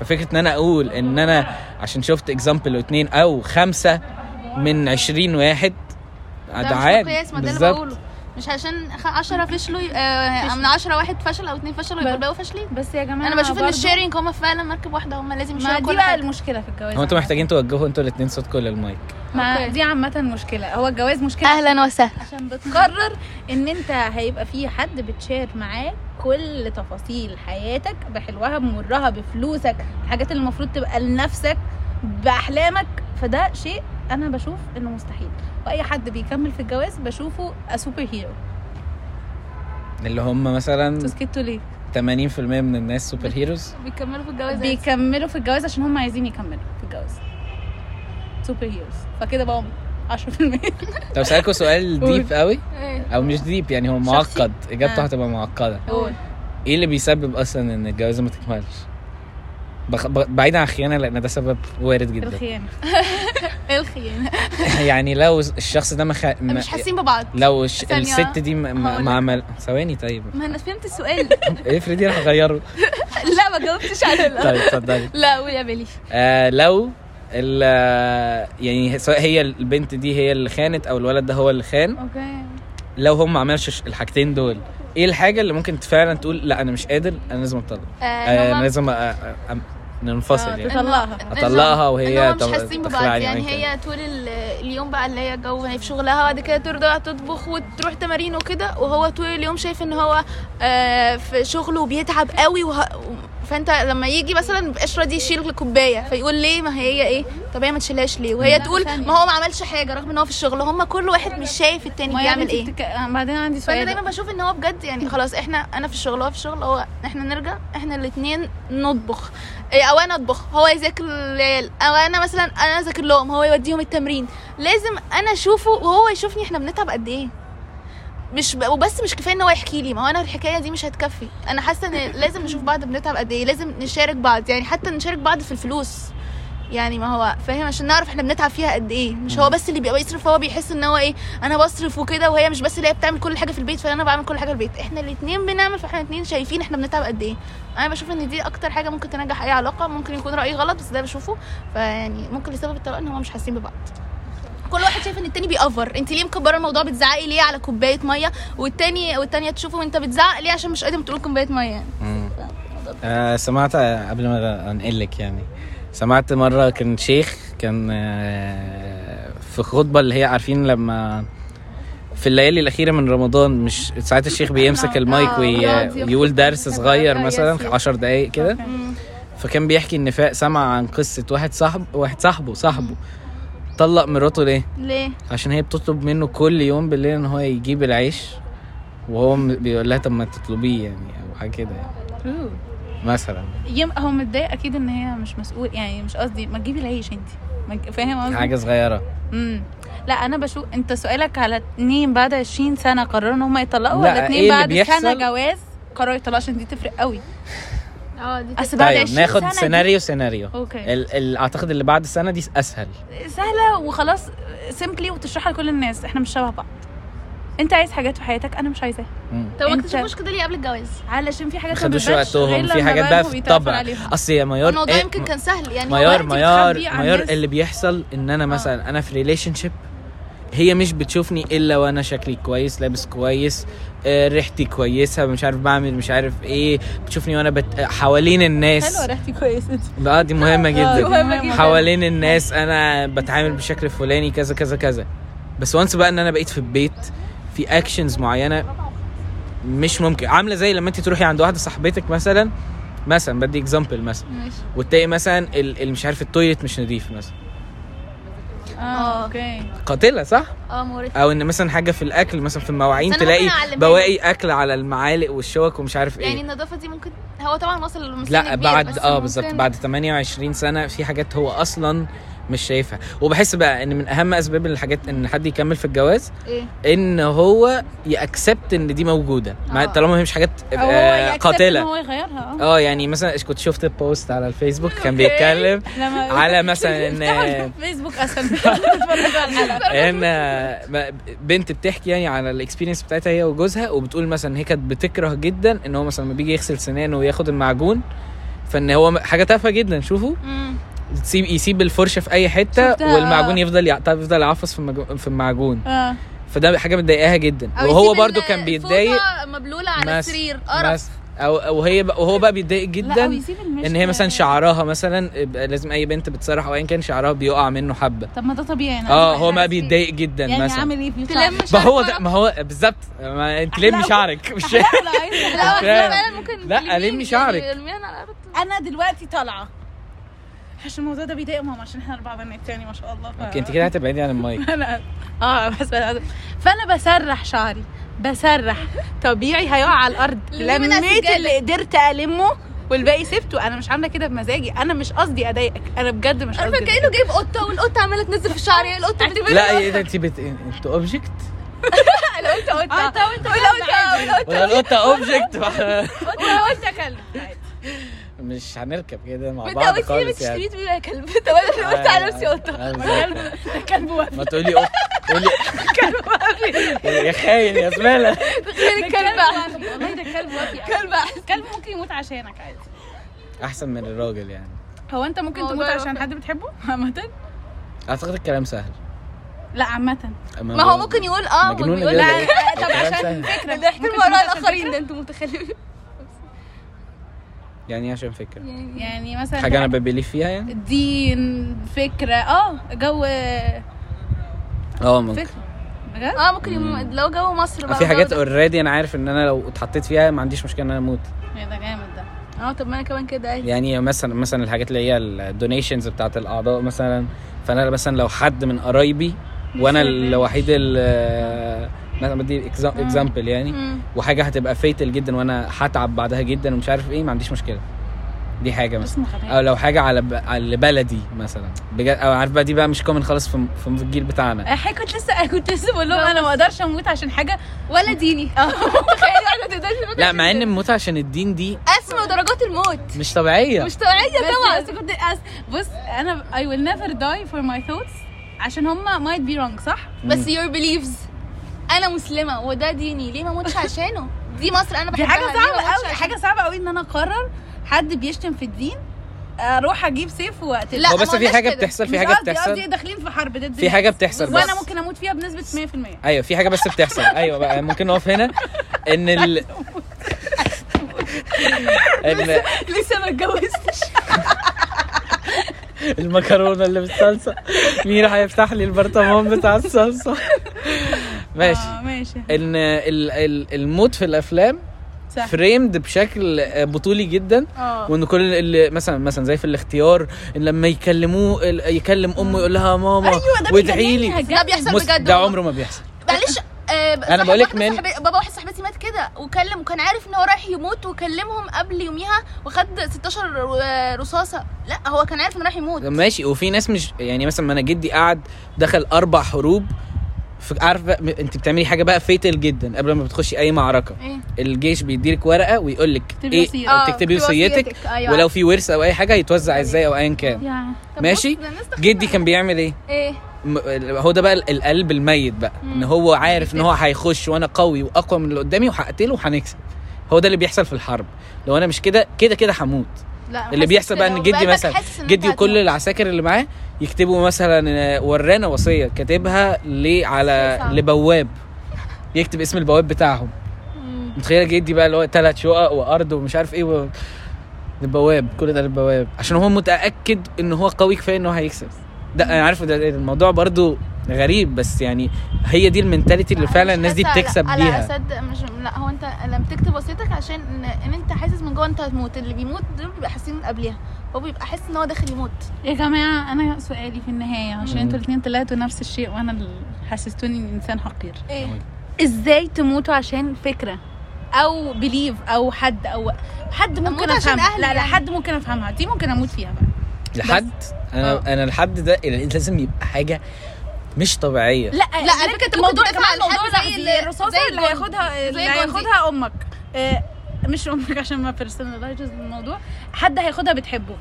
ففكرة إن أنا أقول إن أنا عشان شفت example اتنين أو خمسة من 20 واحد ده عادي. مقياس ما ده اللي بالظبط. بقوله. مش عشان 10 فشلوا آه من 10 واحد فشل أو اتنين فشلوا يبقى الباقي فاشلين. بس يا جماعة أنا بشوف إن ال sharing هم فعلا مركب واحدة هم لازم ما يشيلوا دي كل بقى حاجة. المشكلة في الجواز. هو أنتوا عامة. محتاجين توجهوا أنتوا الاثنين صوتكم للمايك ما. دي عامة مشكلة. هو الجواز مشكلة؟ أهلا وسهلا. عشان بتقرر إن أنت هيبقى في حد بت share معاه كل تفاصيل حياتك بحلوها بمرها بفلوسك الحاجات اللي المفروض تبقى لنفسك بأحلامك. فده شيء أنا بشوف إنه مستحيل. وأي حد بيكمل في الجواز بشوفه super hero اللي هم مثلا تسكتوا ليه 80% من الناس super heroes بيكملوا في الجواز؟ بيكملوا في الجواز عشان هم عايزين يكملوا في الجواز. super heroes فكده بقى 10% طب اسالكم سؤال. deep قوي؟ إيه. أو مش deep يعني هو. معقد. إجابته آه. هتبقى معقدة. قول. إيه اللي بيسبب أصلا إن الجوازة ما تكملش؟ بخ... ب... بعيدا عن الخيانة لأن ده سبب وارد جدا. الخيانة. (laughs) الخيانة؟ (laughs) يعني لو الشخص ده مخ... ما... مش حاسين ببعض. لو. ثانية. الست دي ما, ما... عمل ثواني طيب. ما أنا فهمت السؤال. (laughs) افرضي أنا هغيره لا ما جاوبتش على طيب اتفضلي. لا قول يا بيلي آه لو ال... يعني سواء هي البنت دي هي اللي خانت أو الولد ده هو اللي خان. okay. لو هم ما عملش الحاجتين دول إيه الحاجة اللي ممكن فعلا تقول لا أنا مش قادر أنا لازم اطلق آه، آه لازم. ننفصل آه، يعني. تطلقها اطلقها وهي مش حاسين ببعض. يعني هي طول ال- اليوم بقى اللي هي جو هي في شغلها بعد كده ترجع تطبخ وتروح تمارين وكده وهو طول اليوم شايف إن هو آه، في شغله وبيتعب قوي وه... فأنت لما يجي مثلا مبقاش راضي يشيل الكوباية فيقول ليه؟ ما هي إيه؟ طب هي ما تشيلهاش ليه؟ وهي تقول ما هو ما عملش حاجة رغم إن هو في الشغل. هم كل واحد مش شايف التاني بيعمل يعني إيه. بتك... بعدين عندي فأنا سؤال. دايما بشوف إن هو بجد يعني خلاص إحنا أنا في الشغل هو في الشغل هو إحنا نرجع إحنا الاثنين نطبخ. أو أنا أطبخ. هو يذاكر العيال أو أنا مثلا أنا أذاكر لهم هو يوديهم التمرين. لازم أنا أشوفه وهو يشوفني إحنا بنتعب قد إيه. مش ب... وبس مش كفاية إن هو يحكي لي. ما هو أنا الحكاية دي مش هتكفي. أنا حاسة إن لازم نشوف بعض بنتعب قد إيه. لازم نشارك بعض. يعني حتى نشارك بعض في الفلوس. يعني ما هو فاهم؟ عشان نعرف إحنا بنتعب فيها قد إيه. مش هو بس اللي بيبقى يصرف هو بيحس إن هو إيه أنا بصرف وكده وهي مش بس اللي هي بتعمل كل حاجة في البيت فأنا بعمل كل حاجة في البيت. إحنا الاثنين بنعمل فإحنا الاثنين شايفين إحنا بنتعب قد إيه. أنا بشوف إن دي أكتر حاجة ممكن تنجح أي علاقة ممكن يكون رأيي غلط بس ده بشوفه. فيعني ممكن لسبب الطلاق إن هم مش حاسين ببعض. كل واحد شايف إن التاني بي over أنت ليه مكبرة الموضوع؟ بتزعقي ليه على كوباية مية؟ والتاني والتانية تشوفه وأنت بتزعق ليه؟ عشان مش قادر تقول كوباية مية. يعني. آه سمعت قبل ما انقلك يعني. سمعت مرة كان شيخ كان آه في خطبة اللي هي عارفين لما في الليالي الأخيرة من رمضان مش ساعات الشيخ بيمسك المايك آه، ويقعد يخطب ويقول درس صغير آه، مثلا yes، yes. 10 دقايق كده. فكان بيحكي إن فا- سمع عن قصة واحد صاحب واحد صاحبه صاحبه طلق مراته ليه ليه عشان هي بتطلب منه كل يوم بالليل إن هو يجيب العيش وهو بيقول لها طب ما تطلبيه يعني أو حاجة كده يعني. مثلا. يم هو متضايق أكيد إن هي مش مسؤول يعني مش قصدي ما تجيبي العيش انت ما فاهم قصدي؟ حاجة صغيرة. امم لا أنا بشوف أنت سؤالك على اتنين بعد 20 سنة قرروا إن هم يطلقوا لا، ولا إيه اتنين اللي بعد بيحصل؟ سنه جواز قرروا يطلقوا؟ عشان دي تفرق قوي. (laughs) آه دي أصل بعد طيب 20 ناخد سنة دي- سيناريو سيناريو. okay. ال ال أعتقد اللي بعد السنة دي أسهل. سهلة وخلاص simply وتشرحها لكل الناس. إحنا مش شبه بعض. انت عايز حاجات في حياتك أنا مش عايزاها. طب ما انت- اكتشفوش كده ليه قبل الجواز. علشان في حاجات ما خدوش وقتهم في حاجات بقى في الطبع. أصل يا ميار الموضوع إيه يمكن كان سهل يعني ميار انت ميار ميار. اللي بيحصل إن أنا مثلا أنا في relationship هي مش بتشوفني إلا وأنا شكلي كويس لابس كويس آه، ريحتي كويسة مش عارف بعمل مش عارف إيه بتشوفني وأنا بت... حوالين الناس. حلوة ريحتي كويسة. آه دي مهمة جدا. مهمة جدا. حوالين الناس أنا بتعامل بشكل فلاني كذا كذا كذا. بس once بقى إن أنا بقيت في البيت في actions معينة مش ممكن. عاملة زي لما انت تروحي عند واحدة صاحبتك مثلا مثلا بدي example مثلا. ماشي. وتلاقي مثلا ال- مش عارف ال toilet مش نظيف مثلا. آه okay. قاتلة صح؟ آه مورد أو إن مثلا حاجة في الأكل مثلا في المواعين تلاقي بواقي أكل على المعالق والشوك ومش عارف يعني إيه النظافة دي ممكن هو طبعا وصل لمستوى لا بعد آه بالظبط بعد 28 سنة في حاجات هو أصلا مش شايفها. وبحس بقى إن من أهم أسباب الحاجات إن حد يكمل في الجواز إيه؟ إن هو يأكسبت إن دي موجودة. مع آه. طالما هي مش حاجات آه، قاتله هو يغيرها. آه يعني مثلا كنت شفت بوست على الفيسبوك كان بيتكلم على مثلا إن (laughs) فيسبوك أسهل. (laughs) إن ب- بنت بتحكي يعني على الاكسبيرينس بتاعتها هي وجوزها وبتقول مثلا هي كانت بتكره جدا إن هو مثلا لما بيجي يغسل سنانه وياخد المعجون فإن هو حاجة تافهة جدا شوفوا. تسيب يسيب الفرشه في أي حتة شفتها. والمعجون يفضل يفضل يعفص في المجو- في المعجون. آه. فده حاجة مضايقاها جدا. أو وهو ال- كان بيتضايق. مبلولة على السرير قرف. أو أو هي بقى وهو بقى بيتضايق جدا إن هي مثلا شعرها مثلا لازم أي بنت بتسرح أو ايا كان شعرها بيقع منه حبة. طب ما ده طبيعي أنا آه هو ما أحس- بيتضايق جدا يعني مثلا. اعمل إيه في ما هو ده. ما هو بالظبط. ما انت لمي شعرك. (laughs) مش لا لا. فعلا ممكن لا، لمي شعرك. يعني الأرض أنا دلوقتي طالعة. عشان الموضوع ده بيضايق ماما عشان إحنا أربع بنات يعني ما شاء الله ف- okay أنت كده هتبعدي عن المايك. (laughs) أنا آه بس فأنا بسرح شعري بسرح طبيعي هيقع على الأرض. لميت. اللي قدرت ألمه والباقي سبته. أنا مش عاملة كده بمزاجي. أنا مش قصدي أضايقك. أنا بجد مش قصدي كأنه جايب قطة والقطة عمالة تنزل في شعري. القطة بتبقى لا إيه ده؟ أنت بت... أنت object (laughs) أنا قلت قلت آه قلت وانت وانت ولا القطه object قلت كلب عادي. مش هنركب كده مع انت بعض قلت لي خالص يعني بتشتري تقولي يا كلب (laughs) طب أنا قلت على نفسي قطه آه،. كلب وفي ما تقولي قط- تقولي (laughs) يا خاين يا زبالة تخيل الكلب. والله ده كلب وفي (laughs) كلب. كلب ممكن يموت عشانك عادي أحسن من الراجل يعني هو أنت ممكن تموت عشان. حد بتحبه عامة أعتقد الكلام سهل لا عامة ما هو ممكن يقول آه مجنون ويقول ولا لا؟ طب عشان. فكرة ممكن تموت عشان الآخرين؟ ده أنتوا متخلفين يعني إيه عشان فكرة؟ يعني مثلا حاجة أنا ب believe فيها يعني؟ دين فكرة آه جو آه ممكن. فكرة. بجد؟ آه ممكن يم... لو جو مصر بقى في حاجات. already أنا عارف إن أنا لو اتحطيت فيها ما عنديش مشكلة إن أنا أموت. يا ده جامد ده. آه طب ما أنا كمان كده عادي. يعني مثلا مثلا الحاجات اللي هي ال donations بتاعت الأعضاء مثلا فأنا مثلا لو حد من قرايبي وأنا الوحيد ال مثلا بدي example يعني مم. وحاجة هتبقى fatal جدا وأنا هتعب بعدها جدا ومش عارف إيه ما عنديش مشكلة. دي حاجة مثلا. أو لو حاجة على ب... على بلدي مثلا. بجد أو عارف بقى دي بقى مش common خالص في في الجيل بتاعنا. حاجة كنت لسه كنت لسه بقول لهم أنا ما أقدرش أموت عشان حاجة. ولا ديني. (laughs) تموت لا مع إن. الموت عشان الدين دي أسمى درجات الموت. مش طبيعية. مش طبيعية طبعا. بس كنت أس... بص أنا I will never die for my thoughts عشان هما might be wrong صح؟ بس your beliefs. أنا مسلمة وده ديني. ليه ما أموتش عشانه؟ دي مصر أنا دي بحبها. ما صعبة أموتش قوي؟ حاجة صعبة قوي إن أنا أقرر حد بيشتم في الدين أروح أجيب سيف واقتله لا، هو بس في حاجة كده. بتحصل في حاجة قصدي قصدي بتحصل داخلين في حرب ضد في حاجة. بتحصل. وأنا بس. ممكن أموت فيها بنسبة 100% أيوه في حاجة بس بتحصل. (laughs) أيوه بقى ممكن نقف هنا. إن ال... إن لسه ما اتجوزتش. (laughs) المكرونة اللي بالصلصة. مين هيفتح لي البرطمان بتاع الصلصة؟ (laughs) ماشي. آه ماشي. إن ال... ال... الموت في الأفلام صح. فريمد بشكل بطولي جدا. آه. وإن كل اللي مثلا مثلا زي في الاختيار إن لما يكلموه ال- يكلم أمه يقول لها ماما ده وادعي لي. ده بيحصل بجد ده. عمره ما بيحصل. معلش آه أنا بقولك واحدة من- بابا واحد صاحبتي مات كده وكلم وكان عارف إن هو رايح يموت وكلمهم قبل يوميها وخد 16 ر- رصاصة. لا هو كان عارف إنه رايح يموت. ماشي. وفي ناس مش يعني مثلا ما أنا جدي قعد دخل أربع حروب عارف بقى انت بتعملي حاجة بقى فيتل جدا قبل ما بتخشي أي معركة. إيه؟ الجيش بيديلك ورقة ويقول لك إيه. آه، تكتبي وصيتك وصيتك، أيوة. ولو في ورث أو أي حاجة هيتوزع إزاي أو ايا كان. طب ماشي؟ جدي كان بيعمل إيه؟ إيه؟ هو ده بقى ال- القلب الميت بقى إن هو عارف إن هو هيخش وأنا قوي وأقوى من اللي قدامي وهقتله وهنكسب. هو ده اللي بيحصل في الحرب. لو أنا مش كده كده كده هموت. لا اللي بيحصل بقى إن جدي مثلا جدي وكل. العساكر اللي معاه يكتبوا مثلا ورانا وصية كاتبها ليه على. لبواب. يكتب اسم البواب بتاعهم. متخيله جدي بقى اللي هو ثلاث شقق وأرض ومش عارف إيه و... للبواب كل ده للبواب. عشان هو متأكد إن هو قوي كفاية إن هو هيكسب. ده أنا عارف ده الموضوع برضو غريب بس يعني هي دي المنتاليتي اللي فعلا الناس دي بتكسب على بيها. أسد مش لا هو أنت لما بتكتب وصيتك عشان ان, إن أنت حاسس من جوه أنت هتموت. اللي بيموت دول بيبقى حاسين قبلها هو بيبقى حاسس إن هو داخل يموت. يا جماعة؟ أنا سؤالي في النهاية عشان. أنتوا الاثنين طلعتوا نفس الشيء وأنا اللي حسستوني اني إنسان حقير. إيه. إزاي تموتوا عشان فكرة؟ أو بليف أو حد أو حد ممكن أفهمها. لا لا يعني. حد ممكن أفهمها. دي ممكن أموت فيها بقى. لحد أنا آه. أنا الحد ده لازم يبقى حاجة مش طبيعية. لا لا، أنت الموضوع كمان موضوع زي زي ال- الرصاصة اللي. هياخدها اللي. هياخدها أمك. آه، مش أمك عشان ما بي personalize الموضوع. حد هياخدها بتحبه.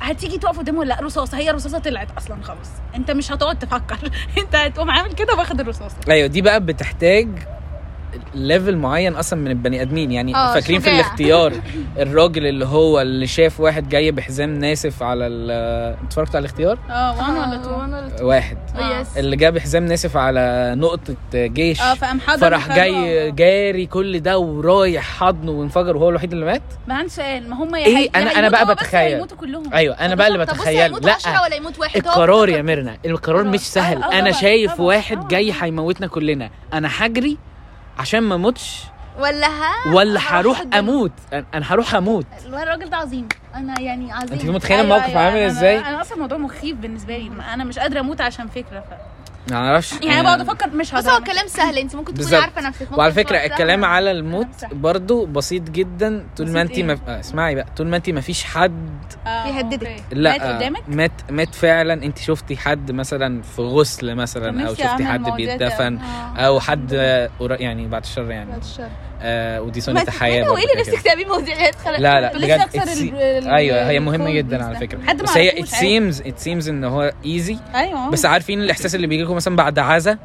هتيجي تقف قدامه لا رصاصة. هي رصاصة طلعت أصلا خلاص أنت مش هتقعد تفكر. (laughs) أنت هتقوم عامل كده واخد الرصاصة. أيوه دي بقى بتحتاج level معين أصلا من البني آدمين. يعني آه، فاكرين في. الاختيار (laughs) الراجل اللي هو اللي شاف واحد جاي بحزام ناسف على ال اتفرجت على الاختيار؟ آه one ولا two واحد. آه. yes اللي جاب حزام ناسف على نقطة جيش آه فقام حضر فراح. جاي جاري كل ده ورايح حضنه وانفجر وهو الوحيد اللي مات؟ ما عندي سؤال. ما هم يا إيه؟ أنا- يا أنا بقى بتخيل. هيموتوا كلهم؟ أيوه أنا بقى اللي طب بص بتخيل. هيموت 10 لا ولا يموت واحد؟ القرار يا ميرنا. القرار مش سهل. آه، آه، أنا شايف واحد آه، جاي آه. هيموتنا كلنا. أنا هجري عشان ما اموتش. ولا ها؟ ولا هروح. أموت. أنا هروح أموت. الراجل ده عظيم. أنا يعني عظيم. أنت متخيلة أيوة، الموقف أيوة، عامل أنا- إزاي؟ أنا أصلا الموضوع مخيف بالنسبة لي. أنا مش قادرة أموت عشان فكرة ف... ما أعرفش يعني أنا بقعد أفكر مش بص هقدر هو أعمل كلام سهل انت ممكن تكوني. عارفة نفسك ممكن وعلى فكرة الكلام. على الموت. برضو بسيط جدا طول ما انت إيه؟ ما... اسمعي بقى طول ما انت ما فيش حد آه، بيهددك. أوكي. لا مات قدامك مات مات فعلا انت شفتي حد مثلا في غسل مثلا أو شفتي حد بيتدفن آه. أو حد يعني بعد الشر يعني بعد الشر. آه ودي سنه برضو إيه اللي نفسك كده. تعملي مواضيع اتخلق لا لا بجد أيوه هي مهمة جدا على. فكرة حد بس هي عادي. seems it seems إن هو easy أيوه بس عارفين الإحساس اللي بيجي لكم مثلا بعد عزا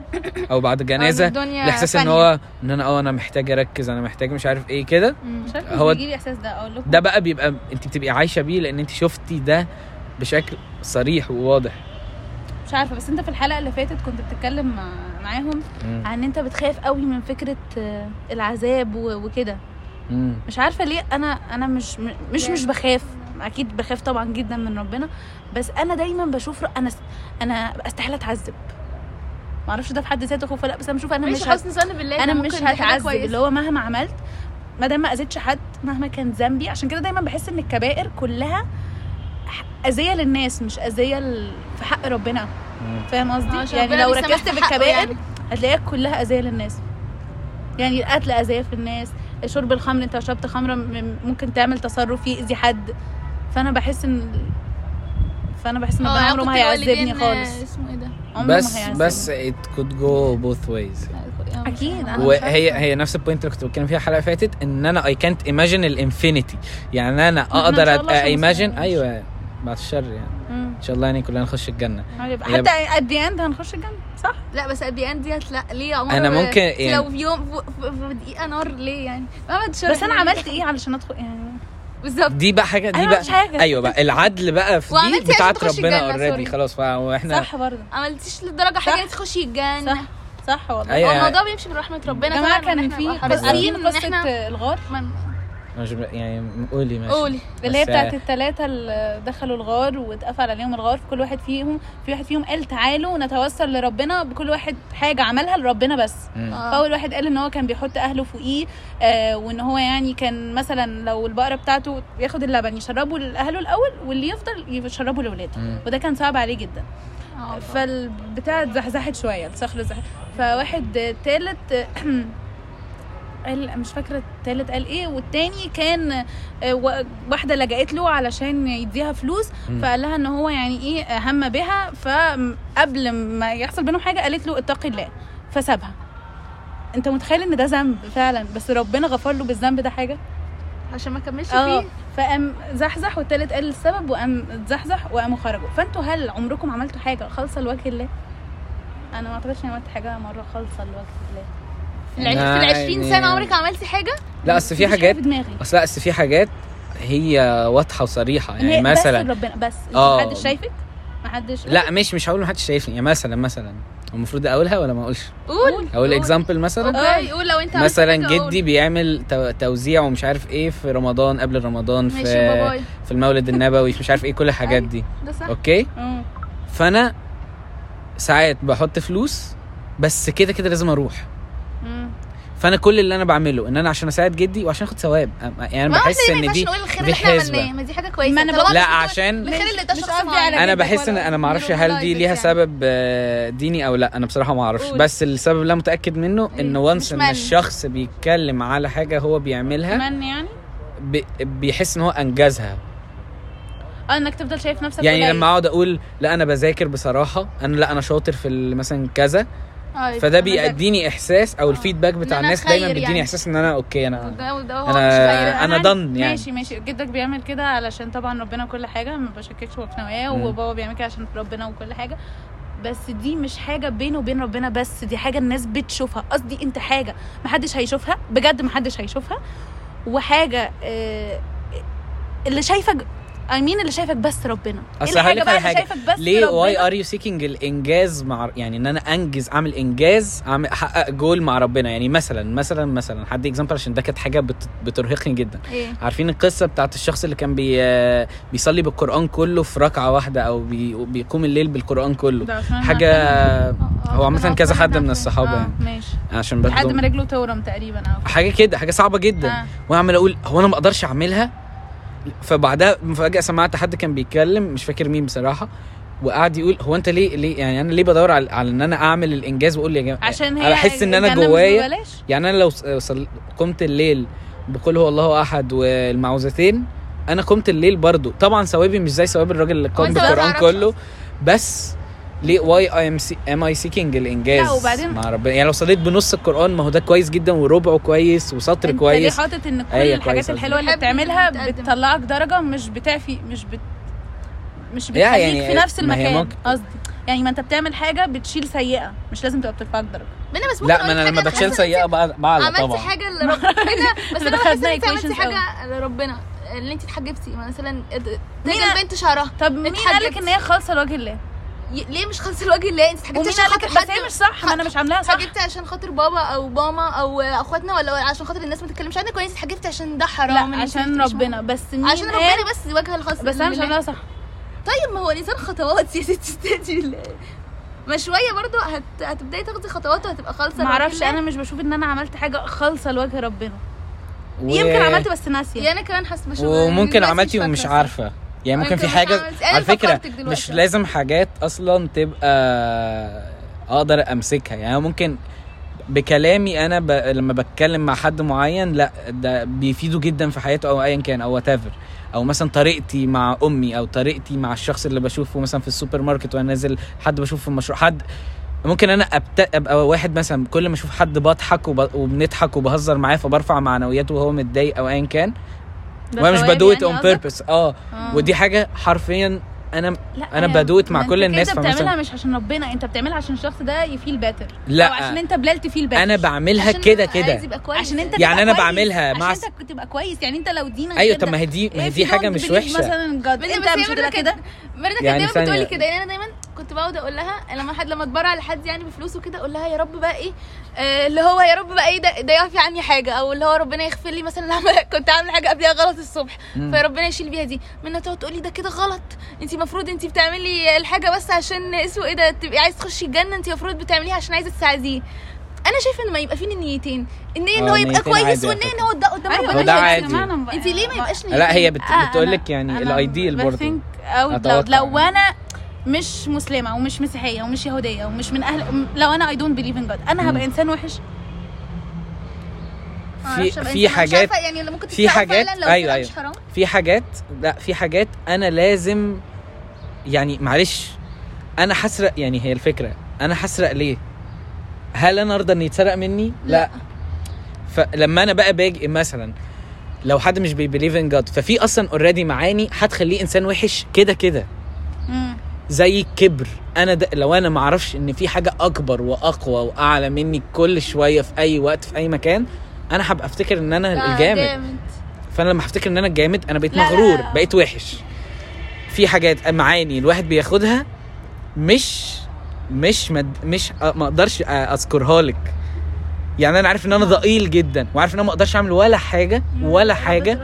أو بعد جنازة الإحساس إن. هو إن أنا آه أنا محتاج أركز أنا محتاج مش عارف إيه كده. مش هو- بيجي لي إحساس ده أقول لكم ده بقى بيبقى أنت بتبقي عايشة بيه لأن أنت شفتي ده بشكل صريح وواضح مش عارفة بس انت في الحلقة اللي فاتت كنت بتتكلم مع- معاهم. عن ان انت بتخاف قوي من فكرة آه، العذاب و- وكده. مش عارفة ليه أنا أنا مش مش مش بخاف أكيد بخاف طبعا جدا من ربنا بس أنا دايما بشوف أنا أنا أستحالة أتعذب ما أعرفش ده في حد ذاته خوف ولا لأ بس أنا بشوف أنا مش هت... بالله أنا مش هتعذب. اللي هو مهما عملت ما دام ما أذيتش حد مهما كان ذنبي عشان كده دايما بحس إن الكبائر كلها أذية للناس مش أذية في حق ربنا. فاهم آه، قصدي عشان يعني لو ركزت في الكبائر يعني. هتلاقيها كلها أذية للناس. يعني القتل أذية في الناس شرب الخمر انت شربت خمره ممكن تعمل تصرف يأذي حد. فأنا بحس ان فأنا بحس إن ربنا عمره كنت ما هيعذبني خالص. اسمه إيه ده؟ عمره بس ما هيعذبني. بس it could go both ways. أكيد أنا مش وهي. هي نفس ال point اللي كنت بتكلم فيها الحلقة اللي فاتت إن أنا اي كانت imagine ال infinity يعني أنا أقدر مسلمين. أيوه بعد الشر يعني. مم. إن شاء الله يعني كلنا نخش الجنة. هي- حتى at the end هنخش الجنة صح؟ لا بس at the end ديت لا ليه يا عمر؟ أنا ممكن لو يعني- في يوم في- دقيقة نار ليه يعني؟ بس أنا عملت إيه علشان أدخل يعني؟ بالظبط. دي بقى حاجة دي أنا بقى حاجة. أيوه بقى العدل بقى في دي بتاعت ربنا الجنة، اوريدي. خلاص ف- وإحنا صح برضه. عملتش للدرجه. حاجة تخشي الجنة. صح. صح والله أيوة. هو الموضوع بيمشي برحمة ربنا يا جماعة إن كان في إن قصة الغار مش يعني قولي ماشي قولي اللي هي بس- بتاعت الثلاثة اللي دخلوا الغار واتقفل عليهم الغار في كل واحد فيهم في واحد فيهم قال تعالوا نتوسل لربنا بكل واحد حاجة عملها لربنا بس. آه. فأول واحد قال إن هو كان بيحط أهله فوقيه آه وإن هو يعني كان مثلا لو البقرة بتاعته ياخد اللبن يشربه لأهله الأول واللي يفضل يشربه لأولاده مم. وده كان صعب عليه جدا. فالبتاع اتزحزحت شوية الصخر اتزحزح فواحد تالت (clears throat) قال مش فاكرة التالت قال إيه والتاني كان آه، واحدة لجأت له علشان يديها فلوس. فقال لها إن هو يعني إيه هم بها فقبل ما يحصل بينهم حاجة قالت له اتقي الله فسابها. أنت متخيل إن ده ذنب فعلا بس ربنا غفر له بالذنب ده حاجة؟ عشان ما كملش آه. فيه؟ فقام زحزح والتالت قال السبب وقام اتزحزح وقاموا خرجوا. فانتوا هل عمركم عملتوا حاجة خالصة لوجه الله؟ أنا ما أعتقدش إني عملت حاجة مرة خالصة لوجه الله. في العش- في ال 20 سنة عمرك عملتي حاجة؟ لا أصل في حاجات أصل لا أصل في حاجات هي واضحة وصريحة. يعني بس مثلا ربنا بس. آه. محدش شايفك؟ محدش لا مش مش هقول محدش شايفني. يعني مثلا مثلا المفروض أقولها ولا ما أقولش؟ قول. أقول example مثلا؟ okay قول لو أنت عملت مثلا حاجة، قول. جدي بيعمل تو- توزيع ومش عارف إيه في رمضان قبل رمضان ماشي في باباي في المولد النبوي في مش عارف إيه كل الحاجات دي. ده صح. okay؟ أه. فأنا ساعات بحط فلوس بس كده كده لازم أروح. فانا كل اللي أنا بعمله ان أنا عشان اساعد جدي وعشان اخد ثواب يعني أنا ما بحس إن دي دي اللي إحنا حسبة. عملناه ما دي حاجة كويسة ما بقول- لا عشان الخير اللي ده شخص أنا بحس إن أنا ما أعرفش هل دي ليها. سبب آه، ديني أو لا أنا بصراحة ما أعرفش. بس السبب اللي أنا متأكد منه إن إيه؟ once إن. الشخص بيتكلم على حاجة هو بيعملها من يعني بي- بيحس إن هو أنجزها آه إنك تفضل شايف نفسك يعني. لما أقعد أقول لا أنا بذاكر بصراحة أنا لا أنا شاطر في ال- مثلا كذا أيوة. فده ده- بيديني إحساس أو ال feedback بتاع الناس دايما بيديني يعني. إحساس إن أنا okay أنا هو أنا- مش خير أنا done يعني. ماشي ماشي جدك بيعمل كده علشان طبعا ربنا وكل حاجة ما بشككش هو في نواياه. وبابا بيعمل كده عشان ربنا وكل حاجة بس دي مش حاجة بينه وبين ربنا بس دي حاجة الناس بتشوفها قصدي أنت حاجة محدش هيشوفها بجد محدش هيشوفها وحاجة آه، اللي شايفك I mean اللي شايفك بس ربنا. إيه أصل هقول بقى على حاجة. شايفك بس ليه؟ ربنا؟ واي ار يو سيكينج الانجاز مع يعني إن أنا أنجز أعمل إنجاز اعمل أحقق جول مع ربنا. يعني مثلا مثلا مثلا حد example عشان ده كانت حاجة بت بترهقني جدا. إيه؟ عارفين القصة بتاعت الشخص اللي كان بي بيصلي بالقرآن كله في ركعة واحدة أو بي بيقوم الليل بالقرآن كله. حاجة هو عامة كذا حد من. الصحابة يعني. ماشي. عشان لحد ما رجله تورم تقريبا أو حاجة كده حاجة صعبة جدا. آه. وأعمل أقول هو أنا ما أقدرش أعملها؟ فبعدها فجأة سمعت حد كان بيتكلم مش فاكر مين بصراحة وقعد يقول هو أنت ليه ليه يعني أنا ليه بدور على, على إن أنا أعمل الإنجاز وأقول يا جماعة؟ عشان هي أنا بحس إن أنا جوايا. يعني أنا لو صل... قمت الليل بقول هو الله أحد والمعوذتين أنا قمت الليل برضو. طبعا ثوابي مش زي ثواب الراجل اللي قام بالقرآن كله بس ليه why I am سي am I seeking الإنجاز لا، وبعدين- مع ربنا يعني لو صليت بنص القرآن ما هو ده كويس جدا وربعه كويس وسطر أنت كويس. ليه حاطط إن كل أيوة الحاجات كويس الحلوة اللي بتعملها. بتطلعك درجة مش بتعفي مش بت مش يا بتخليك يعني في نفس ما هي المكان ممكن- قصدي. يعني ما أنت بتعمل حاجة بتشيل سيئة مش لازم تبقى بترفعك درجة. منى بس ممكن لا ما أنا لما إن سيئة بقى- بعلى طبعا. حاجة لربنا. (laughs) بس أنا ان أنت عملتي حاجة لربنا. اللي أنت اتحجبتي مثلا مين تيجي البنت شعرها طب مين. قال لك إن هي خالصة لوجه الله؟ ليه مش خالص الوجه الله انت ومين عشان خاطر بس حد؟ هي مش صح ما أنا مش عاملاها صح. اتحجبتي عشان خاطر بابا أو ماما أو أخواتنا ولا عشان خاطر الناس ما تتكلمش؟ عنك ولا انت اتحجبتي عشان ده حرام لا عشان ربنا بس مين عشان ربنا بس وجه الخاص بس أنا مش. عاملاها صح. طيب ما هو الانسان خطوات يا ستي استهدي بالله. ما شوية برضو هت... هتبدأي تاخدي خطوات وهتبقى خالصة ما لوجه أعرفش الله. أنا مش بشوف إن أنا عملت حاجة خالصة لوجه ربنا. و... يمكن عملت بس ناسية. يعني أنا كمان حاسه بشوف وممكن عملتي مش ومش عارفة. يعني ممكن في حاجة على فكرة. مش لازم حاجات أصلا تبقى أقدر أمسكها. يعني ممكن بكلامي أنا ب... لما بتكلم مع حد معين لا ده بيفيده جدا في حياته أو ايا كان أو what أو مثلا طريقتي مع أمي أو طريقتي مع الشخص اللي بشوفه مثلا في السوبر ماركت وأنا نازل حد بشوفه في المشروع حد ممكن أنا أبت... أبقى واحد مثلا كل ما أشوف حد بضحك وب... وبنضحك وبهزر معاه فبرفع معنوياته وهو متضايق أو ايا كان. وأنا مش بدوت اون؟ بيربس آه. ودي حاجة حرفيا أنا لا أنا يعني بدوت مع كل انت الناس كده فمثلا- بتعملها مش عشان ربنا أنت بتعملها عشان الشخص ده يفيل باتر لا. أو عشان أنت بلال تفيل باتر أنا بعملها كده كده. عشان أنت يعني كويس. بعملها مع عشان انت تبقى كويس. يعني أنت لو دينك أيوه كده. طب ما هي دي ما هي دي حاجة مش وحشة. مثلا أنت مش كده. مرة كانت يعني دايما. بتقولي كده يعني أنا دايما كنت بقعد أقول لها لما حد لما اتبرع لحد يعني بفلوس وكده أقول لها يا رب بقى إيه آه اللي هو يا رب بقى إيه ده, ده يعفي عني حاجة أو اللي هو ربنا يغفر لي مثلا (laughs) لما كنت عاملة حاجة قبلها غلط الصبح. فربنا يشيل بيها دي منها تقعد تقولي ده كده غلط انت المفروض انت بتعملي الحاجة بس عشان اسمه إيه ده تبقي عايز تخشي الجنة انت المفروض بتعمليها عشان عايزة تساعديه أنا شايفة إن ما يبقى فيه النيتين النيه إن آه، هو يبقى كويس والنيه إن. هو ده قدام أيوه ربنا هو ده عادي. انت ليه ما يبقاش نيتين لا هي بت... بتقول أنا- لك يعني الايديال برضه لاود لو يعني. أنا مش مسلمة ومش مسيحية ومش يهودية ومش من أهل لو أنا اي دونت بليف ان جاد أنا هبقى. إنسان وحش. في في حاجات يعني ممكن في حاجات- أيوة. مش حرام. في حاجات لا في حاجات أنا لازم يعني معلش أنا هسرق يعني هي الفكرة. أنا هسرق ليه؟ هل أنا أرضى ان يتسرق مني؟ لا. فلما أنا بقى باجي مثلا لو حد مش بي believe in God ففي أصلا already معاني هتخليه إنسان وحش كده كده. زي الكبر أنا ده لو أنا ما أعرفش إن في حاجة أكبر وأقوى وأعلى مني كل شوية في أي وقت في أي مكان أنا هبقى أفتكر إن أنا لا، الجامد. فأنا لما هفتكر إن أنا الجامد أنا بقيت مغرور لا. بقيت وحش. في حاجات معاني الواحد بياخدها مش مش مد مش أ- ما أقدرش أ- أذكرها لك. يعني أنا عارف إن أنا ضئيل جدا وعارف إن أنا ما أقدرش أعمل ولا حاجة ولا حاجة.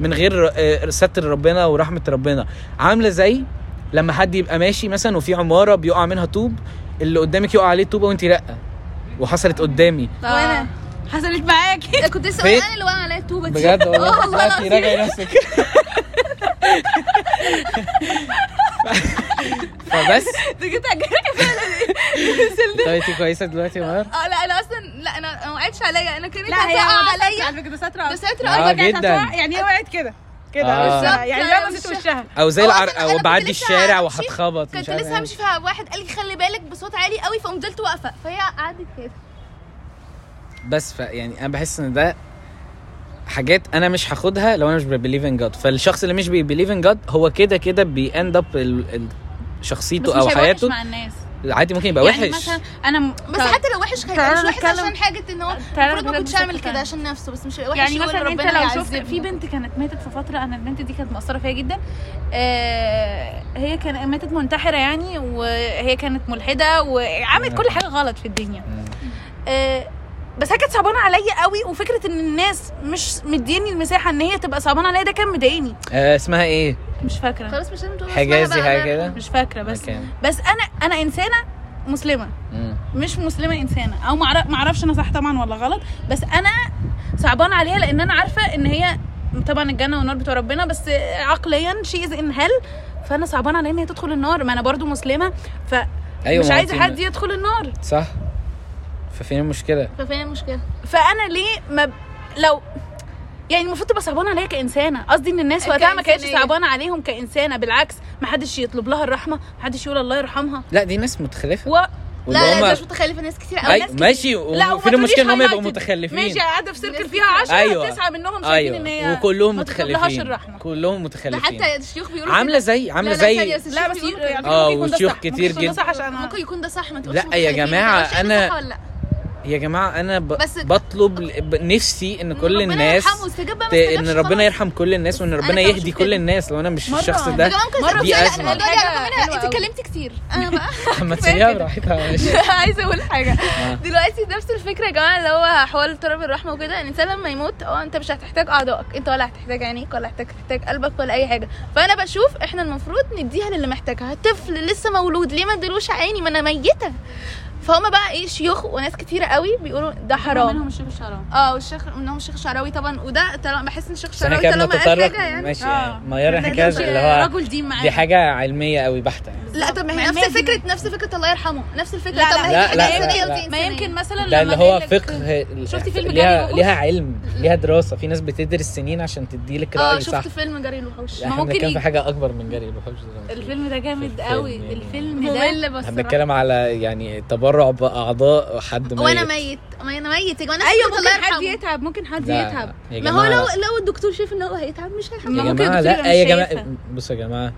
من غير آه، ستر ربنا ورحمة ربنا. عاملة زي لما حد يبقى ماشي مثلا وفي عمارة بيقع منها طوب اللي قدامك يقع عليه طوبه وانت لأ. وحصلت قدامي. وأنا؟ حصلت معاكي. كنت لسه؟ أنا اللي واقع عليا الطوبه دي. بجد آه والله دلوقتي العظيم. راجعي نفسك. (laughs) فبس. ده جيت (laughs) طب انت كويسة دلوقتي يا مار؟ آه لا أنا أصلا لا أنا ما وقعتش عليا. أنا كانت هتقع عليا. على فكرة ده ستر ده ستر آه، آه جداً. يعني هي وقعت كده. كده آه. وشها. يعني زي ما بصيت وشها. أو زي العر... أو كنت بعدي الشارع همشي، وهتخبط مش كنت لسه إيه. همشي فواحد قال لي خلي بالك بصوت عالي قوي ففضلت واقفة فهي قعدت كده بس ف يعني أنا بحس إن ده حاجات أنا مش هاخدها لو أنا مش ب believe إن God فالشخص اللي مش بيبليف ان جاد هو كده كده بي end up شخصيته أو مش حياته مع الناس عادي ممكن يبقى يعني وحش مثلا أنا م- بس حتى لو وحش هيبقى مش وحش عشان حاجة إن هو المفروض ما كنتش أعمل كده. عشان نفسه بس مش وحش يعني مثلا أنت ربنا لو شفت. في بنت كانت ماتت في فترة أنا البنت دي كانت مأثرة فيا جدا آه هي كانت ماتت منتحرة يعني وهي كانت ملحدة وعملت كل حاجة غلط في الدنيا. آه بس هي كانت صعبانة عليا قوي وفكرة إن الناس مش مديني المساحة إن هي تبقى صعبانة عليا ده كان مضايقني. آه اسمها إيه؟ مش فاكرة. خلاص مش لازم تقول حجازي حاجة لا. كده؟ مش فاكرة بس مكان. بس أنا أنا إنسانة مسلمة. مم. مش مسلمة إنسانة. أو معر- معرفش أنا صح طبعا ولا غلط بس أنا صعبان عليها لأن أنا عارفة إن هي طبعا الجنة والنار بتوع ربنا بس عقليا شي از ان هيل فأنا صعبان عليها إن هي تدخل النار. ما أنا برضو مسلمة فمش أيوه ما هو عايزة حد يدخل النار. صح. ففين المشكلة ففين المشكلة فأنا ليه ما ب... لو يعني المفروض تبقى صعبانة عليا كإنسانة. قصدي إن الناس وقتها ما كانتش. صعبانة عليهم كإنسانة. بالعكس ما حدش يطلب لها الرحمة ما حدش يقول الله يرحمها. لا دي ناس متخلفة. و... لا لا مش متخلفة ناس كتير قوي أي ناس ماشي لا وفين المشكلة إن هم يبقوا. متخلفين. ماشي قاعدة في سيركل فيها كتير. 10 أيوة. تسعة منهم شايفين إن أيوه هي وكلهم متخلفين. كلهم ده متخلفين حتى الشيوخ بيقولوا عاملة. زي عاملة لا، لا، زي بس لا الشيوخ بس ده وشيوخ صح. كتير ممكن يكون ده جدا. ممكن يكون ده صح. ما تقولش لا يا متخلفين، جماعة، يا جماعة أنا ب... بس- بطلب ب- نفسي إن كل ربنا الناس يرحمه واستجاب بقى ت... إن ربنا خلاص. يرحم كل الناس وإن ربنا يهدي كل. الناس لو أنا مش مرة. الشخص ده ممكن دي ان حلوة أنت أوي. اتكلمتي كتير (laughs) أنا بقى ما. براحتها (laughs) ماشي عايزة أقول حاجة آه. دلوقتي نفس الفكرة يا جماعة اللي هو حوار تراب الرحمة وكده الانسان لما يموت أه أنت مش هتحتاج أعضائك أنت ولا هتحتاج عينيك ولا هتحتاج تحتاج قلبك ولا أي حاجة فأنا بشوف إحنا المفروض نديها للي محتاجها طفل لسه مولود ليه ما اديلوش عيني ما أنا ميتة فهم بقى إيه شيوخ وناس كتيرة قوي بيقولوا ده حرام. منهم الشيخ الشرام آه والشيخ منهم الشيخ الشعراوي طبعا وده طالما بحس ان الشيخ الشعراوي طالما قال حاجة يعني. ماشي آه. ما يرى ده- حكاية ده اللي هو رجل دين معايا دي حاجة علمية قوي بحتة لا طب ما هي نفس فكره نفس فكرة الله يرحمه. نفس الفكرة. لا، طب لا، ما هي لا،. ما. يمكن مثلا ده لما اللي هو فقه شفتي فيلم ليها جري ليها علم ليها دراسة. في ناس بتدرس سنين عشان تديلك آه رأي صح. شفت فيلم جري الوحوش إحنا ممكن بنتكلم في حاجة أكبر من جري الوحوش. الفيلم ده جامد قوي. يعني. الفيلم ده ممل بس. بنتكلم على يعني تبرع بأعضاء حد ميت وأنا ميت. ما أنا ميت. نفس أيوه ممكن حد يتعب ممكن حد يتعب. ما هو لو لو الدكتور شايف إن هو هيتعب مش هيحمل ما يا ممكن جماعة الدكتور لا يا جماعة. بصوا يا جماعة.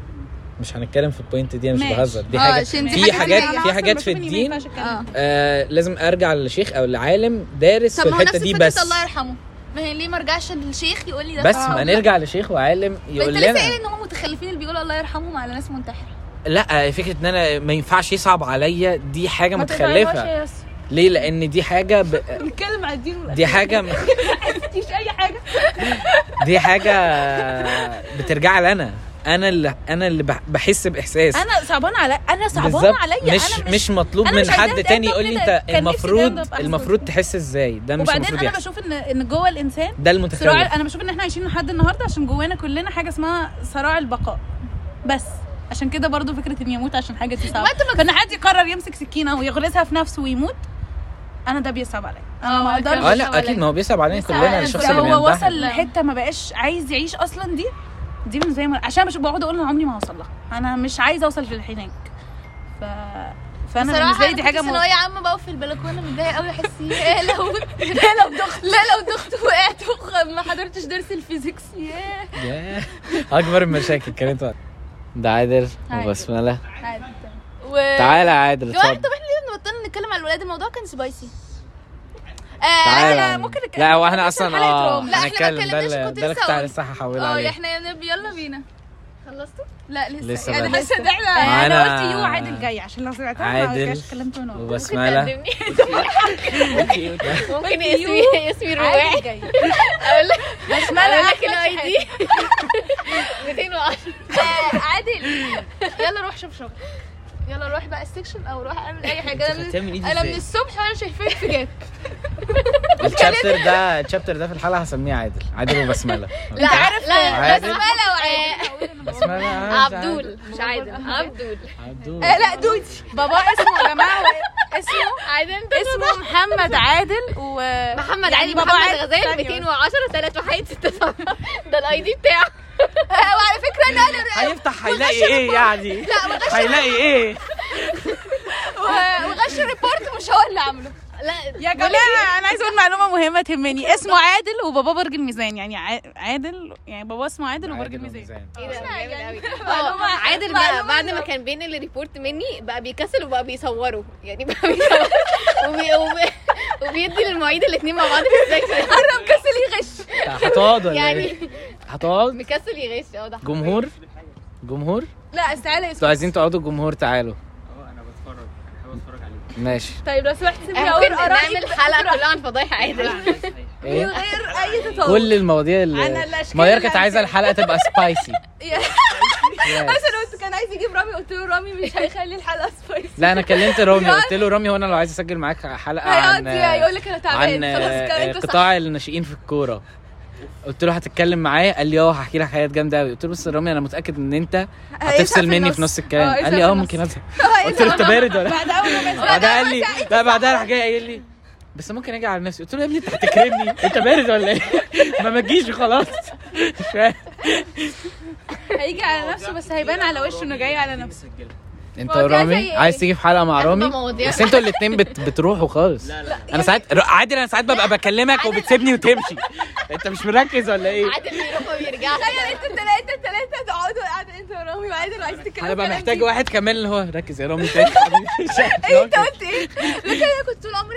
مش هنتكلم في ال point دي أنا مش. بهزر دي آه حاجة في حاجات. في حاجات في ما الدين. آه آه لازم أرجع للشيخ أو العالم دارس في ما الحتة دي بس الله يرحمه ما هي ليه ما ارجعش للشيخ يقول لي ده بس صح ما؟ نرجع لشيخ وعالم ما يقول أنت لسه قايل لنا إن هم متخلفين اللي بيقولوا الله يرحمهم على ناس منتحرة لا فكرة إن أنا ما ينفعش يصعب عليا دي حاجة ما متخلفة. ليه لأن دي حاجة ب... نتكلم على الدين. دي حاجة مفيش (laughs) أي حاجة دي حاجة بترجع لي أنا اللي أنا اللي بح- بحس باحساس. أنا صعبان على أنا صعبان عليا. مش أنا مش مطلوب أنا من مش حد تاني يقول لي. انت المفروض المفروض. تحس إزاي؟ ده مش وبعدين المفروض أنا بشوف ان إن جوه الانسان ده صراع المتخلف أنا بشوف إن إحنا عايشين لحد النهارده عشان جوانا كلنا حاجة اسمها صراع البقاء. بس. عشان كده برضو فكرة اني أموت عشان حاجة دي صعبة. فان حد يقرر يمسك سكينة ويغرزها في نفسه ويموت؟ أنا ده بيصعب عليا. أنا ما أقدرش آه لا أكيد ما هو بيصعب علينا كلنا عليا. الشخص اللي هو وصل لحتة ما بقاش عايز يعيش أصلا دي؟ دي من زي ما عشان مش بقعد أقول أنا عمري ما هوصل لها. أنا مش عايزة أوصل في هناك. ف فأنا بالنسبة لي دي حاجة إن م... هو يا عم بقف في البلكونة متضايقة قوي أحس ياه (laughs) لو لا لو ضغط لا لو ضغط وقعت ما حضرتش درس ال physics. ياه. ياه. أكبر المشاكل كانت وقت. ده عادل عادل. وبسملة. و... تعالى يا عادل اتفضل. طب إحنا ليه بنبطل نتكلم على الولاد؟ الموضوع كان spicy تعالى آه ممكن. نتكلم لا إحنا نفس أصلا آه. لا، إحنا ما هنتكلم ده اتكلمناش، اللي كنت لسه كنت أقول. لسه هحول آه عليه إحنا يلا بينا. خلصتوا؟ لا لسه لسه يعني بدري. حاسه ان إحنا أنا قلت يو عادل جاي عشان لو سمعتها ما عادل من ورا وبسملة. ممكن (laughs) (laughs) اسمي (laughs) اسمي رواعي جاي. أقول لك بسملة أقول لك الاي. دي 210 آه، عادل. يلا روح شوف شغل يلا روح بقى السكشن أو روح اعمل أي حاجة. (laughs) أنا من, أنا من؟ الصبح وأنا شايفاك في جاب (laughs) الشابتر ده الشابتر ده في الحلقة هسميه عادل. عادل وبسملة. (laughs) لا عارف لا، عادل. بسملة وعادل. بسملة عبدول مش عادل. عبدول. عبدول. آه، لا دودي بابا اسمه يا جماعة اسمه؟ عادل. اسمه محمد عادل و محمد يعني علي بابا محمد عادل. غزال ثانية 210 3 وحيد 6 ده الاي دي بتاعه. آه، (laughs) وعلى فكرة أنا (laughs) هيفتح هيلاقي إيه يعني؟ هيلاقي إيه؟ وغش ال report مش هو اللي عامله. لا يا جماعة أنا عايزة أقول معلومة مهمة تهمني. (laughs) اسمه عادل وبابا برج الميزان. يعني ع- عادل يعني بابا اسمه عادل وبرج الميزان. إيه ده؟ آه (laughs) عادل بقى بعد ما كان بين ال report مني بقى بيكسل وبقى بيصوروا يعني بقى بيصور (laughs) وبي... وبي... وبيدي للمعيد الاثنين مع بعض. في ال section قرب كسل يغش. هتقعد ولا يعني إيه؟ هتقعد؟ مكسل يغش. آه ده جمهور؟ جمهور؟ لا استعالى أنتوا عايزين تقعدوا جمهور تعالوا آه أنا بتفرج بحب اتفرج عليه ماشي. طيب لو سمحت سيبني أقول ارائي نعمل حلقة (laughs) كلها عن فضايح عادل (laughs) من إيه غير أي تطور كل المواضيع اللي الأشكال ماير كانت عايزة الحلقة تبقى (laughs) سبايسي عشان قلت كان عايز يجيب رامي قلت له رامي مش هيخلي الحلقة سبايسي لا أنا كلمت رامي قلت له رامي هو أنا لو عايز أسجل معاك حلقة عن يقول لك أنا تعبان. خلاص انت قطاع الناشئين في الكورة. قلت له هتتكلم معايا قال لي آه هحكي لك حاجات جامدة قوي قلت له يا رامي أنا متأكد إن أنت هتفصل مني في نص الكلام. آه، قال لي آه. ممكن ازهق (laughs) قلت له أنت بارد ولا بعد أول ما بعدها قال لي لا بعدها راح جاي قايل لي بس ممكن أجي على نفسي قلت له يا ابني أنت هتكرمني. أنت بارد ولا إيه؟ ما ما تجيش خلاص. مش فاهم. هيجي على نفسه بس هيبان على وشه إنه جاي على نفسه. انت ورامي إيه؟ عايز تيجي في حلقة مع رامي. بس أنتوا الاثنين بت... بتروحوا خالص. (laughs) لا لا أنا ساعات عادل أنا ساعات ببقى بكلمك وبتسيبني وتمشي. انت مش مركز ولا إيه؟ عادل بيروح وبيرجع تخيل أنتوا الثلاثه الثلاثه تقعدوا قاعدة انت ورامي وعادل وعايزين تتكلموا أنا بقى محتاج. واحد كمان اللي هو ركز يا رامي تاني. (laughs) (laughs) انت قلت إيه؟ لكن أنا كنت طول عمري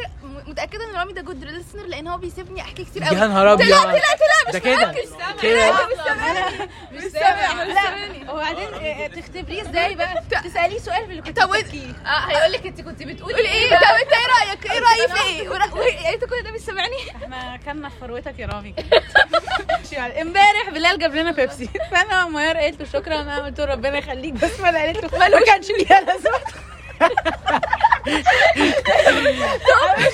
متأكدة إن رامي ده جود ليسنر لأن هو بيسيبني أحكي كتير قوي يا نهار أبيض. طلع طلع طلع ده كده؟ كده؟ مش سامعني. مش سامع لا. وبعدين آه، تختبريه إزاي بقى؟ تسأليه سؤال اللي كنت بتحكيه. آه هيقول لك أنت كنت بتقولي إيه طب أنت إيه رأيك؟ إيه رايي في إيه؟ يعني أنت كل ده مش سامعني؟ إحنا كنا في فروتك يا رامي. إمبارح بلال جاب لنا بيبسي. فأنا ميار قالت له شكرا أنا قلت له ربنا يخليك بس ما قالت له ما كانش ليها لازمة.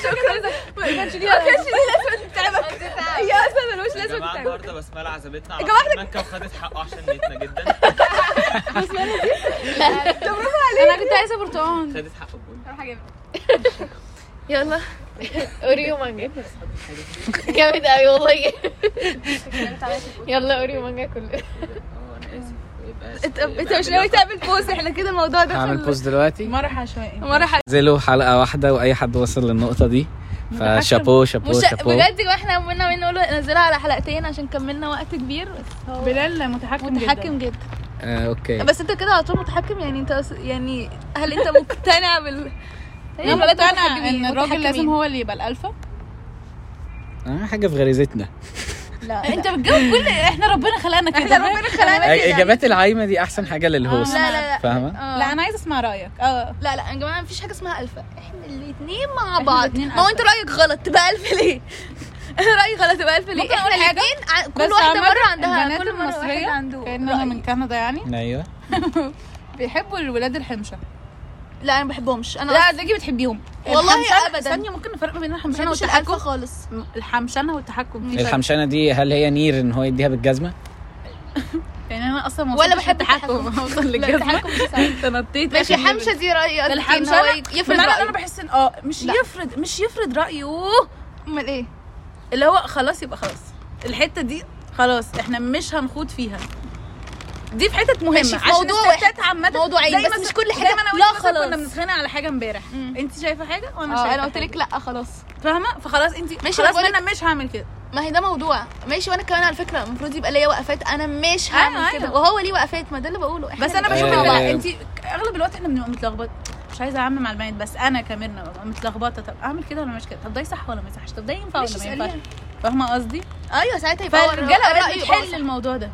شكرا. ما كانش ليه ما كانش ليه لازمه تتعبك هي أصلا ملوش لازمة تتعبك النهارده بسملة عزمتنا على مكة وخدت حقه عشان نيتنا جدا. (laughs) أنا كنت عايزة برتقال. خدت حقه بجد. يلا. أوريو مانجا. جامد قوي والله. (laughs) يلا أوريو مانجا كله آه أنا اسف يبقى انت انت مش ناوي تعمل pause إحنا كده الموضوع ده هعمل post دلوقتي؟ مرح عشوائي مرة نزلوا حلقة واحدة وأي حد وصل للنقطة دي. ف chapeau chapeau مش شابو بجد يا جماعة إحنا عمالين نقول ننزلها على حلقتين عشان كملنا وقت كبير بس هو بلال متحكم متحكم جدا. جدا آه، okay. بس انت كده على طول متحكم؟ يعني انت يعني هل انت مقتنع بال أنا مقتنعه متحكمين، إن الراجل. لازم هو اللي يبقى الألفا. آه، حاجة في غريزتنا. لا. (laughs) انت بتجاوب كل إحنا ربنا خلقنا كده. إحنا ربنا خلقنا كده. الاجابات العايمة دي أحسن حاجة لل host. لا لا لا. فاهمة؟ آه. لا أنا عايزة أسمع رأيك. آه. لا لا يا جماعة مفيش حاجة اسمها الفا إحنا الاثنين مع بعض. ما هو. انت رأيك غلط. تبقى ألف ليه؟ أنا (laughs) رأيي غلط. تبقى ألف ليه؟ ممكن إحنا؟ الاثنين كل واحدة مرة عندها كل مرة واحد عنده كان أنا رأي. من كندا يعني. أيوه. (laughs) بيحبوا الولاد الحمشة. لا أنا ما بحبهمش. أنا لا تلاقي بتحبيهم. والله أبداً. ثانية ممكن نفرق بين الالفا والتحكم؟ خالص. الحمشنه والتحكم. الحمشانة دي هل هي نير إن هو يديها بالجزمة؟ (laughs) يعني أنا أصلا ما ولا بحب التحكم. (laughs) اوصل لا، للجزمة. التحكم مش سهل. (laughs) انت نطيت ماشي حمشة دي رايي الحمشنه يفرض رأيه. أنا بحس إن آه مش لا. يفرض مش يفرض رأيه. أمال إيه؟ اللي هو خلاص يبقى خلاص. الحتة دي خلاص إحنا مش هنخوض فيها. دي في حتت مهمة. ماشي، عشان موضوع الستات عامة موضوعين، زي بس مش كل حاجة زي ما أنا لا خلاص. كنا بنتخانق على حاجة امبارح. انت شايفة حاجة؟ وأنا آه شايفة أنا قلت. لك لا خلاص. فاهمة؟ فخلاص انت ماشي، خلاص أنا مش هعمل كده. ما هي ده موضوع. ماشي وأنا كمان على فكرة المفروض يبقى ليا وقفات. أنا مش أيوة، هعمل أيوة. كده وهو ليه وقفات ما ده اللي بقوله. إحنا بس أنا بشوف. إن انت أغلب الوقت إحنا بنبقى متلخبط. مش عايزة اعمم مع البنات بس أنا كميرنا ببقى متلخبطة. طب أعمل كده ولا مش كده؟ طب ده يصح ولا ما يصحش؟ طب ده ينفع ولا ما ينفعش. فاهمة قصدي؟ أيوه ساعتها يبقى فالرجالة بتحل. الموضوع ده.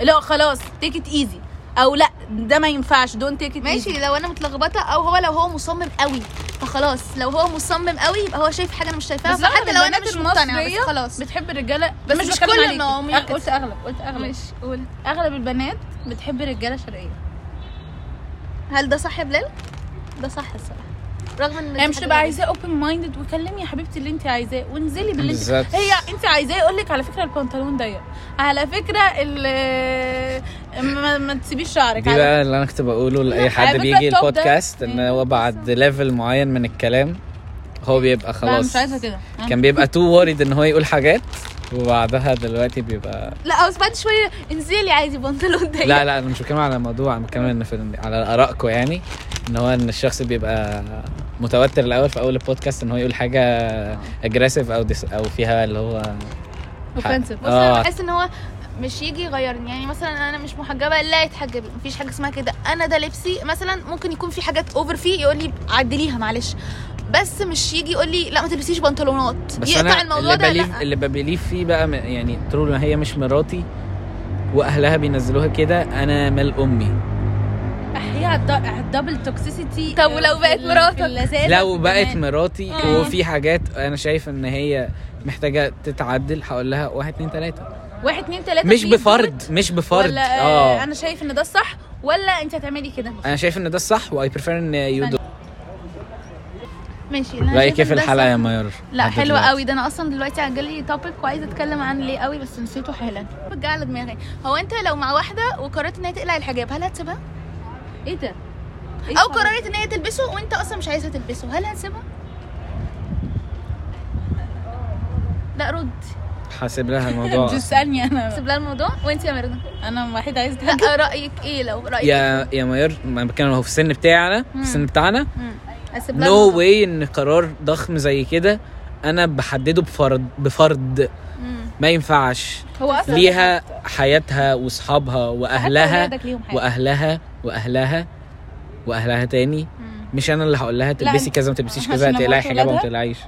لا خلاص تيك ات ايزي أو لا ده ما ينفعش دون تيك ات ماشي لو أنا متلخبطة أو هو لو هو مصمم قوي فخلاص لو هو مصمم قوي يبقى هو شايف حاجة أنا مش شايفاها فحتى لو أنا مش مقتنعة بس خلاص. بتحب الرجالة بس مش مش كل. ما قلت أغلب قلت أغلب. ماشي قول. أغلب البنات بتحب الرجالة الشرقية. هل ده صح يا بلال؟ ده صح الصراحة. رغم ان هي مش تبقى غريبة. عايزاه open minded وكلمي يا حبيبتي اللي انت عايزاه وانزلي باللي انت بالظبط. هي انت عايزاه يقول لك على فكرة البنطلون ضيق. على فكرة ال- ما, ما تسيبيش شعرك. دي بقى اللي أنا كنت بقوله لأي حد بيجي البودكاست إن هو بعد level معين من الكلام هو بيبقى لا خلاص. مش عايزة كده. كان بيبقى too worried إن هو يقول حاجات وبعدها دلوقتي بيبقى لا بس بعد شوية انزلي عادي بنطلون ضيق. لا لا أنا مش بتكلم على موضوع أنا بتكلم إن في على آرائكم يعني. إن هو إن الشخص بيبقى متوتر الأول في أول البودكاست إن هو يقول حاجة aggressive أو diss أو فيها اللي هو offensive بص أنا آه. بحس إن هو مش يجي يغيرني. يعني مثلا أنا مش محجبة لا يتحجب. مفيش حاجة اسمها كده. أنا ده لبسي مثلا ممكن يكون في حاجات over فيه يقول لي عدليها معلش. بس مش يجي يقول لي لا ما تلبسيش بنطلونات. بس يقطع أنا الموضوع اللي ده believe لا. اللي ب believe فيه بقى يعني طول ما هي مش مراتي وأهلها بينزلوها كده أنا مال أمي. هي ال double toxicity طب ولو بقت مراتك؟ لو بقت مراتي آه. وفي حاجات أنا شايف إن هي محتاجة تتعدل هقول لها واحد اتنين تلاتة. واحد اتنين تلاتة مش it. مش بفرض ولا آه آه. أنا شايف إن ده الصح ولا أنت هتعملي كده؟ أنا شايف إن ده الصح وأي prefer إن you do ماشي أنا رأيك إيه في الحلقة. يا ماير لا دلوقتي؟ قوي. ده أنا أصلا دلوقتي عجلي توبيك وعايزة أتكلم عن ليه قوي بس نسيته حالا. رجع على دماغي. هو أنت لو مع واحدة وقررت ان هي تقلع الحجاب هل هتسيبها؟ إيه ده؟ أو قررت إن هي تلبسه وأنت أصلا مش عايزها تلبسه. هل هتسيبها؟ لا رد. حاسب لها الموضوع. (laughs) مش تسالني أنا. سيب لها الموضوع وأنت يا ميرنا. أنا واحد عايز لا رأيك إيه لو رأيك يا يا ماير ما بتكلم هو في السن بتاعنا في السن بتاعنا. no. way إن قرار ضخم زي كده أنا بحدده بفرض بفرض. ما ينفعش. هو أصلا ليها حياتها وأصحابها وأهلها أولادك ليهم حاجة. وأهلها. وأهلها وأهلها تاني مم. مش أنا اللي هقول لها تلبسي كذا ما تلبسيش كذا تقلعي حجاب وما ولادها؟ تقلعيش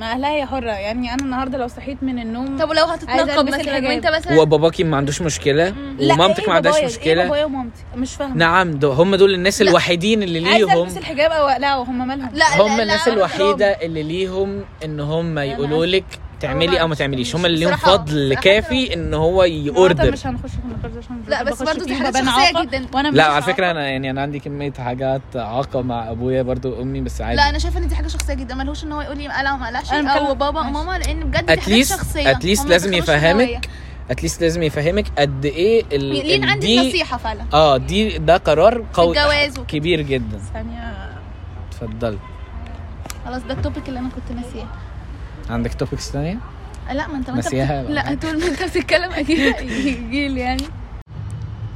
ما أهلها هي حرة يعني أنا النهارده لو صحيت من النوم طب ولو هتتنقب مثلا الحجاب. وأنت مثلا وباباكي ما عندوش مشكلة لا، ومامتك إيه ما عندهاش؟ إيه مشكلة بابايا ومامتي مش فاهمة نعم دو هم دول الناس لا. الوحيدين اللي عايزة ليهم ألبس الحجاب أو أقلعه هم مالهم لا هم لا، الناس لا، الوحيدة اللي ليهم إن هم يقولوا لك تعملي أو ما تعمليش. هم اللي ليهم فضل كافي إن هو ي order. مش هنخش في النقاش ده عشان لا، بس برضو دي حاجات عاقة، جدا. وأنا لا على فكرة. أنا يعني أنا عندي كمية حاجات عاقة مع أبويا برضو امي بس عادي. لا أنا شايفة إن دي حاجة شخصية جدا. ملهوش إن هو يقول لي وما قلعش أنا أو بابا ماشي. وماما لأن بجد دي حاجات شخصية. at least لازم. يفهمك at least لازم يفهمك قد إيه ال... لين عندي دي نصيحة فعلا؟ آه دي ده قرار قوي الجواز. كبير جدا. ثانية. اتفضلي خلاص ده ال topic اللي أنا كنت ناسيه عندك topics ثانية لا ما انت ما انت لا؟ طول ما انت بتتكلم أكيد (laughs) يجي لي يعني.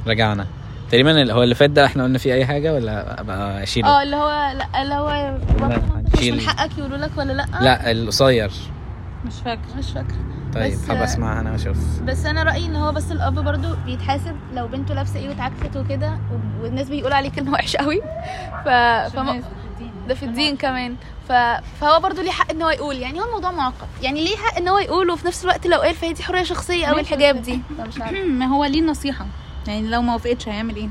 رجعنا. تقريبا اللي هو اللي فات ده إحنا قلنا فيه أي حاجة ولا ابقى اشيله آه اللي هو لا اللي هو مش. من حقك يقولوا لك ولا لا؟ لا القصير. مش فاكرة. مش فاكرة. طيب بس- حابه اسمعها أنا وأشوف. بس أنا رأيي إن هو بس الأب برضو بيتحاسب لو بنته لابسة إيه واتعكست وكده والناس بيقولوا عليه كلمة وحشة قوي ف... فم... ده في الدين كمان. ف... فهو برضو ليه حق إن هو يقول. يعني هو الموضوع معقد. يعني ليه حق إن هو يقول وفي نفس الوقت لو قال فهي دي حرية شخصية أو. الحجاب دي؟ فمش عارفه (clears throat) ما هو ليه نصيحه يعني لو ما وافقتش هيعمل إيه؟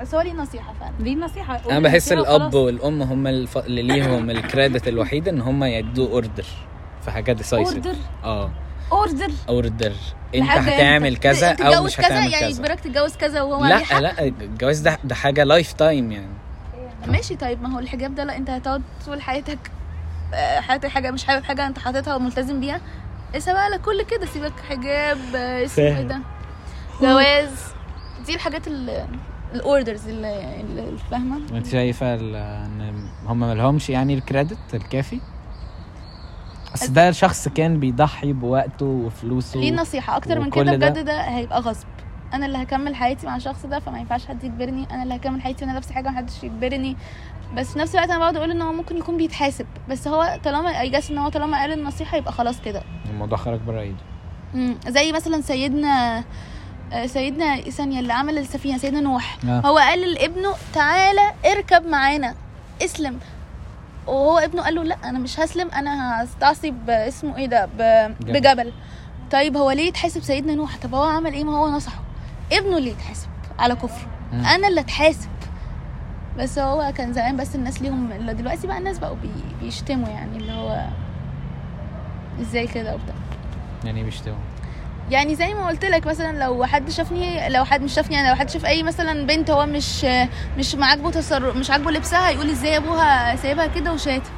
بس هو ليه نصيحه فعلا. ليه نصيحه أنا بحس الأب والأم هم الف... اللي ليهم ال credit الوحيد إن هم يدوا order في حاجات decisive order آه. order order أنت؟ هتعمل كذا أو مش كذا؟ هتعمل يعني كذا. يجبرك تتجوز كذا وهو لا لا الجواز ده ده حاجة life time يعني. ماشي طيب ما هو الحجاب ده لا انت هتقعد طول حياتك آه، حياتك حاجة مش حابب حاجة انت حاططها وملتزم بيها. اسيبها بقى لكل كده سيبك حجاب آه، اسمه إيه. ده؟ جواز. دي الحاجات ال ال orders اللي فاهمة؟ انت شايفة ان هم مالهمش يعني ال credit الكافي؟ بس ده شخص كان بيضحي بوقته وفلوسه ليه نصيحة؟ أكتر من كده ده؟ بجد ده هيبقى غصب. أنا اللي هكمل حياتي مع الشخص ده فما ينفعش حد يجبرني. أنا اللي هكمل حياتي وأنا لابسة حاجة محدش يجبرني. بس في نفس الوقت أنا بقعد أقول إن هو ممكن يكون بيتحاسب. بس هو طالما I guess إن هو طالما قال النصيحة يبقى خلاص كده. الموضوع خرج بره إيده. زي مثلا سيدنا آه، سيدنا ثانية اللي عمل السفينة سيدنا نوح. آه. هو قال لابنه تعالى اركب معانا. اسلم. وهو ابنه قال له لا أنا مش هسلم أنا هستعصي باسمه إيه ده. بجبل. طيب هو ليه يتحاسب سيدنا نوح؟ طب هو عمل إيه؟ ما هو نصحه. ابنه اللي يتحاسب على كفر مم. أنا اللي أتحاسب. بس هو كان زمان بس الناس ليهم لا دلوقتي بقى الناس بقوا بي... بيشتموا يعني اللي هو إزاي كده وبتاع. يعني إيه بيشتموا؟ يعني زي ما قلت لك مثلا لو حد شافني لو حد مش شافني أنا لو حد شاف أي مثلا بنت هو مش مش عاجبه تصرف مش عاجبه لبسها هيقول إزاي أبوها سايبها كده وشاتم.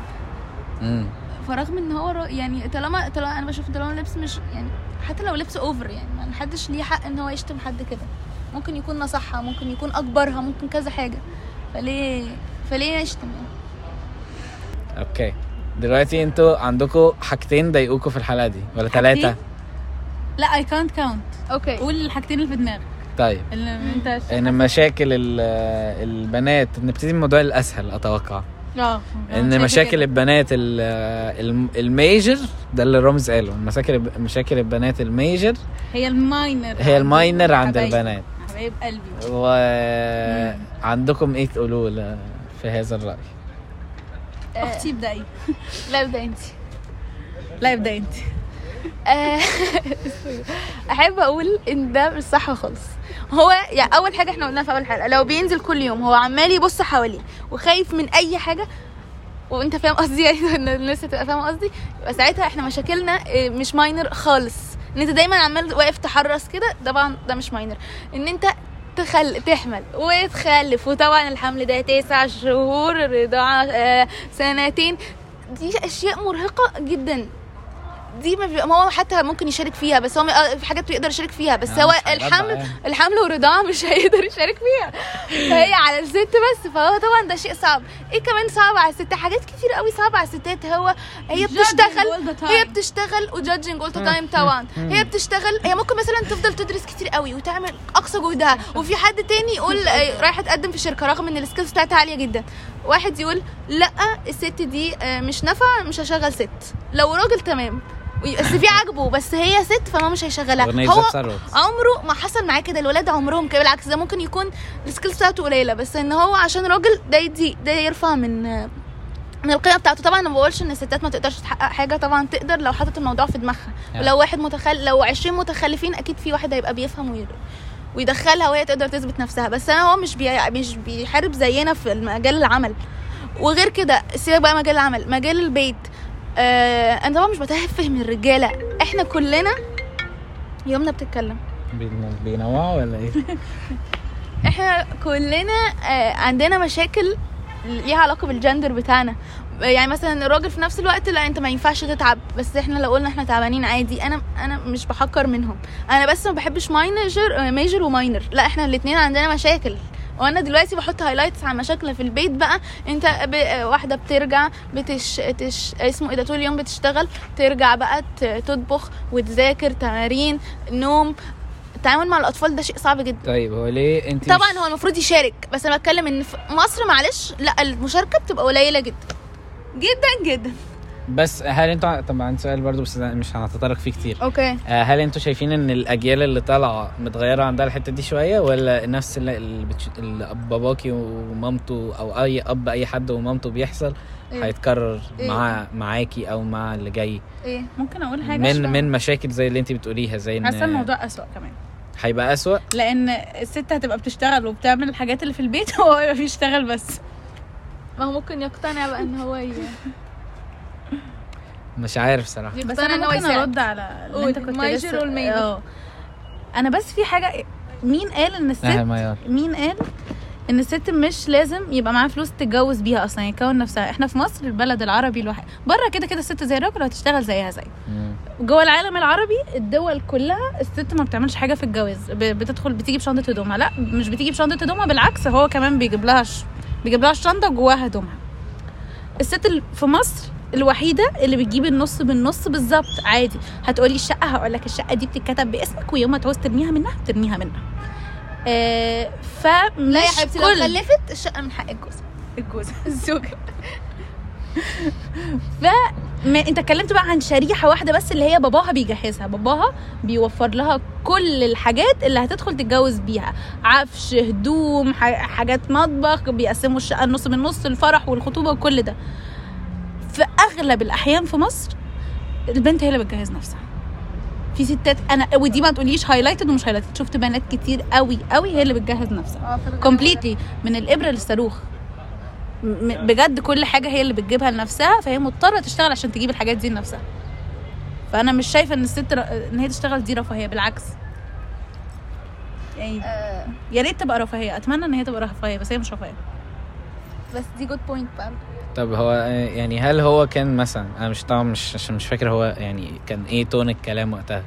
فرغم ان هو يعني طالما طالما أنا بشوف طالما لبس مش يعني حتى لو لبس اوفر يعني ما حدش ليه حق إن هو يشتم حد كده. ممكن يكون نصحها ممكن يكون أكبرها ممكن كذا حاجة. فليه فليه يشتم يعني؟ okay دلوقتي أنتوا عندكم حاجتين ضايقوكوا في الحلقة دي ولا ثلاثة لا اي كانت كاونت أوكي قول الحاجتين اللي في دماغك. طيب. اللي انت إن مشاكل ال- البنات نبتدي من الموضوع الأسهل أتوقع. آه. إن مشاكل البنات ال- الم- ال major ده اللي رامز قاله. مشاكل مشاكل البنات ال major هي ال minor. هي الماينر عند. البنات. حبايب قلبي. وعندكم إيه تقولوا في هذا الرأي؟ أختي ابدأي. (laughs) لا ابدا أنت. لا ابدأي أنت. (laughs) آه، (laughs) أحب أقول إن ده مش صح خالص. هو يعني أول حاجة إحنا قلناها في أول حلقة لو بينزل كل يوم هو عمال يبص حواليه وخايف من أي حاجة وأنت فاهم قصدي؟ (laughs) يعني الناس تبقى فاهمة قصدي؟ يبقى ساعتها إحنا مشاكلنا آه، مش ماينر خالص. إن أنت دايما عمال واقف تحرص كده طبعا ده مش ماينر إن أنت تخل تحمل وتخلف وطبعا الحمل ده تسع شهور الرضاعه آه، سنتين دي أشياء مرهقة جدا. دي ما هو حتى ممكن يشارك فيها بس هو ما- في حاجات بيقدر يشارك فيها بس آه، هو الحمل يعني. الحمل والرضاعة مش (laughs) هيقدر يشارك فيها. فهي على الست بس فهو طبعا ده شيء صعب. إيه كمان صعب على الست؟ حاجات كتير قوي صعبه على الستات. هو هي بتشتغل. هي بتشتغل و judging all time طبعا. هي بتشتغل هي ممكن مثلا تفضل تدرس كتير قوي وتعمل أقصى جهدها. وفي حد تاني يقول آه، رايحة تقدم في شركة رغم إن ال skills بتاعتها عالية جدا. واحد يقول لأ الست دي آه، مش نافعة مش هشغل ست. لو راجل تمام بس في عاجبه بس هي ست فما مش هيشغلها. هو. عمره ما حصل معاه كده الولاد عمرهم كده بالعكس ده ممكن يكون ال skills بتاعته قليلة بس إن هو عشان راجل ده يدي ده يرفع من من القيمة بتاعته. طبعا أنا ما بقولش إن الستات ما تقدرش تحقق حاجة طبعا تقدر لو حطت الموضوع في دماغها. ولو واحد متخل لو 20 متخلفين أكيد في واحد هيبقى بيفهم وير... ويدخلها وهي تقدر تثبت نفسها. بس أنا هو مش بي... مش بيحارب زينا في مجال العمل. وغير كده سيبك بقى مجال العمل. مجال البيت آه أنا طبعا مش بتهفه من الرجالة. إحنا كلنا يومنا بتتكلم. بين- بينوعوا ولا إيه؟ (laughs) إحنا كلنا آه، عندنا مشاكل ليها علاقة بالجندر بتاعنا. يعني مثلا الراجل في نفس الوقت لا أنت ما ينفعش تتعب. بس إحنا لو قلنا إحنا تعبانين عادي أنا أنا مش بحقر منهم. أنا بس ما بحبش minor major و minor لا إحنا الاثنين عندنا مشاكل. وأنا دلوقتي بحط highlights على مشاكل في البيت بقى. انت ب... واحدة بترجع بتش... تش... اسمه إيه ده طول اليوم بتشتغل ترجع بقى تطبخ وتذاكر تمارين نوم. التعامل مع الأطفال ده شيء صعب جدا. طيب هو ليه انت طبعا مش- هو المفروض يشارك بس أنا بتكلم إن في مصر معلش لا المشاركة بتبقى قليلة جدا. جدا جدا. بس هل أنتوا طب عندي سؤال برضو بس مش هنتطرق فيه كتير. okay. آه، هل أنتوا شايفين ان الأجيال اللي طالعة متغيرة عندها الحتة دي شوية ولا نفس اللي, بتش... اللي باباكي ومامته أو أي أب أي حد ومامته بيحصل إيه؟ هيتكرر إيه؟ مع معاكي أو مع اللي جاي؟ إيه. ممكن أقول حاجة من من مشاكل زي اللي انت بتقوليها زي حاسة ان الموضوع أسوأ كمان. هيبقى أسوأ؟ لأن الست هتبقى بتشتغل وبتعمل الحاجات اللي في البيت (laughs) وهو يبقى بيشتغل بس. ما هو ممكن يقتنع بقى ان هو ي... مش عارف صراحة. بس أنا ممكن. أرد على اللي أنت كنت لسه. أه. أنا بس في حاجة مين قال إن الست مين قال إن الست مش لازم يبقى معاها فلوس تتجوز بيها أصلا؟ يكون نفسها. إحنا في مصر البلد العربي الوحيد. بره كده كده الست زي الراجل وهتشتغل زيها زي. جوه العالم العربي الدول كلها الست ما بتعملش حاجة في الجواز. ب- بتدخل بتيجي بشنطة هدومها. لا مش بتيجي بشنطة هدومها بالعكس هو كمان بيجيب لها ش... بيجيب لها الشنطة جواها هدومها. الست ال- في مصر الوحيدة اللي بتجيب النص بالنص بالظبط عادي. هتقولي الشقة هقول لك الشقة دي بتتكتب باسمك ويوم ما تعوز ترميها منها بترميها منها. آه فمش لا يا حبيبتي لو خلفت الشقة من حق الجوز. الجوز (laughs) الزوجه ما انت اتكلمت بقى عن شريحة واحدة بس اللي هي باباها بيجهزها. باباها بيوفر لها كل الحاجات اللي هتدخل تتجوز بيها. عفش هدوم حاجات مطبخ بيقسموا الشقة النص من نص الفرح والخطوبة وكل ده. في أغلب الأحيان في مصر البنت هي اللي بتجهز نفسها. في ستات أنا ودي ما تقوليش highlighted ومش highlighted شفت بنات كتير قوي قوي هي اللي بتجهز نفسها. completely من الإبرة للصاروخ. بجد كل حاجة هي اللي بتجيبها لنفسها فهي مضطرة تشتغل عشان تجيب الحاجات دي لنفسها. فأنا مش شايفة إن الست ر... إن هي تشتغل دي رفاهية بالعكس. يعني آه، يا ريت تبقى رفاهية. أتمنى إن هي تبقى رفاهية بس هي مش رفاهية. بس دي good point بقى. طب هو يعني هل هو كان مثلا أنا مش طبعا مش عشان مش فاكر هو يعني كان إيه tone الكلام وقتها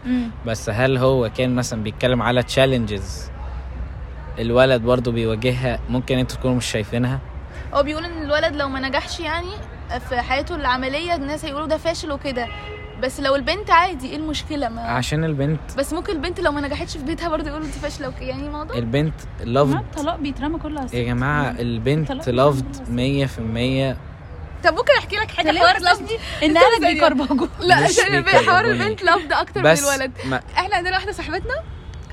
بس هل هو كان مثلا بيتكلم على تشالنجز الولد برضه بيواجهها ممكن أنتوا تكونوا مش شايفينها؟ هو بيقول إن الولد لو ما نجحش يعني في حياته العملية الناس هيقولوا ده فاشل وكده بس لو البنت عادي إيه المشكلة؟ ما عشان البنت بس ممكن البنت لو ما نجحتش في بيتها برضه يقولوا انت فاشلة وكده يعني الموضوع البنت لافد الطلاق بيترمى كله على يا. جماعة البنت لافد 100% طب ممكن أحكي لك حاجة؟ ليه حوار لفظي إن اهلك بيكربجوا لا. حوار البنت لفظ أكتر من الولد ما إحنا عندنا واحدة صاحبتنا.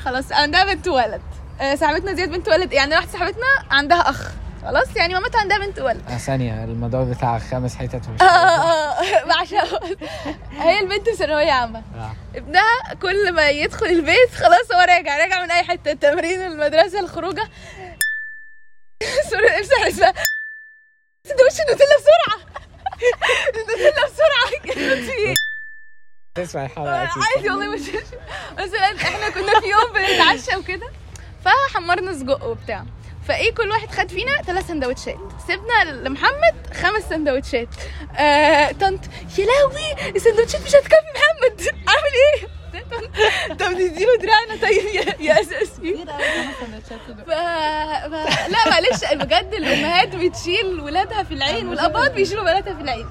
خلاص عندها بنت وولد آه، صاحبتنا ديت بنت ولد. يعني واحدة صاحبتنا عندها أخ. خلاص يعني مامتها عندها بنت ولد. آه، ثانية الموضوع بتاع خمس حتت آه آه عشان هي البنت في ثانوية عامة. آه. ابنها كل ما يدخل البيت خلاص هو راجع راجع من أي حتة التمرين المدرسة الخروجة. (laughs) سوري امسح اسمها. سندوتش النوتيلا بسرعة. النوتيلا بسرعة. تسمع الحلقة عادي والله مش مثلا إحنا كنا في يوم بنتعشى وكده فحمرنا سجق وبتاع. فإيه كل واحد خد فينا ثلاث سندوتشات. سيبنا لمحمد خمس سندوتشات. آه طنط يا لهوي السندوتشات مش هتكفي محمد. (laughs) أعمل إيه؟ طب- نديله دراعنا طيب يا يا اساسي ف... ف... لا معلش بجد الامهات بتشيل ولادها في العين والابات بيشيلوا بناتها في العين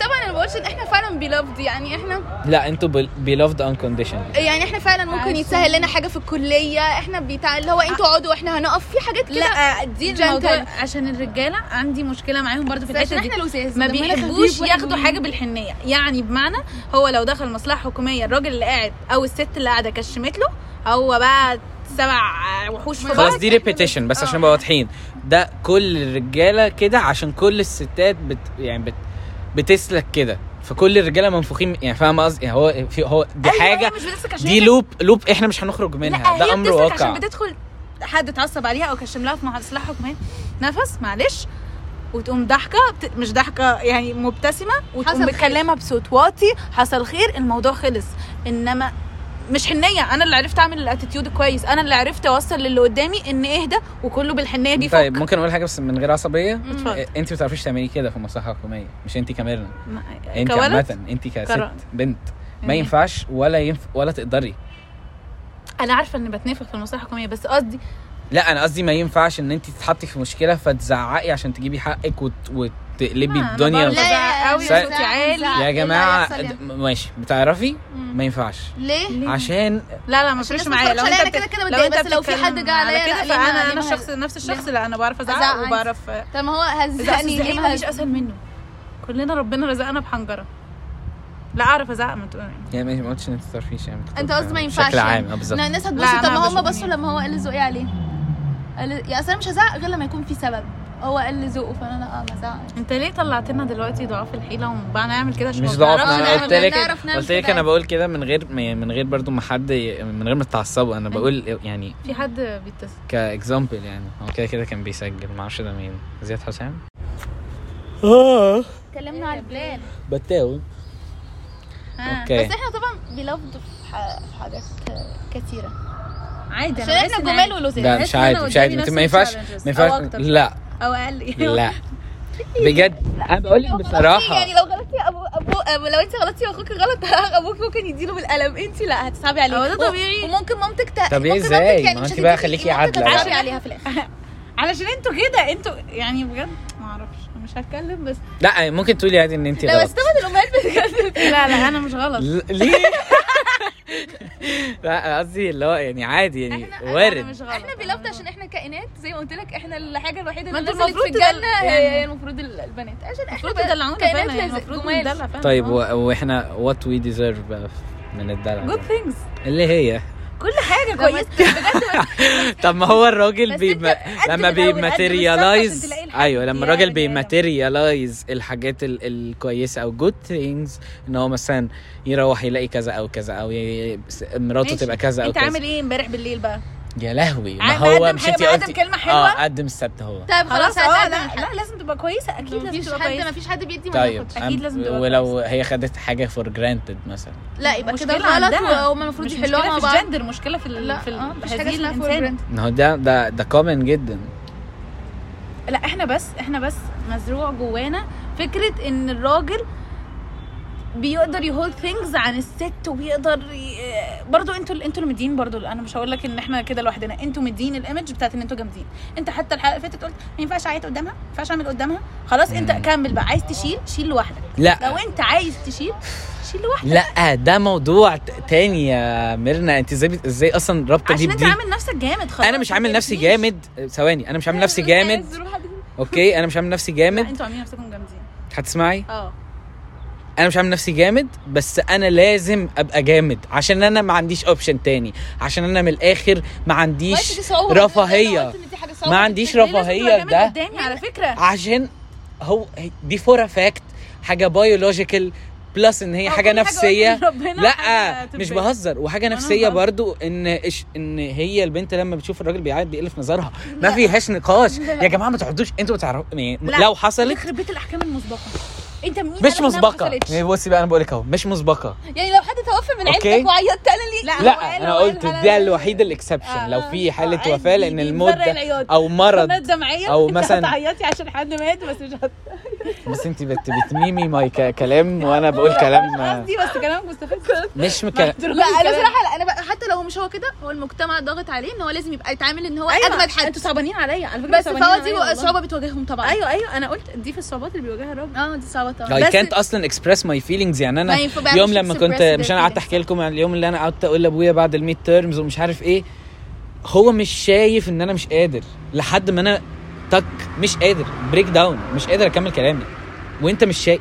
طبعا أنا ما بقولش إن إحنا فعلا beloved يعني إحنا لا أنتوا beloved uncondition يعني إحنا فعلا ممكن يتسهل لنا حاجة في الكلية إحنا بتاع اللي هو أنتوا اقعدوا وإحنا هنقف في حاجات كده لا دي. الموضوع. عشان الرجالة عندي مشكلة معاهم برضو في الحتة دي. إحنا ما بيحبوش ياخدوا حاجة بالحنية. يعني بمعنى هو لو دخل مصلحة حكومية الراجل اللي قاعد أو الست اللي قاعدة كشرت له هو بقى سبع وحوش في بعض. خلاص دي repetition بس عشان نبقى واضحين. ده كل الرجالة كده عشان كل الستات بت يعني بت بتسلك كده. فكل الرجالة منفوخين يعني فاهم قصدي؟ يعني هو في هو دي أيوة، حاجة دي loop loop إحنا مش هنخرج منها. لا ده هي أمر واقع عشان بتدخل حد اتعصب عليها أو كشر لها في مصلحه حكوميه نفس معلش. وتقوم ضحكة بت... مش ضحكة يعني مبتسمة وتقوم حصل خير. بتكلمها بصوت واطي. حصل خير الموضوع خلص. إنما مش حنية أنا اللي عرفت أعمل ال attitude كويس أنا اللي عرفت أوصل للي قدامي إن اهدى وكله بالحنية بيفك طيب ممكن أقول حاجة بس من غير عصبية اتفضل. انت ما بتعرفيش تعملي كده في مصلحة حكومية مش انت كميرنا انت؟ عامة انت كست بنت ما يعني. ينفعش ولا ينف ولا تقدري أنا عارفة إني بتنفخ في المصلحة الحكومية بس قصدي لا أنا قصدي ما ينفعش إن انت تتحطي في مشكلة فتزعقي عشان تجيبي حقك وت... وتقلبي أنا الدنيا قوي صوتي عالي. يا إيه جماعة ماشي بتعرفي؟ ما ينفعش. ليه؟ عشان لا لا ما عشان فرقش الناس ما معايا لو أنت كده كده لو أنت بس لو في حد جه عليا، كده فأنا أنا الشخص نفس الشخص؟ لا أنا بعرف ازعق. وبعرف طب ما هو هزقني ليه مفيش أسهل منه؟ كلنا ربنا رزقنا بحنجرة. لا أعرف أزعق ما تقول يعني ما قلتش إن أنت تعرفيش يعني أنت قصدي ما ينفعش بشكل عام يعني. آه بالظبط الناس هتبص طب ما هم بصوا لما هو قال ذوقي عليه. قال يا اصل أنا مش هزعق غير لما يكون في سبب. هو قال لي ذوقه فأنا لأ ما ازعقش أنت ليه طلعتنا دلوقتي ضعاف الحيلة وبقى نعمل كده؟ عشان مش ضعف بنعرفش أنا قلت؟ لك قلت لك أنا بقول كده من غير من غير برضو ما حد من غير ما تتعصبوا. أنا بقول يعني في حد بيتصل. ك example يعني. هو كده كده كان بيسجل ما أعرفش ده مين. زياد حسام؟ اتكلمنا على البلاد. بتاوي ها. okay. بس إحنا طبعا beloved في حاجات كتيرة. عادي عشان إحنا جمال. ولذاذ لا مش عادي مش عادي. ما ينفعش ما ينفعش. لا. أو أقل. لا. بجد؟ أنا بقول لك بصراحة. يعني لو غلطتي ابو ابو أبو لو انت غلطتي واخوك غلط (laughs) أبوك ممكن يديله بالقلم. انت لا هتصعبي عليه. هو ده طبيعي. وممكن مامتك ت... طبيعي ممكن إزاي؟ يعني ما انت بقى خليكي. هتصعبي عليها في الآخر. (laughs) علشان أنتوا كده أنتوا يعني بجد ما أعرفش. مش هتكلم بس. لا ممكن تقولي عادي إن انت لا بس طبعا الامهات بتتكلم لا لا أنا مش غلط. ليه؟ (laughs) لا قصدي اللي هو يعني عادي يعني إحنا- وارد. مش غلط. إحنا بيلفت عشان إحنا كائنات زي ما قلت لك إحنا الحاجة الوحيدة ما اللي نزلت المفروض في الجنة هي يعني- هي المفروض ال- البنات. عشان إحنا المفروض كائنات يعني المفروض. ندلع طيب و- وإحنا what we deserve بقى من الدلع good? things اللي هي؟ كل حاجة كويسة. (laughs) طب ما هو الراجل بس بي انت قدم لما بي materialize أيوه لما الراجل يعني. بي materialize الحاجات ال- الكويسة أو good things إن هو مثلا يروح يلاقي كذا أو كذا أو ي- مراته. تبقى كذا أو أنت كذا. عامل إيه امبارح بالليل بقى؟ يا لهوي ما هو مش انت مقدم قلتي؟ كلمة حلوة؟ آه قدم السبت هو. طيب خلاص آه لا لا لازم تبقى كويسة أكيد لازم تبقى حد كويسة. مفيش حد بيدي ما طيب أكيد لازم تبقى ولو هي خدت حاجة for granted مثلا. لا يبقى كده مشكلة غلط. وهم المفروض يحلوها مع في بعض. الجندر مشكلة في لا في آه هذه اسمها for الإنسان. granted ما هو ده ده ده common جدا. لا إحنا بس إحنا بس مزروع جوانا فكرة إن الراجل بيقدر ي hold things عن الست وبيقدر ي... برضو أنتوا أنتوا اللي مدين برضو أنا مش هقول لك إن إحنا كده لوحدنا أنتوا مدين ال image بتاعت إن أنتوا جامدين. انت حتى الحلقة اللي فاتت قلت ما ينفعش أعيط قدامها ما ينفعش أعمل قدامها خلاص انت. كمل بقى عايز تشيل شيل لوحدك. لا. لو انت عايز تشيل شيل لوحدك. لا ده موضوع تاني يا ميرنا. انت إزاي إزاي أصلا رابطة دي عشان انت عامل نفسك جامد خلاص أنا مش عامل نفسي. جامد. ثواني أنا مش عامل (laughs) نفسي جامد. okay أنا مش عامل نفسي جامد. أنتوا عاملين نفسكم جامدين. هتسمعي؟ آه. أنا مش عامل نفسي جامد بس أنا لازم ابقى جامد عشان أنا ما عنديش option تاني. عشان أنا من الآخر ما عنديش رفاهية. ما عنديش رفاهية ده. قدامي على فكرة. عشان هو دي for fact حاجة biological plus إن هي حاجة نفسية. ربنا لأ حاجة مش طبية. بهزر. وحاجة نفسية. برضو إن إش إن هي البنت لما بتشوف الراجل بيعيط بيقل ف نظرها. ما فيهاش نقاش. (laughs) يا جماعة ما تقعدوش. أنتوا بتعرفوا يعني. لو حصلت يخرب بيت الأحكام المسبقة. انت مين مش ما مسبقة؟ يعني بصي بقى أنا بقول لك أهو مش مسبقة. يعني لو حد توفى من. عيلتك وعيطت أنا ليه لا لا أنا قلت ده الوحيد ال exception آه. لو في حالة عادي، وفاة لأن العياط. أو مرض. (laughs) أنت مثلاً- هتعيطي عشان حد مات بس مش هت- (laughs) بس أنت بت بتعممي كلام وأنا بقول كلام آه، قصدي بس كلامك مستفز. مش مك... لا أنا (laughs) صراحة لا أنا بقى حتى لو مش هو كده هو المجتمع ضاغط عليه إن هو لازم يبقى يتعامل إن هو أيوه أجمد حد. أنتوا صعبانين عليا على فكرة بس فهو دي. صعوبة بتواجههم طبعا. أيوه أيوه أنا قلت دي في الصعوبات اللي بيواجهها الراجل. آه دي صعوبه طبعا I can't أصلا express my feelings يعني أنا يوم لما كنت مش أنا قعدت. أحكي لكم عن اليوم اللي أنا قعدت أقول لأبويا بعد ال midterms ومش عارف إيه هو مش شايف إن أنا مش قادر لحد ما أنا تك مش قادر break down مش قادر أكمل كلامي. وأنت مش شايف.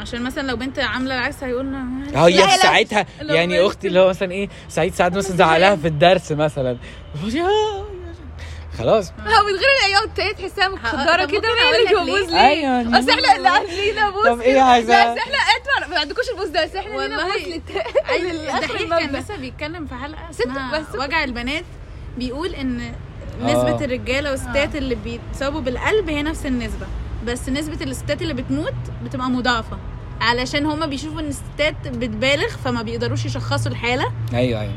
عشان مثلا لو بنت عاملة العكس هيقول هي في لا. ساعتها يعني أختي اللي هو مثلا إيه سعيد سعد مثلا زعلها في الدرس مثلا. خلاص. هو من غير العياط هي تحسها طب كده ممكن وأقول أقول لك لك بوز ليه؟ ليه أيوه أصل إحنا اللي عاملين بوز طب إيه لا عايزه أصل إحنا أنتوا ما عندكوش البوز ده بس إحنا لينا والله. بوز (laughs) الدحيح كان. لسه بيتكلم في حلقة ست- اسمها بس- وجع البنات. بيقول إن آه. نسبة الرجالة والستات اللي بيتصابوا بالقلب هي نفس النسبة. بس نسبة الستات اللي بتموت بتبقى مضاعفة. علشان هما بيشوفوا إن الستات بتبالغ فما بيقدروش يشخصوا الحالة. أيوه أيوه.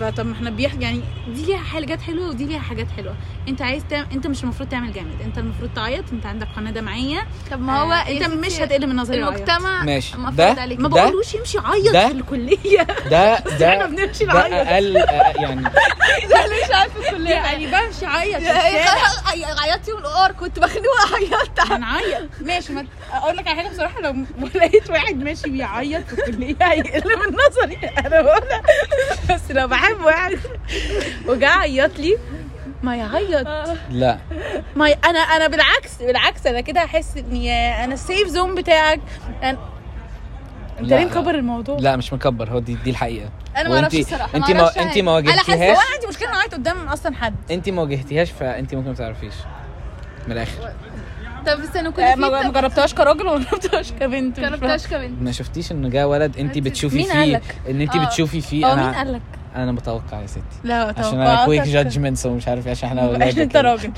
فطب ما إحنا بيحكي يعني دي ليها حاجات حلوة ودي ليها حاجات حلوة. انت عايز تعمل انت مش المفروض تعمل جامد. انت المفروض تعيط انت عندك قناة دمعية. طب ما هو آه، انت مش هتقل من نظري. المجتمع ماشي. مفروض ده- عليك ما ده- بقولوش يمشي يعيط ده- (laughs) في الكلية. ده؟ (laughs) إحنا ده بنمشي ده نعيط. أقل آه، يعني. (laughs) مش عارفه الكلية. يعني بمشي الشارع. يا- عيطتي والقار كنت مخنوقه عيطت. هنعيط ماشي ما أقول لك على حاجة بصراحة لو لقيت واحد ماشي بيعيط في الكلية هيقل من نظري. أنا بقولها. بس لو بحب واحد. وجا عيط لي. ما يعيط. لا. ما ي... أنا أنا بالعكس بالعكس أنا كده هحس ان يا أنا السيف زون بتاعك. أنا... أنت ليه. مكبر الموضوع؟ لا مش مكبر. هو دي دي الحقيقة. أنا ما أعرفش الصراحة أنتي ما أنتي ما أنا حاسه هو واجهتيهاش؟ أنا عندي مشكلة ان اعيط قدام أصلا حد. انت ما واجهتيهاش فانت ممكن ما تعرفيش. من الآخر. طب استنى كل آه، ما ما جربتهاش كراجل ولا جربتهاش كبنت؟ مش جربتهاش كمان ما شفتيش إن جه ولد انت بتشوفي مين فيه؟ إن انت آه. بتشوفي فيه؟ مين أنا قال لك؟ أنا بتوقع يا ستي. لا عشان أنا quick judgments ومش عارف (laughs) عشان إحنا أولاد عشان انت. راجل.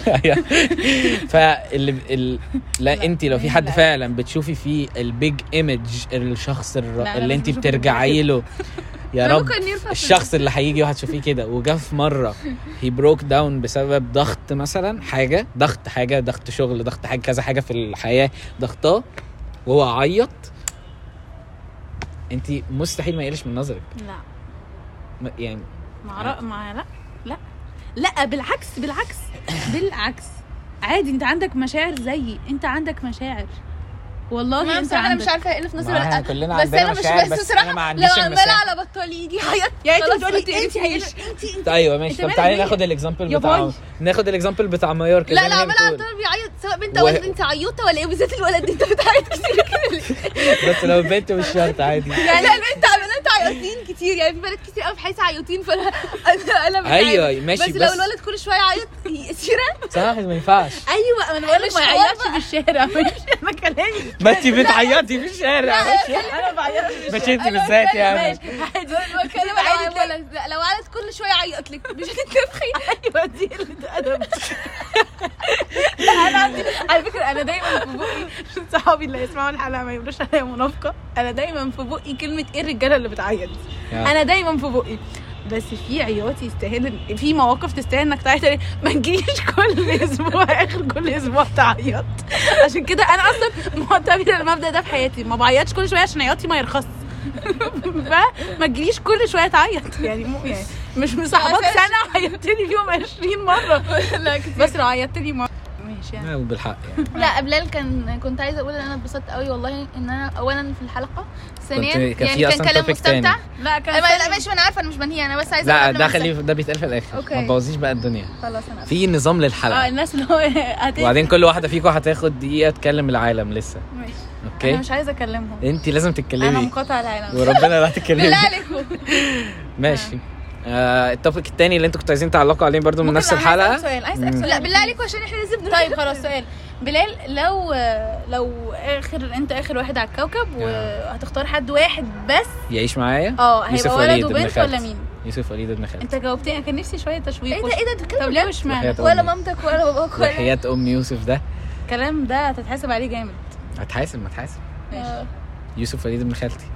فاللي ال... لا انت لو في حد فعلا بتشوفي فيه ال big image الشخص الر... اللي انت بترجعي له. يا رب. الشخص اللي هيجي وهتشوفيه كده. وجا في مرة هي broke down بسبب ضغط مثلا حاجة ضغط حاجة ضغط شغل ضغط حاجة كذا حاجة في الحياة ضغطاه وهو عيط. انت مستحيل ما يقلش من نظرك. لا. يعني مع رأ... مع لا لا. لا بالعكس بالعكس بالعكس. عادي انت عندك مشاعر زيي. انت عندك مشاعر. والله أنا انت أنا مش عارفة إيه اللي في نص معاها ولا كلنا بس أنا مش بس ما لو عنديش عمال المساحة. على بطال يجي يعيط. يعني انت بتقولي بطيء، انت انت هيش انت أيوه ماشي. طب تعالي؟ ناخد الاكزامبل بتاع. ناخد الاكزامبل بتاع مايور كده لا لا ما عمال على. طول بيعيط سواء بنت أو ولد انت عيوطة ولا إيه؟ بالذات الولد انت بتعيط كتير. كده بس لو البنت مش شرط عادي. (laughs) يعني لا البنت عمالة عيطين كتير. يعني في بنات كتير قوي في حياتي عيطين فانا أنا. أيوة، ماشي، بس لو الولد كل شوية يعيط سيرة. صح ما ينفعش. أيوه أنا بقول لك مش ما يعيطش. في الشارع. (laughs) مش أنا كلامي. ما انت بتعيطي في الشارع. أنا بعيط في مش انت بالذات يعني ماشي. عادي. بتكلم لا، لو ولد كل شوية يعيط لك. مش هتتنفخي (laughs) أيوه دي قله ادب لا أنا عندي على فكرة أنا دايما في بقي صحابي اللي يسمعوا الحلقة ما يقولوش عليا منافقة. أنا دايما في بقي كلمة إيه الرجالة اللي بتعيط. أنا دايما في بقي. بس في عياط يستاهل في مواقف تستاهل إنك تعيط عليها. ما تجيش كل أسبوع آخر كل أسبوع تعيط. عشان كده أنا أصلا معتبره المبدأ ده في حياتي. ما بعيطش كل شوية عشان عياطي ما يرخص (laughs) فما تجيش كل شوية تعيط. يعني مو يعني مش مصاحباك عشان- سنة عيطتني فيهم 20 مرة. (laughs) لا كتير. بس لو عيطتني مرة. ماشي يعني. لا، وبالحق يعني. (laughs) لا بلال كان كنت عايزة أقول إن أنا اتبسطت قوي والله إن أنا اولا في الحلقة. ثانيا كنت- كان في يعني كان كلام مستمتع تاني. لا كان لا ماشي ما أنا عارفة أنا مش بنهي أنا بس عايزة لا ده خليه أستنى. ده بيتقال في الآخر. okay. ما تبوظيش بقى الدنيا. خلاص أنا في نظام آه للحلقه الناس اللي هو (laughs) وبعدين كل واحدة فيكم هتاخد دقيقة تكلم العالم لسه. ماشي. أنا okay مش عايزة أكلمهم. انت لازم أنا تتكلمي مقاطعه العالم. وربنا لا بالله تتكلمي عليكم. (laughs) ماشي. آه ال topic التاني اللي أنتوا كنتوا عايزين تعلقوا عليه برضو من نفس الحلقة. أسأل سؤال عايز. سؤال. لا بالله عليكم عشان إحنا لازم طيب خلاص سؤال. بلال لو لو آخر أنت آخر واحد على الكوكب وهتختار حد واحد بس يعيش معايا؟ آه يوسف هيبقى ولد وبنت. ولا مين؟ يوسف وليد ابن خالتي أنت جاوبتني كان نفسي شوية تشويق. إيه ده إيه ده طب بتتكلم ليه مش معنى؟ ولا. مامتك ولا باباك ولا وحياة أم يوسف ده. الكلام ده هتتحاسب عليه جامد. هتحاسب ما تحاسب. ماشي. يوسف وليد ابن خالتي.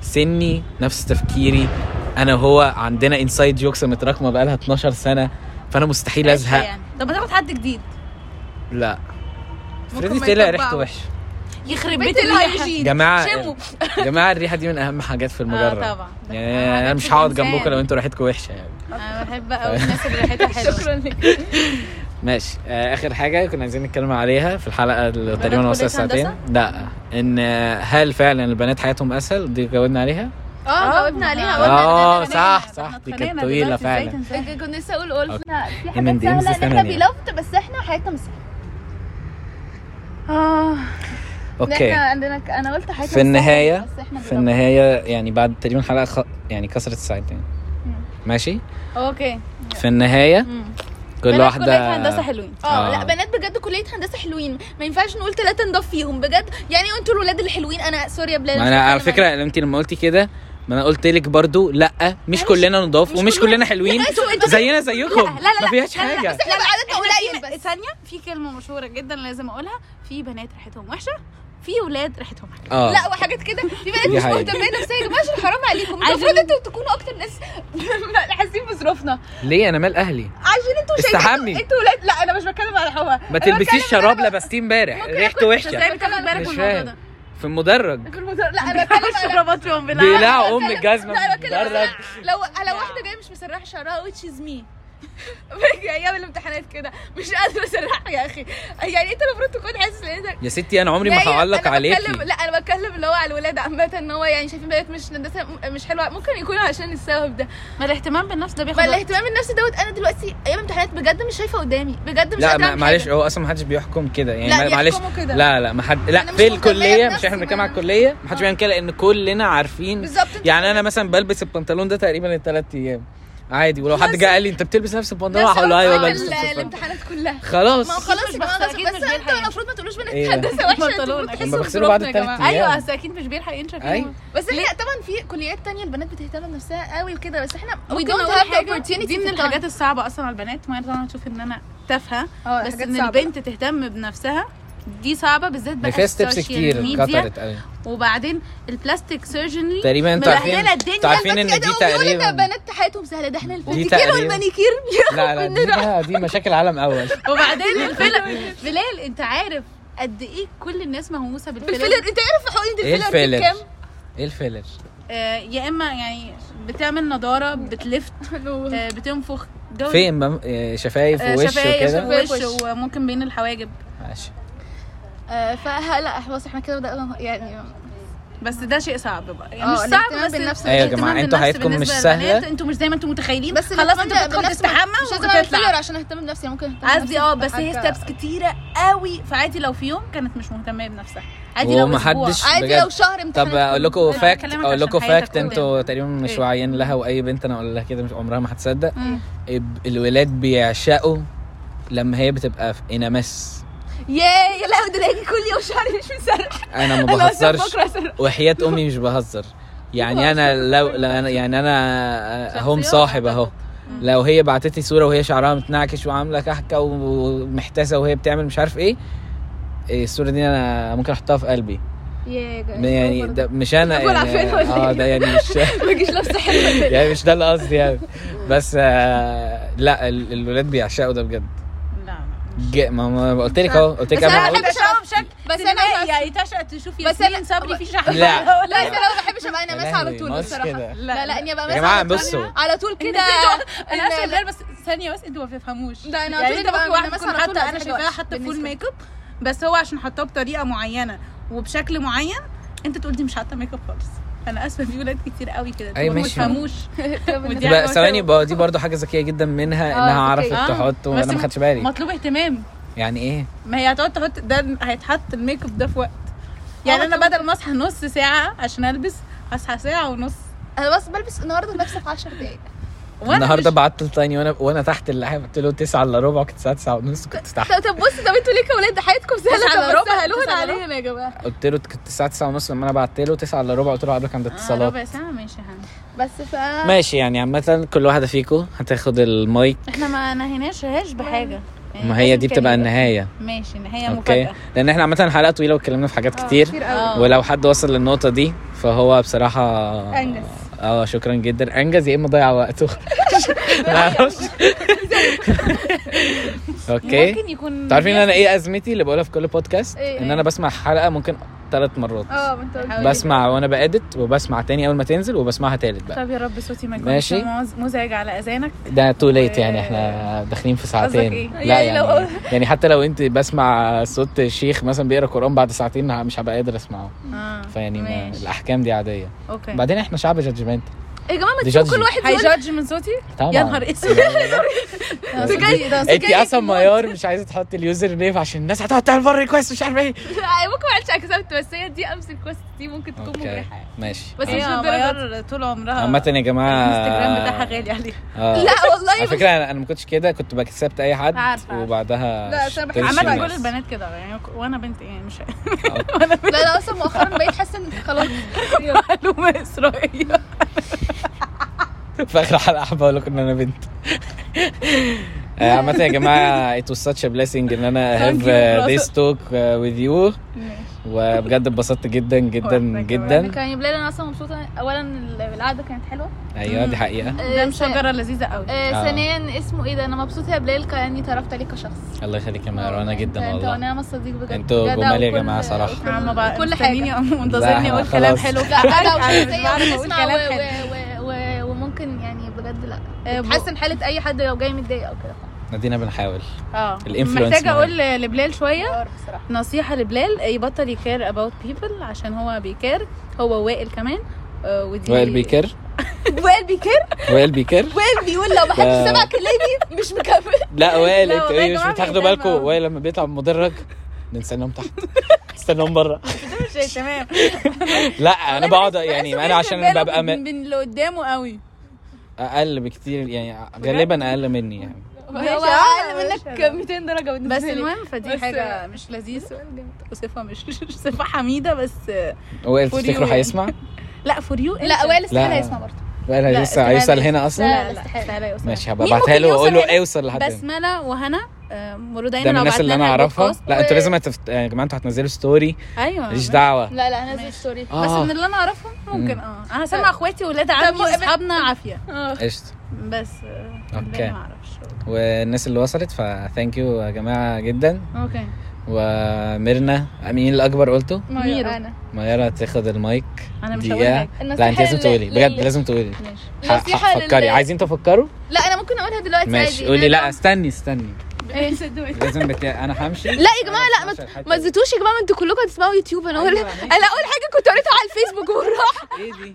سني نفس تفكيري. أنا وهو عندنا inside jokes متراكمة بقالها 12 سنة فأنا مستحيل أزهق. يعني. طب ما تاخد حد جديد. لا. ممكن فريدي طلع. ريحته وحشة. يخرب بيت الهايجين جماعة جماعة الريحة دي من أهم حاجات في المجرد آه طبعا. يعني أهم أنا مش هقعد. جنبكم لو أنتوا ريحتكم وحشة يعني. أنا بحب قوي الناس اللي ريحتها حلوة. (laughs) شكرا لك. (laughs) ماشي. آه آخر حاجة كنا عايزين نتكلم عليها في الحلقة اللي تقريبا وصلت ساعتين؟ لا. إن آه، هل فعلا البنات حياتهم أسهل؟ دي جاوبنا عليها؟ آه جاوبنا عليها. آه، قلنا صح، صح، دي كانت إزاي فعلا. كنت لسه أقول قلنا في حاجات سهلة إن إحنا بيلفت بس إحنا حياتنا مش سهلة. آه. okay. إحنا عندنا أنا قلت حياتنا في النهاية في. النهاية يعني بعد تقريبا حلقة خ... يعني كسرت الساعتين. ماشي؟ okay. في النهاية. كل واحدة كلية هندسة حلوين. آه. آه. لا بنات بجد كلية هندسة حلوين. ما ينفعش نقول ثلاثة نضاف فيهم بجد. يعني أنتوا الولاد اللي حلوين أنا sorry يا بلال أنا على فكرة انت لما قلتي كده ما أنا قلت لك برضو لأ مش كلنا نضاف مش ومش كلنا- كلنا حلوين. (laughs) زينا زيكم. لا، لا، لا، ما فيهاش لا، لا، لا، حاجة. بس إحنا عددنا إحنا قليل في- بس. ثانية في كلمة مشهورة جدا لازم أقولها. في بنات ريحتهم وحشة في ولاد ريحتهم حلوة آه. لا وحاجات كده. في بنات مش. مهتمين نفسيا. يا جماعة عشان حرام عليكم. المفروض أنتوا تكونوا أكتر ناس (laughs) حاسين بظروفنا. ليه؟ أنا مال أهلي. عشان استحمي. أنتوا ولاد لا أنا مش بتكلم على هوا ما تلبسيش شراب لبستيه امبارح. ريحته وحشة. إزاي بالك مش من الموضوع ده. في المدرج. في المدر... لا أنا بتكلم على الشرابات فيهم بالله أم الجزمه لا أنا في بتكلم المدرج لو على واحدة جاية مش مسرحة شعرها which is me. أيام الامتحانات كده؟ مش قادرة اسرحها يا أخي. يعني أنت المفروض تكون حاسس إن أنت يا ستي أنا عمري ما لا، هعلق بتكلم لا أنا بتكلم اللي هو على الولاد عامة إن هو يعني شايفين بنات مش هندسه مش حلوة. ممكن يكونوا عشان السبب ده. ما الاهتمام بالنفس ده بياخد ما. الاهتمام النفسي دوت أنا دلوقتي أيام امتحانات بجد مش شايفة قدامي. بجد مش لا معلش. هو أصلا ما حدش بيحكم كده. يعني معلش. لا لا ما حد لا في الكلية مش إحنا بنتكلم ما- على الكلية ما حدش بيعمل كده لأن كلنا عارفين. بالظبط. يعني أنا مثلا بلبس البنطلون ده تقريبا الثلاث أيام. عادي ولو حد جه قال لي انت بتلبس نفس البنطلون نفس هقول له أيوه بلبس نفس الامتحانات كلها خلاص ما هو خلاص مش بس بيلحق المفروض ما تقولوش إيه. هندسه وحشه لما بغسله بعد. أيام. أيوه اصل أكيد مش بيلحق ينشف أيوة. يوم. بس إحنا طبعا في كليات تانية البنات بتهتم بنفسها قوي وكده بس إحنا we ممكن don't أقول have the حاجة، opportunity دي من في الحاجات. الصعبة أصلا على البنات ما طبعا تشوف إن أنا تافهة آه بس إن. البنت تهتم بنفسها دي صعبة بالذات بقى فيها ستيبس كتير كترت قوي. وبعدين ال plastic surgery تقريبا أنتوا عارفين أنتوا عارفين إن دي تقريبا إن بنات حياتهم سهلة. ده إحنا تقريبا- والمانيكير لا لا دي بقى دي مشاكل عالم اول (laughs) وبعدين الفيلر بلال أنت عارف قد إيه كل الناس مهووسة بالفيلر؟ بالفيلر. أنت عارف حقن إيه الفيلر دي الفيلر؟ بكام؟ إيه الفيلر؟ آه يا إما يعني بتعمل نضارة بتلفت (laughs) آه بتنفخ. فين؟ آه، شفايف ووش شفايف وكده؟ ووش وممكن بين الحواجب. ماشي. آه، فه لا خلاص إحنا كده بدأنا يعني بس ده شيء صعب بقى يعني آه، مش صعب بس بالنفس أيوة يا جماعة، أنتوا حياتكم مش. للبنات، أنتوا مش زي ما أنتوا متخيلين بس خلاص انت الاهتمام بتدخل تستحمى مش لازم اعمل عشان اهتم بنفسي ممكن اهتم قصدي آه بس هي steps كتيرة قوي فعادي لو في يوم كانت مش مهتمة بنفسها عادي لو ومحدش عادي. لو شهر امتحانات طب أقول لكم fact أقول لكم fact أنتوا. تقريبا مش إيه؟ واعيين لها وأي بنت أنا أقول لها كده مش عمرها ما هتصدق. اب- الولاد بيعشقوا لما هي بتبقى في انامس ياه يا لهوي ده لاقي كل يوم شهري مش مسرح أنا ما (laughs) بهزرش. وحياة أمي مش بهزر. يعني أنا لو يعني أنا أهو. مصاحب اهو لو هي بعتت لي صورة وهي شعرها متنعكش وعاملة كحكة ومحتاسه وهي بتعمل مش عارف إيه إيه الصورة دي أنا ممكن أحطها في قلبي. يعني ده مش أنا يعني آه إيه؟ ده يعني مش (laughs) ما نفس حلوة يعني مش ده اللي قصدي يعني. بس آه لا ال- الولاد بيعشقوا ده بجد. ما ما قلت لك اهو قلت لك أنا قلت بحب بشوف بشكل بس بس- يعني تشأ تشوف بس ياسمين أنا- صبري في شحن. لا. (laughs) لا أنا ما بحبش ابقى يا أنا ماسه على طول الصراحه. لا لا إني أبقى يا ماسه جماعة على بصوا. (laughs) على طول كده. أنا بلال بس ثانية بس أنتوا ما تفهموش ده أنا يعني طول أنت ده ممكن بقى واحد أنا تكون مثلا على طول أنا شايفاها حاطة فول. ميك اب بس هو عشان حاطاه بطريقة معينة وبشكل معين أنت تقول دي مش حاطة make up خالص. أنا آسفة في ولاد كتير قوي كده. ما ماشي. ودي (laughs) (laughs) بقى ثواني دي برضو حاجة ذكية جدا منها إنها ذكية. عرفت آه. تحط وأنا ما خدتش بالي. مطلوب اهتمام. يعني إيه؟ ما هي هتقعد تحط ده هيتحط ال make up ده في وقت. يعني أنا بدل ما أصحى نص ساعة عشان ألبس أصحى ساعة ونص. أنا بس بلبس النهارده لابسه في 10 دقايق. النهارده مش- بعت لتاني وأنا وأنا تحت اللحاف قلت له 9 إلا ربع كنت الساعة 9 ونص كنت تحت. طب بص طب أنتوا ليه كولاد؟ حياتكم تسعة سهله طب ربع، إلا علينا يا جماعة. قلت له كنت الساعة 9 ونص لما أنا بعت له 9 إلا ربع قلت له قبلك عند آه، اتصالات. ربع ساعة ماشي يا بس ف ماشي يعني عامة كل واحدة فيكم هتاخد المايك. إحنا ما نهيناش بحاجة. يعني ما هي دي بتبقى يبقى- النهاية. ماشي نهاية okay؟ مفاجأة. لأن إحنا عامة حلقة طويلة واتكلمنا في حاجات كتير. آه. ولو حد وصل للنقطة دي فهو بصراحة أنجز. آه شكرا جدا. أنجز يا إما ضيع وقته. (laughs) ما أعرفش (laughs) okay. ممكن يكون تعرفين أنا إيه أزمتي اللي بقولها في كل بودكاست إيه؟ إن أنا بسمع حلقة ممكن ثلاث مرات. آه. بسمع وأنا ب edit وبسمع تاني أول ما تنزل وبسمعها تالت بقى. طب يا رب صوتي ما يكونش مزعج على أذانك. ده too late يعني إحنا داخلين في ساعتين. إيه؟ لا يعني يعني لو- (laughs) يعني حتى لو أنت بسمع صوت الشيخ مثلا بيقرأ قرآن بعد ساعتين مش هبقى قادر أسمعه. آه فيعني. الأحكام دي عادية. okay. بعدين إحنا شعب judgment يا جماعة ما تشوفوا. كل واحد هي judge من صوتي؟ طبعا. يا نهار (laughs) أسود. بجد أنت أصلا ميار مش عايزة تحطي ال username عشان الناس هتقعد تعمل request مش عارف إيه. (laughs) ممكن ما عملتش accept بس هي دي أمس الكوست دي ممكن تكون okay. مجرحه ماشي. بس مش هي. ميار طول عمرها. عامة يا جماعة الانستجرام بتاعها غالي عليها. آه. لا والله على فكرة أنا أنا ما كنتش كده كنت ب accept أي حد. وبعدها لا، ناس. كل البنات كده يعني وأنا بنت يعني مش (laughs) لا لا أصلا مؤخرا بقيت حاسه إن خلاص. معلومة إسرائيلية. (laughs) في آخر حلقة بقول لكم إن أنا بنت. (laughs) آه، عامة يا جماعة it was such a blessing إن أنا have uh, brother. this talk uh, with you. وبجد اتبسطت جدا جدا جدا. كان يبلال أنا أصلا مبسوطة. اولا القعدة كانت حلوة. أيوه دي حقيقة. ده آه، مشجرة لذيذة قوي. آه، آه. ثانيا اسمه إيه ده؟ أنا مبسوطة يا بلال كأني تعرفت عليك كشخص. الله يخليك يا مروانة جدا أنت والله. ونعمة صديق بجد. أنتوا جمال يا جماعة صراحة. كل حاجة. منتظرني (laughs) أقول. كلام حلو لا أنا مش بعرف أقول كلام حلو. وممكن يعني بجد لا. آه، تحسن حالة أي حد لو جاي متضايق أو كده. ادينا بنحاول. آه. مهم. أقول لبلال شوية. آه بصراحة. نصيحة لبلال يبطل يكير about people عشان هو بيكير. هو وائل كمان. آه، ودي وائل بيكر (laughs) وائل بيكر وائل بيكر وائل بيقول لو ما حدش سمع كلامي مش مكمل. لا وائل (laughs) يا إيه مش بتاخدوا بالكم. وائل لما بيطلع من المدرج نستناهم تحت. نستناهم بره. شيء (laughs) تمام لا أنا بقعد يعني أنا عشان ببقى من اللي قدامه قوي. أقل بكتير يعني غالبا أقل مني يعني. هو أقل منك 200 درجة بالنسبة بس لي. المهم فدي بس- حاجة مش لذيذة. وصفة (laughs) مش صفة حميدة بس وائل For تفتكروا you. هيسمع؟ لا فور يو لا وائل استحالة لا. يسمع برضه. وائل لا، لسه هيوصل يوصل. هنا أصلا؟ لا لا يوصل ماشي هبقى أبعتها له وأقول له؟ اوصل لحد هنا. بسملة وهنا؟ مرو دايما ده من الناس اللي أنا أعرفها؟ لا أنتوا لازم هتفت... يا جماعة أنتوا هتنزلوا ستوري أيوه ماليش دعوة. لا لا هنزل ستوري بس آه من اللي أنا اعرفهم ممكن مم. آه أنا سامعة أخواتي وولاد عمي طب- وأصحابنا عافية. قشطة. بس آه، أوكي. الباقي ما أعرفش. والناس اللي وصلت فثانك يو يا جماعة جدا. أوكي. وميرنا مين الأكبر قلته؟ ميرو. أنا. ميرا تاخد المايك. أنا مش هقول لا أنت لازم تقولي. بجد لازم تقولي. ماشي. فكري. عايزين تفكروا؟ لا أنا ممكن أقولها دلوقتي ماشي. قولي. لا استني استني. (laughs) لازم بتاع أنا همشي؟ لا يا جماعة لا ما ما تزيتوش يا جماعة ما أنتوا كلكم هتسمعوا يوتيوب. أنا أقول أيوة، ماشي. أنا أقول حاجة كنت قريتها على الفيسبوك وراح (laughs) إيه دي؟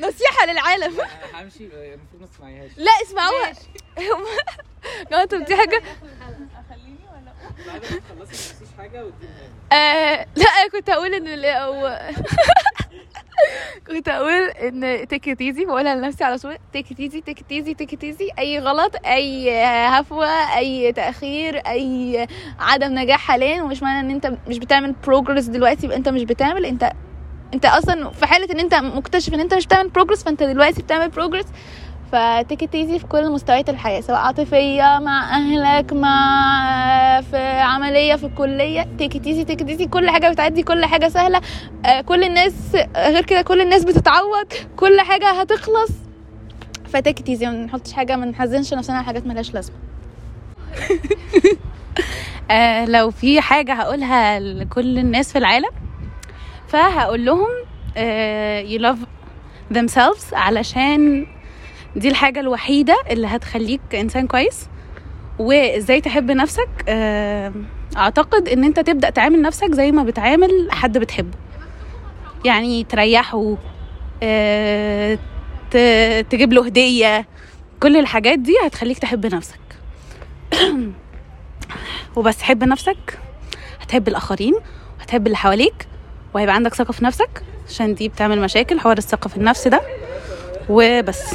نصيحة للعالم. أنا همشي المفروض ما تسمعيهاش. لا اسمعوها. (laughs) جماعة طب دي حاجة بعد ما تخلصي ما حاجة آه لا أنا كنت هقول إن (laughs) كنت هقول إن take it easy بقولها لنفسي على طول take it easy take it easy take it easy أي غلط أي هفوة أي تأخير أي عدم نجاح حاليا ومش معنى إن أنت مش بتعمل progress دلوقتي يبقى أنت مش بتعمل أنت أنت أصلا في حالة إن أنت مكتشف إن أنت مش بتعمل progress فأنت دلوقتي بتعمل progress ف take it easy في كل مستويات الحياة سواء عاطفية مع أهلك مع في عملية في الكلية. take it easy take it easy كل حاجة بتعدي كل حاجة سهلة. آه، كل الناس غير كده كل الناس بتتعوض كل حاجة هتخلص. ف take it easy ما نحطش حاجة ما نحزنش نفسنا على حاجات ملهاش لازمة. (laughs) آه لو في حاجة هقولها لكل الناس في العالم فهقول لهم آه you love themselves علشان دي الحاجة الوحيدة اللي هتخليك إنسان كويس. وإزاي تحب نفسك؟ آه أعتقد إن أنت تبدأ تعامل نفسك زي ما بتعامل حد بتحبه. يعني تريحه آه تجيب له هدية. كل الحاجات دي هتخليك تحب نفسك. (clears throat) وبس حب نفسك هتحب الآخرين وهتحب اللي حواليك وهيبقى عندك ثقة في نفسك عشان دي بتعمل مشاكل حوار الثقة في النفس ده. وبس.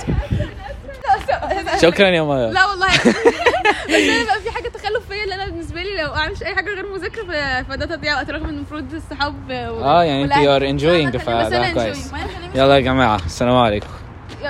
شكرا يا مايا. لا والله. (laughs) بس أنا بقى في حاجة تخلف فيا اللي أنا بالنسبة لي لو اعملش أي حاجة غير مذاكرة فده تضييع وقت رغم ان المفروض الصحاب آه يعني أنت you are enjoying فده enjoying. كويس. يلا يا جماعة السلام عليكم.